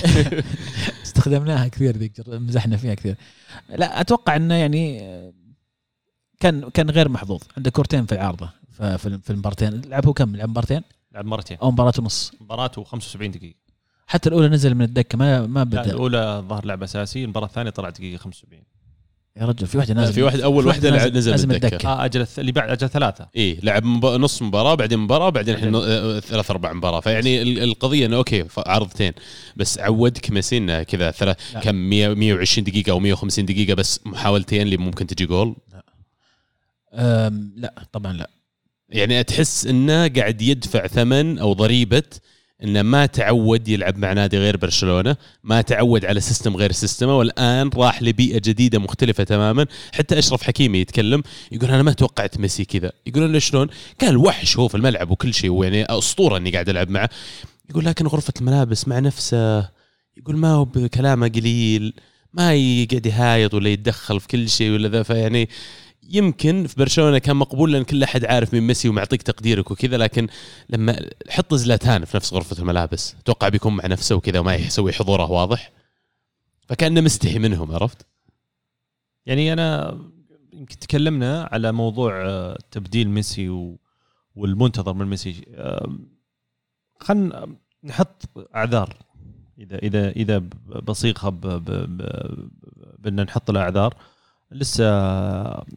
B: استخدمناها كثير ذيك مزحنا فيها كثير. لا أتوقع إنه يعني كان كان غير محظوظ. عنده كورتين في العارضة في في المباراتين. لعبوا كم؟ لعب مباراتين؟
C: لعب مرتين
B: أو مباراة ونص.
C: مباراة و75 دقيقة.
B: حتى الأولى نزل من الدكة ما ما
C: لا
B: بدا
C: الأولى ظهر لعب أساسي المباراة الثانية طلع دقيقة 75
B: يا رجل في واحدة
A: لا،
B: نازل
A: في واحد
B: أول
A: واحدة
B: واحد
A: لعب- نزل
B: نازل
A: من
B: من
A: الدكة.
B: الدكة.
C: آه أجل الث- اللي بعد أجل ثلاثة
A: إيه لعب مب... نص مباراة بعدين مباراة بعدين الحين آه، ثلاث أربع مباراة. فيعني ال- القضية إنه أوكي عرضتين. بس عودك ميسي إنه كذا ثلاث
B: لا.
A: كم 100 120 دقيقة أو 150 دقيقة بس محاولتين اللي ممكن تجي جول؟
B: أم، لا طبعا لا.
A: يعني تحس إنه قاعد يدفع ثمن أو ضريبة إنه ما تعود يلعب مع نادي غير برشلونة، ما تعود على سيستم غير سيستمه والآن راح لبيئة جديدة مختلفة تماما، حتى أشرف حكيمي يتكلم يقول أنا ما توقعت ميسي كذا، يقول له شلون؟ قال وحش هو في الملعب وكل شيء ويعني أسطورة إني قاعد ألعب معه. يقول لكن غرفة الملابس مع نفسه يقول ما هو بكلامه قليل، ما يقعد يهايط ولا يتدخل في كل شيء ولا ذا فيعني يمكن في برشلونة كان مقبول لأن كل أحد عارف مين ميسي ومعطيك تقديرك وكذا لكن لما حط زلاتان في نفس غرفة الملابس أتوقع بيكون مع نفسه وكذا وما يسوي حضوره واضح. فكأنه مستحي منهم عرفت؟
C: يعني أنا يمكن تكلمنا على موضوع آه، تبديل ميسي و- والمنتظر من ميسي. خلينا نحط أعذار. اذا اذا إذا بصيغها ب- ب- ب- نحط له أعذار. لسه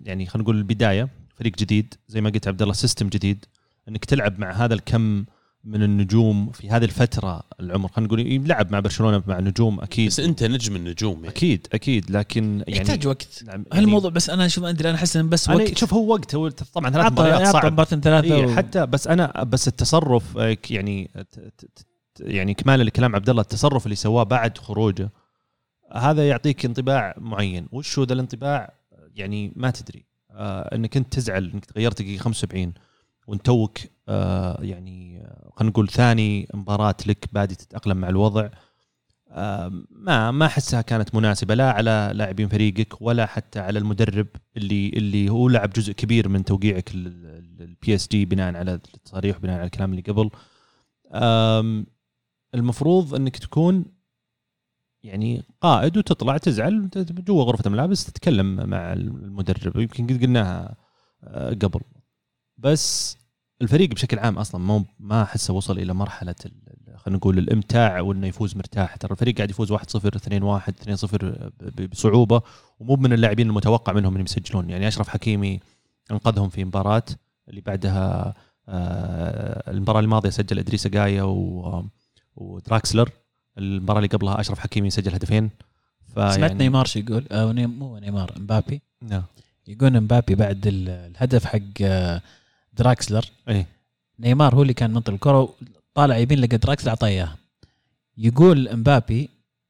C: يعني خلينا نقول البداية فريق جديد زي ما قلت عبد الله سيستم جديد. إنك تلعب مع هذا الكم من النجوم في هذه الفترة العمر. خلينا نقول يلعب مع برشلونة مع نجوم أكيد.
A: بس أنت نجم النجوم يعني.
C: أكيد أكيد. لكن يعني
B: يحتاج وقت.
C: نعم
B: هالموضوع بس أنا شوف أدري أنا أحس إنه بس
C: أنا
B: وقت.
C: شوف هو وقت. هو طبعا ثلاث مباريات صعب.
B: مباراتين ثلاثة
C: إيه
B: و-
C: حتى بس أنا بس التصرف ك- يعني ت- ت- ت- يعني كمالا لكلام عبد الله التصرف اللي سواه بعد خروجه هذا يعطيك انطباع معين. وش هو ذا الانطباع؟ يعني ما تدري. آه إنك أنت تزعل إنك تغيرت دقيقة 75 وأنت توك آه يعني آه، خلينا نقول ثاني مباراة لك بادي تتأقلم مع الوضع. آه ما ما أحسها كانت مناسبة لا على لاعبين فريقك ولا حتى على المدرب اللي اللي هو لعب جزء كبير من توقيعك ال PSG بناء على التصاريح بناء على الكلام اللي قبل. المفروض إنك تكون يعني قائد وتطلع تزعل جوا غرفة الملابس تتكلم مع المدرب. يمكن قد قلناها آه، قبل. بس الفريق بشكل عام أصلا ما ما أحسه وصل إلى مرحلة خلينا نقول الإمتاع وإنه يفوز مرتاح. ترى الفريق قاعد يفوز 1-0 2-1 2-0 ب- ب- بصعوبة ومو من اللاعبين المتوقع منهم إنهم يسجلون. يعني أشرف حكيمي انقذهم في مباراة اللي بعدها آه، المباراة الماضية سجل إدريس جايا ودراكسلر المباراة اللي قبلها أشرف حكيمي سجل هدفين
B: سمعت
C: فيعني-
B: نيمار شو يقول؟ نيم مو نيمار مبابي.
C: نعم.
B: يقول مبابي بعد ال- الهدف حق آه، دراكسلر.
C: إي.
B: نيمار هو اللي كان منطل الكرة طالع يمين لقى دراكسلر أعطاه إياها. يقول مبابي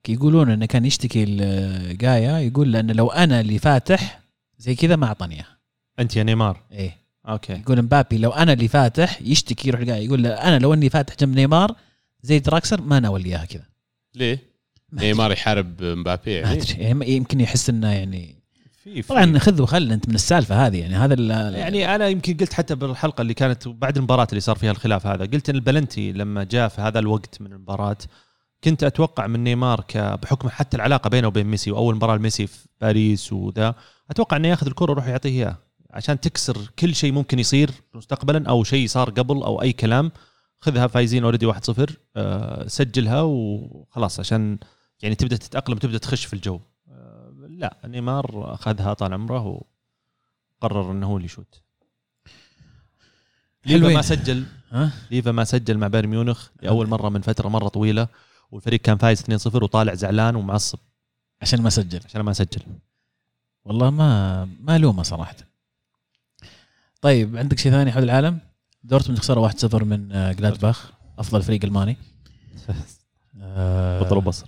B: يقولون إنه كان يشتكي الجايا يقول لأن لو أنا اللي فاتح زي كذا ما أعطاني إياها.
C: أنت يا نيمار؟
B: إيه
C: okay.
B: يقول مبابي لو أنا اللي فاتح يشتكي يروح الجايا يقول أنا لو أني فاتح جنب نيمار زي دراكسلر ما ناولي إياها كذا.
A: ليه؟
B: ما
A: نيمار يحارب مبابي
B: ما
A: يعني
B: أدري. يعني يمكن يحس إنه يعني
C: في
B: طبعا خذ وخل أنت من السالفة هذه يعني. هذا ال-
C: يعني أنا يمكن قلت حتى بالحلقة اللي كانت بعد المباراة اللي صار فيها الخلاف هذا قلت إن البلنتي لما جاء في هذا الوقت من المباراة كنت أتوقع من نيمار بحكم حتى العلاقة بينه وبين ميسي وأول مباراة لميسي في باريس وذا أتوقع إنه ياخذ الكرة ويروح يعطيه إياه عشان تكسر كل شيء ممكن يصير مستقبلا أو شيء صار قبل أو أي كلام. خذها فايزين already 1-0 آه، سجلها وخلاص عشان يعني تبدأ تتأقلم تبدا تخش في الجو. آه، لا نيمار أخذها طال عمره وقرر إنه هو اللي يشوت. ليفا. ما سجل.
B: ها؟
C: ليفا ما سجل مع بايرن ميونخ لأول مرة من فترة مرة طويلة والفريق كان فايز 2-0 وطالع زعلان ومعصب.
B: عشان ما سجل.
C: عشان ما سجل.
B: والله ما ما الومه صراحة. طيب عندك شيء ثاني حول العالم؟ دورتموند خسروا 1-0 من آه، جلادباخ أفضل فريق ألماني. آه،
C: بطل وبصل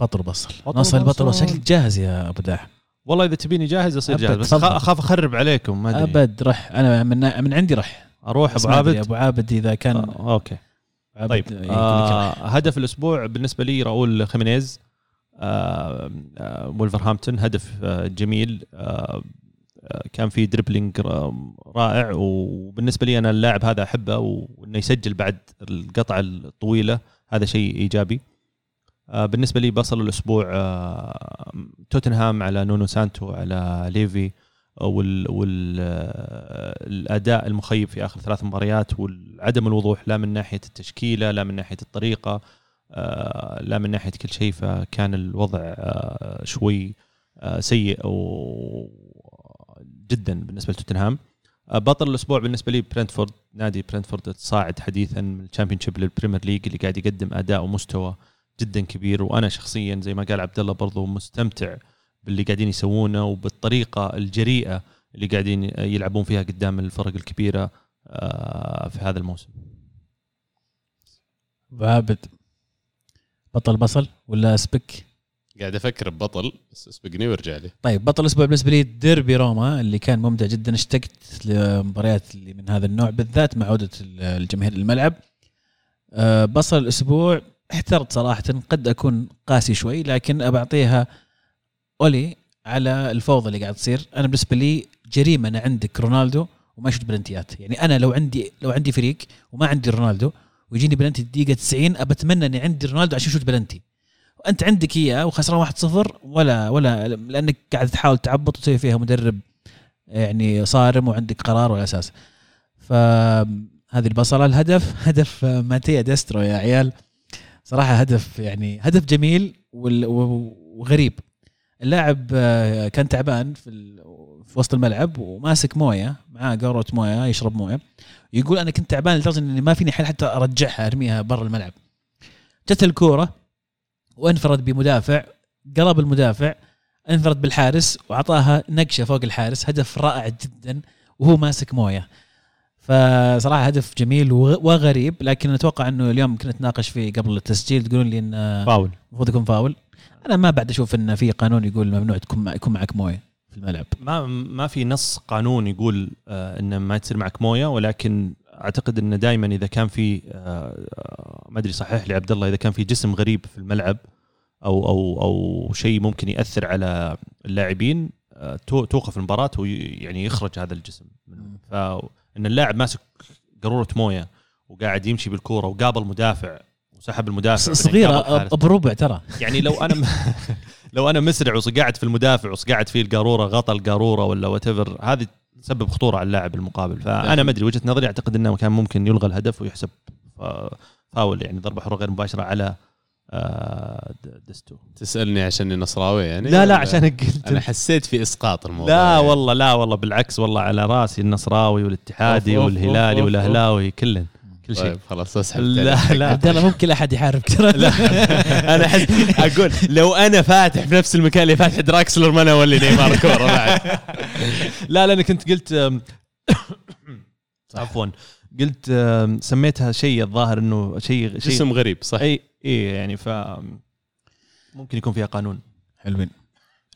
B: بطل بصل
C: بطل
B: نصل البطل
C: بصل.
B: بصل شكلك جاهز يا أبو داحم
C: والله إذا تبيني جاهز
B: أصير
C: جاهز بس اخاف أخرب عليكم ما أدري.
B: أبد رح. أنا من من عندي رح. أروح أبو
C: عابد؟
B: أبو عابد إذا كان
C: آه، okay.
B: عابد
C: طيب. آه هدف الأسبوع بالنسبة لي راؤول خيمينيز. آه آه وولفرهامبتون هدف آه جميل. آه آه، كان في dribbling را- رائع وبالنسبة لي أنا اللاعب هذا أحبه وإنه يسجل بعد القطعة الطويلة هذا شيء إيجابي. آه، بالنسبة لي بصل الأسبوع آه، توتنهام على نونو سانتو على ليفي والاداء المخيب في آخر ثلاث مباريات وعدم الوضوح لا من ناحية التشكيلة لا من ناحية الطريقة آه، لا من ناحية كل شيء فكان الوضع آه، شوي آه، سيء جدا بالنسبة لتوتنهام. آه، بطل الأسبوع بالنسبة لي برنتفورد. نادي برنتفورد صاعد حديثا من ال Championship لل Premier League اللي قاعد يقدم أداء ومستوى جدا كبير. وأنا شخصيا زي ما قال عبد الله برضو مستمتع باللي قاعدين يسوونه وبالطريقة الجريئة اللي قاعدين يلعبون فيها قدام الفرق الكبيرة آه، في هذا الموسم.
B: ابو عابد بطل بصل ولا أسبقك
A: قاعد أفكر ببطل بس أسبقني وارجع لي.
B: طيب بطل الأسبوع بالنسبة لي ديربي روما اللي كان ممتع جدا اشتقت لمباريات اللي من هذا النوع بالذات مع عودة الجماهير للملعب. أه، بصل الأسبوع احترت صراحة قد أكون قاسي شوي لكن ابى اعطيها أولي على الفوضى اللي قاعد تصير. أنا بالنسبة لي جريمة ان عندك رونالدو وما يشوت بلنتيات. يعني أنا لو عندي لو عندي فريق وما عندي رونالدو ويجيني بلنتي الدقيقة 90 ابى أتمنى إني عندي رونالدو عشان يشوت بلنتي. وانت عندك إياه وخسران 1-0 ولا ولا لأنك قاعد تحاول تعبط وتسوي فيها مدرب يعني صارم وعندك قرار ولا أساس. فهذه البصلة الهدف هدف ماتيا ديسترو يا عيال. صراحة هدف يعني هدف جميل وغريب. اللاعب آه، كان تعبان في في وسط الملعب وماسك موية معاه قاروة موية يشرب موية. يقول أنا كنت تعبان لدرجة إني ما فيني حل حتى أرجعها أرميها برا الملعب. جت الكورة وانفرد بمدافع قلب المدافع انفرد بالحارس وأعطاها نقشة فوق الحارس هدف رائع جدا وهو ماسك موية. فصراحة هدف جميل وغ- وغريب لكن أتوقع إنه اليوم كنا نتناقش فيه قبل التسجيل تقولون لي انه
C: فاول.
B: المفروض يكون فاول. أنا ما بعد أشوف انه في قانون يقول ممنوع تكون يكون معك موية في الملعب.
C: ما ما في نص قانون يقول آه انه ما تصير معك موية ولكن أعتقد إنه دائما إذا كان في آه آه، ما أدري صحح لي عبد الله إذا كان في جسم غريب في الملعب أو أو أو شيء ممكن يأثر على اللاعبين آه تو- توقف المباراة ويعني يخرج هذا الجسم. فان اللاعب ماسك قارورة موية وقاعد يمشي بالكورة وقابل مدافع وسحب المدافع
B: صغيرة بربع ترى.
C: يعني لو أنا م... لو أنا مسرع وقعت في المدافع وقعت فيه القارورة غطى القارورة ولا what هذه تسبب خطورة على اللاعب المقابل. فأنا ما أدري وجهة نظري أعتقد إنه كان ممكن يلغى الهدف ويحسب فاول يعني ضربة حرة غير مباشرة على آه، دستو
A: تسألني عشان نصراوي يعني
C: لا لا عشان قلت؟
A: أنا حسيت في إسقاط الموضوع
C: لا
A: يعني.
C: والله لا والله بالعكس والله على رأسي النصراوي والاتحادي
A: أوف،
C: والهلالي
A: أوف،.
C: والأهلاوي كلن كل شيء.
A: طيب خلاص اسحب
C: لا لا
B: عبد الله ممكن أحد يحاربك ترى.
A: لا أنا أحس أقول لو أنا فاتح في نفس المكان اللي فاتح دراكسلر ما أنا أولي نيمار كورة بعد.
C: لا لا أنا كنت قلت عفوا قلت سميتها شيء الظاهر إنه شيء شيء
A: جسم غريب صح.
C: إي إي يعني ف ممكن يكون فيها قانون.
B: حلوين.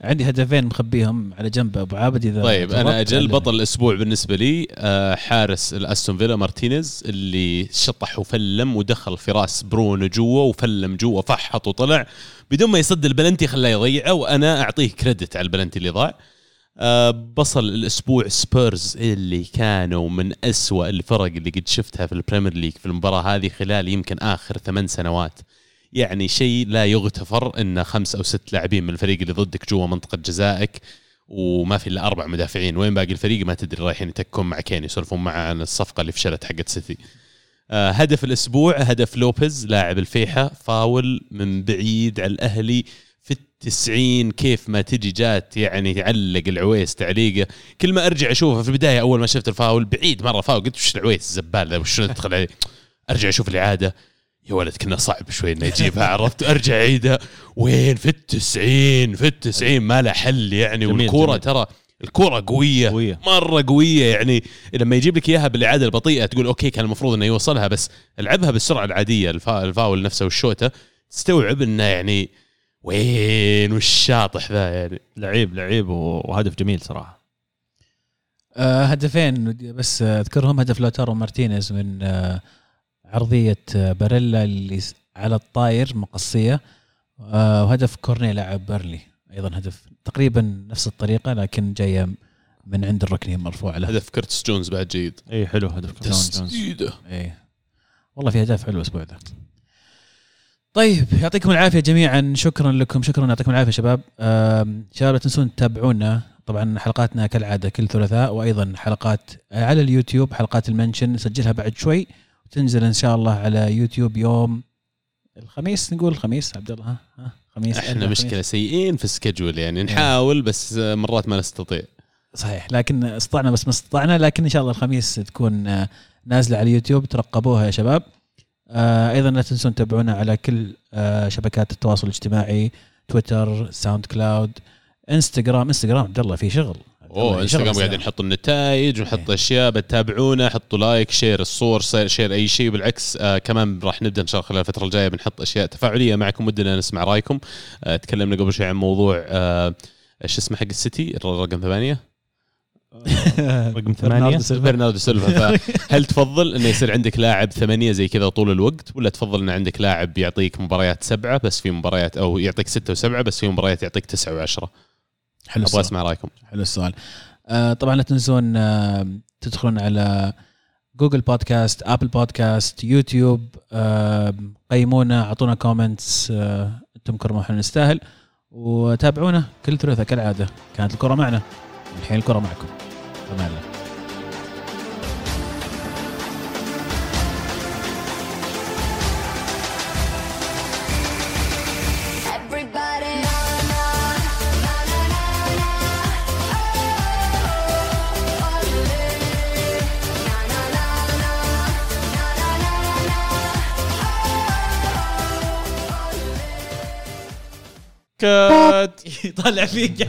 B: عندي هدفين مخبيهم على جنب أبو عابد إذا
A: طيب أنا
B: أجل.
A: بطل الأسبوع بالنسبة لي آه، حارس الأستون فيلا مارتينيز اللي شطح وفلم ودخل في راس برونو جوا وفلم جوا فحط وطلع. بدون ما يصد البلنتي خلاه يضيعه وأنا أعطيه credit على البلنتي اللي ضاع. آه، بصل الأسبوع سبيرز اللي كانوا من أسوأ الفرق اللي قد شفتها في ال Premier League في المباراة هذه خلال يمكن آخر ثمان سنوات. يعني شيء لا يغتفر إن خمس أو ست لاعبين من الفريق اللي ضدك جوا منطقة جزائك وما في إلا أربع مدافعين. وين باقي الفريق؟ ما تدري رايحين يتكون مع كين يسولفون معه عن الصفقة اللي فشلت حقت سيتي. آه هدف الأسبوع هدف لوبيز لاعب الفيحة فاول من بعيد على الأهلي في التسعين. كيف ما تجي جات يعني تعلق العويس تعليقه. كل ما أرجع أشوفه في البداية أول ما شفت الفاول بعيد مرة فاول قلت وش العويس الزبال ذا وش ندخل عليه؟ أرجع أشوف الإعادة. يا ولد كنا صعب شوي انه يجيبها عرفت؟ أرجع اعيدها وين؟ في التسعين في التسعين ما له حل يعني
C: جميل،
A: والكورة
C: جميل.
A: ترى الكورة قوية
C: قوية.
A: مرة قوية يعني. لما يجيب لك إياها بالاعاده البطيئه تقول okay كان المفروض إنه يوصلها بس العبها بالسرعة العادية الفا- الفاول نفسه والشوتة. تستوعب إنه يعني وين والشاطح ذا يعني.
C: لعيب لعيب وهدف جميل صراحة.
B: آه هدفين بس أذكرهم هدف لوتارو مارتينيز من آه عرضية آه، باريلا اللي على الطاير مقصية آه وهدف كورني لاعب بيرنلي. أيضا هدف تقريبا نفس الطريقة لكن جاية من عند الركنية مرفوعة له.
A: هدف كرتس جونز بعد جيد.
C: إي حلو هدف كريستيان جونز.
A: تسديدة.
B: إيه والله في أهداف حلوة الأسبوع ذا طيب يعطيكم العافية جميعا. شكرا لكم شكرا يعطيكم العافية شباب. شباب لا تنسون تتابعونا. طبعا حلقاتنا كالعادة كل ثلاثاء وأيضا حلقات على اليوتيوب حلقات ال mention نسجلها بعد شوي. وتنزل إن شاء الله على يوتيوب يوم الخميس نقول الخميس عبد الله ها, ها خميس. إحنا
A: مشكلة سيئين في ال schedule يعني نحاول بس مرات ما نستطيع.
B: صحيح لكن استطعنا بس ما استطعنا لكن إن شاء الله الخميس تكون نازلة على اليوتيوب ترقبوها يا شباب. آه، أيضا لا تنسون تتابعونا على كل آه، شبكات التواصل الاجتماعي تويتر SoundCloud إنستغرام. إنستغرام عبد الله في شغل.
A: أوه
B: إنستغرام
A: قاعدين نحط النتائج ونحط أشياء بتتابعونا حطوا like share الصور share أي شيء بالعكس آه كمان راح نبدأ إن شاء الله خلال الفترة الجاية بنحط أشياء تفاعلية معكم ودنا نسمع رأيكم. آه تكلمنا قبل شوي عن موضوع آه إيش اسمه حق السيتي؟ رقم ثمانية؟
C: رقم ثمانية؟
A: برناردو سيلفا فهل تفضل إنه يصير عندك لاعب ثمانية زي كذا طول الوقت ولا تفضل إن عندك لاعب يعطيك مباريات سبعة بس في مباريات أو يعطيك ستة وسبعة بس في مباريات يعطيك تسعة وعشرة؟
B: حلو أبغى
A: أسمع رأيكم.
B: حلو السؤال. آه طبعا لا تنسون آه تدخلون على جوجل بودكاست آبل بودكاست يوتيوب آه قيمونا أعطونا كومنتس آه أنتم كرموا إحنا نستاهل. وتابعونا كل ثلاثاء كالعادة. كانت الكرة معنا الحين الكرة معكم. تمام
A: كات
B: يطلع فيك.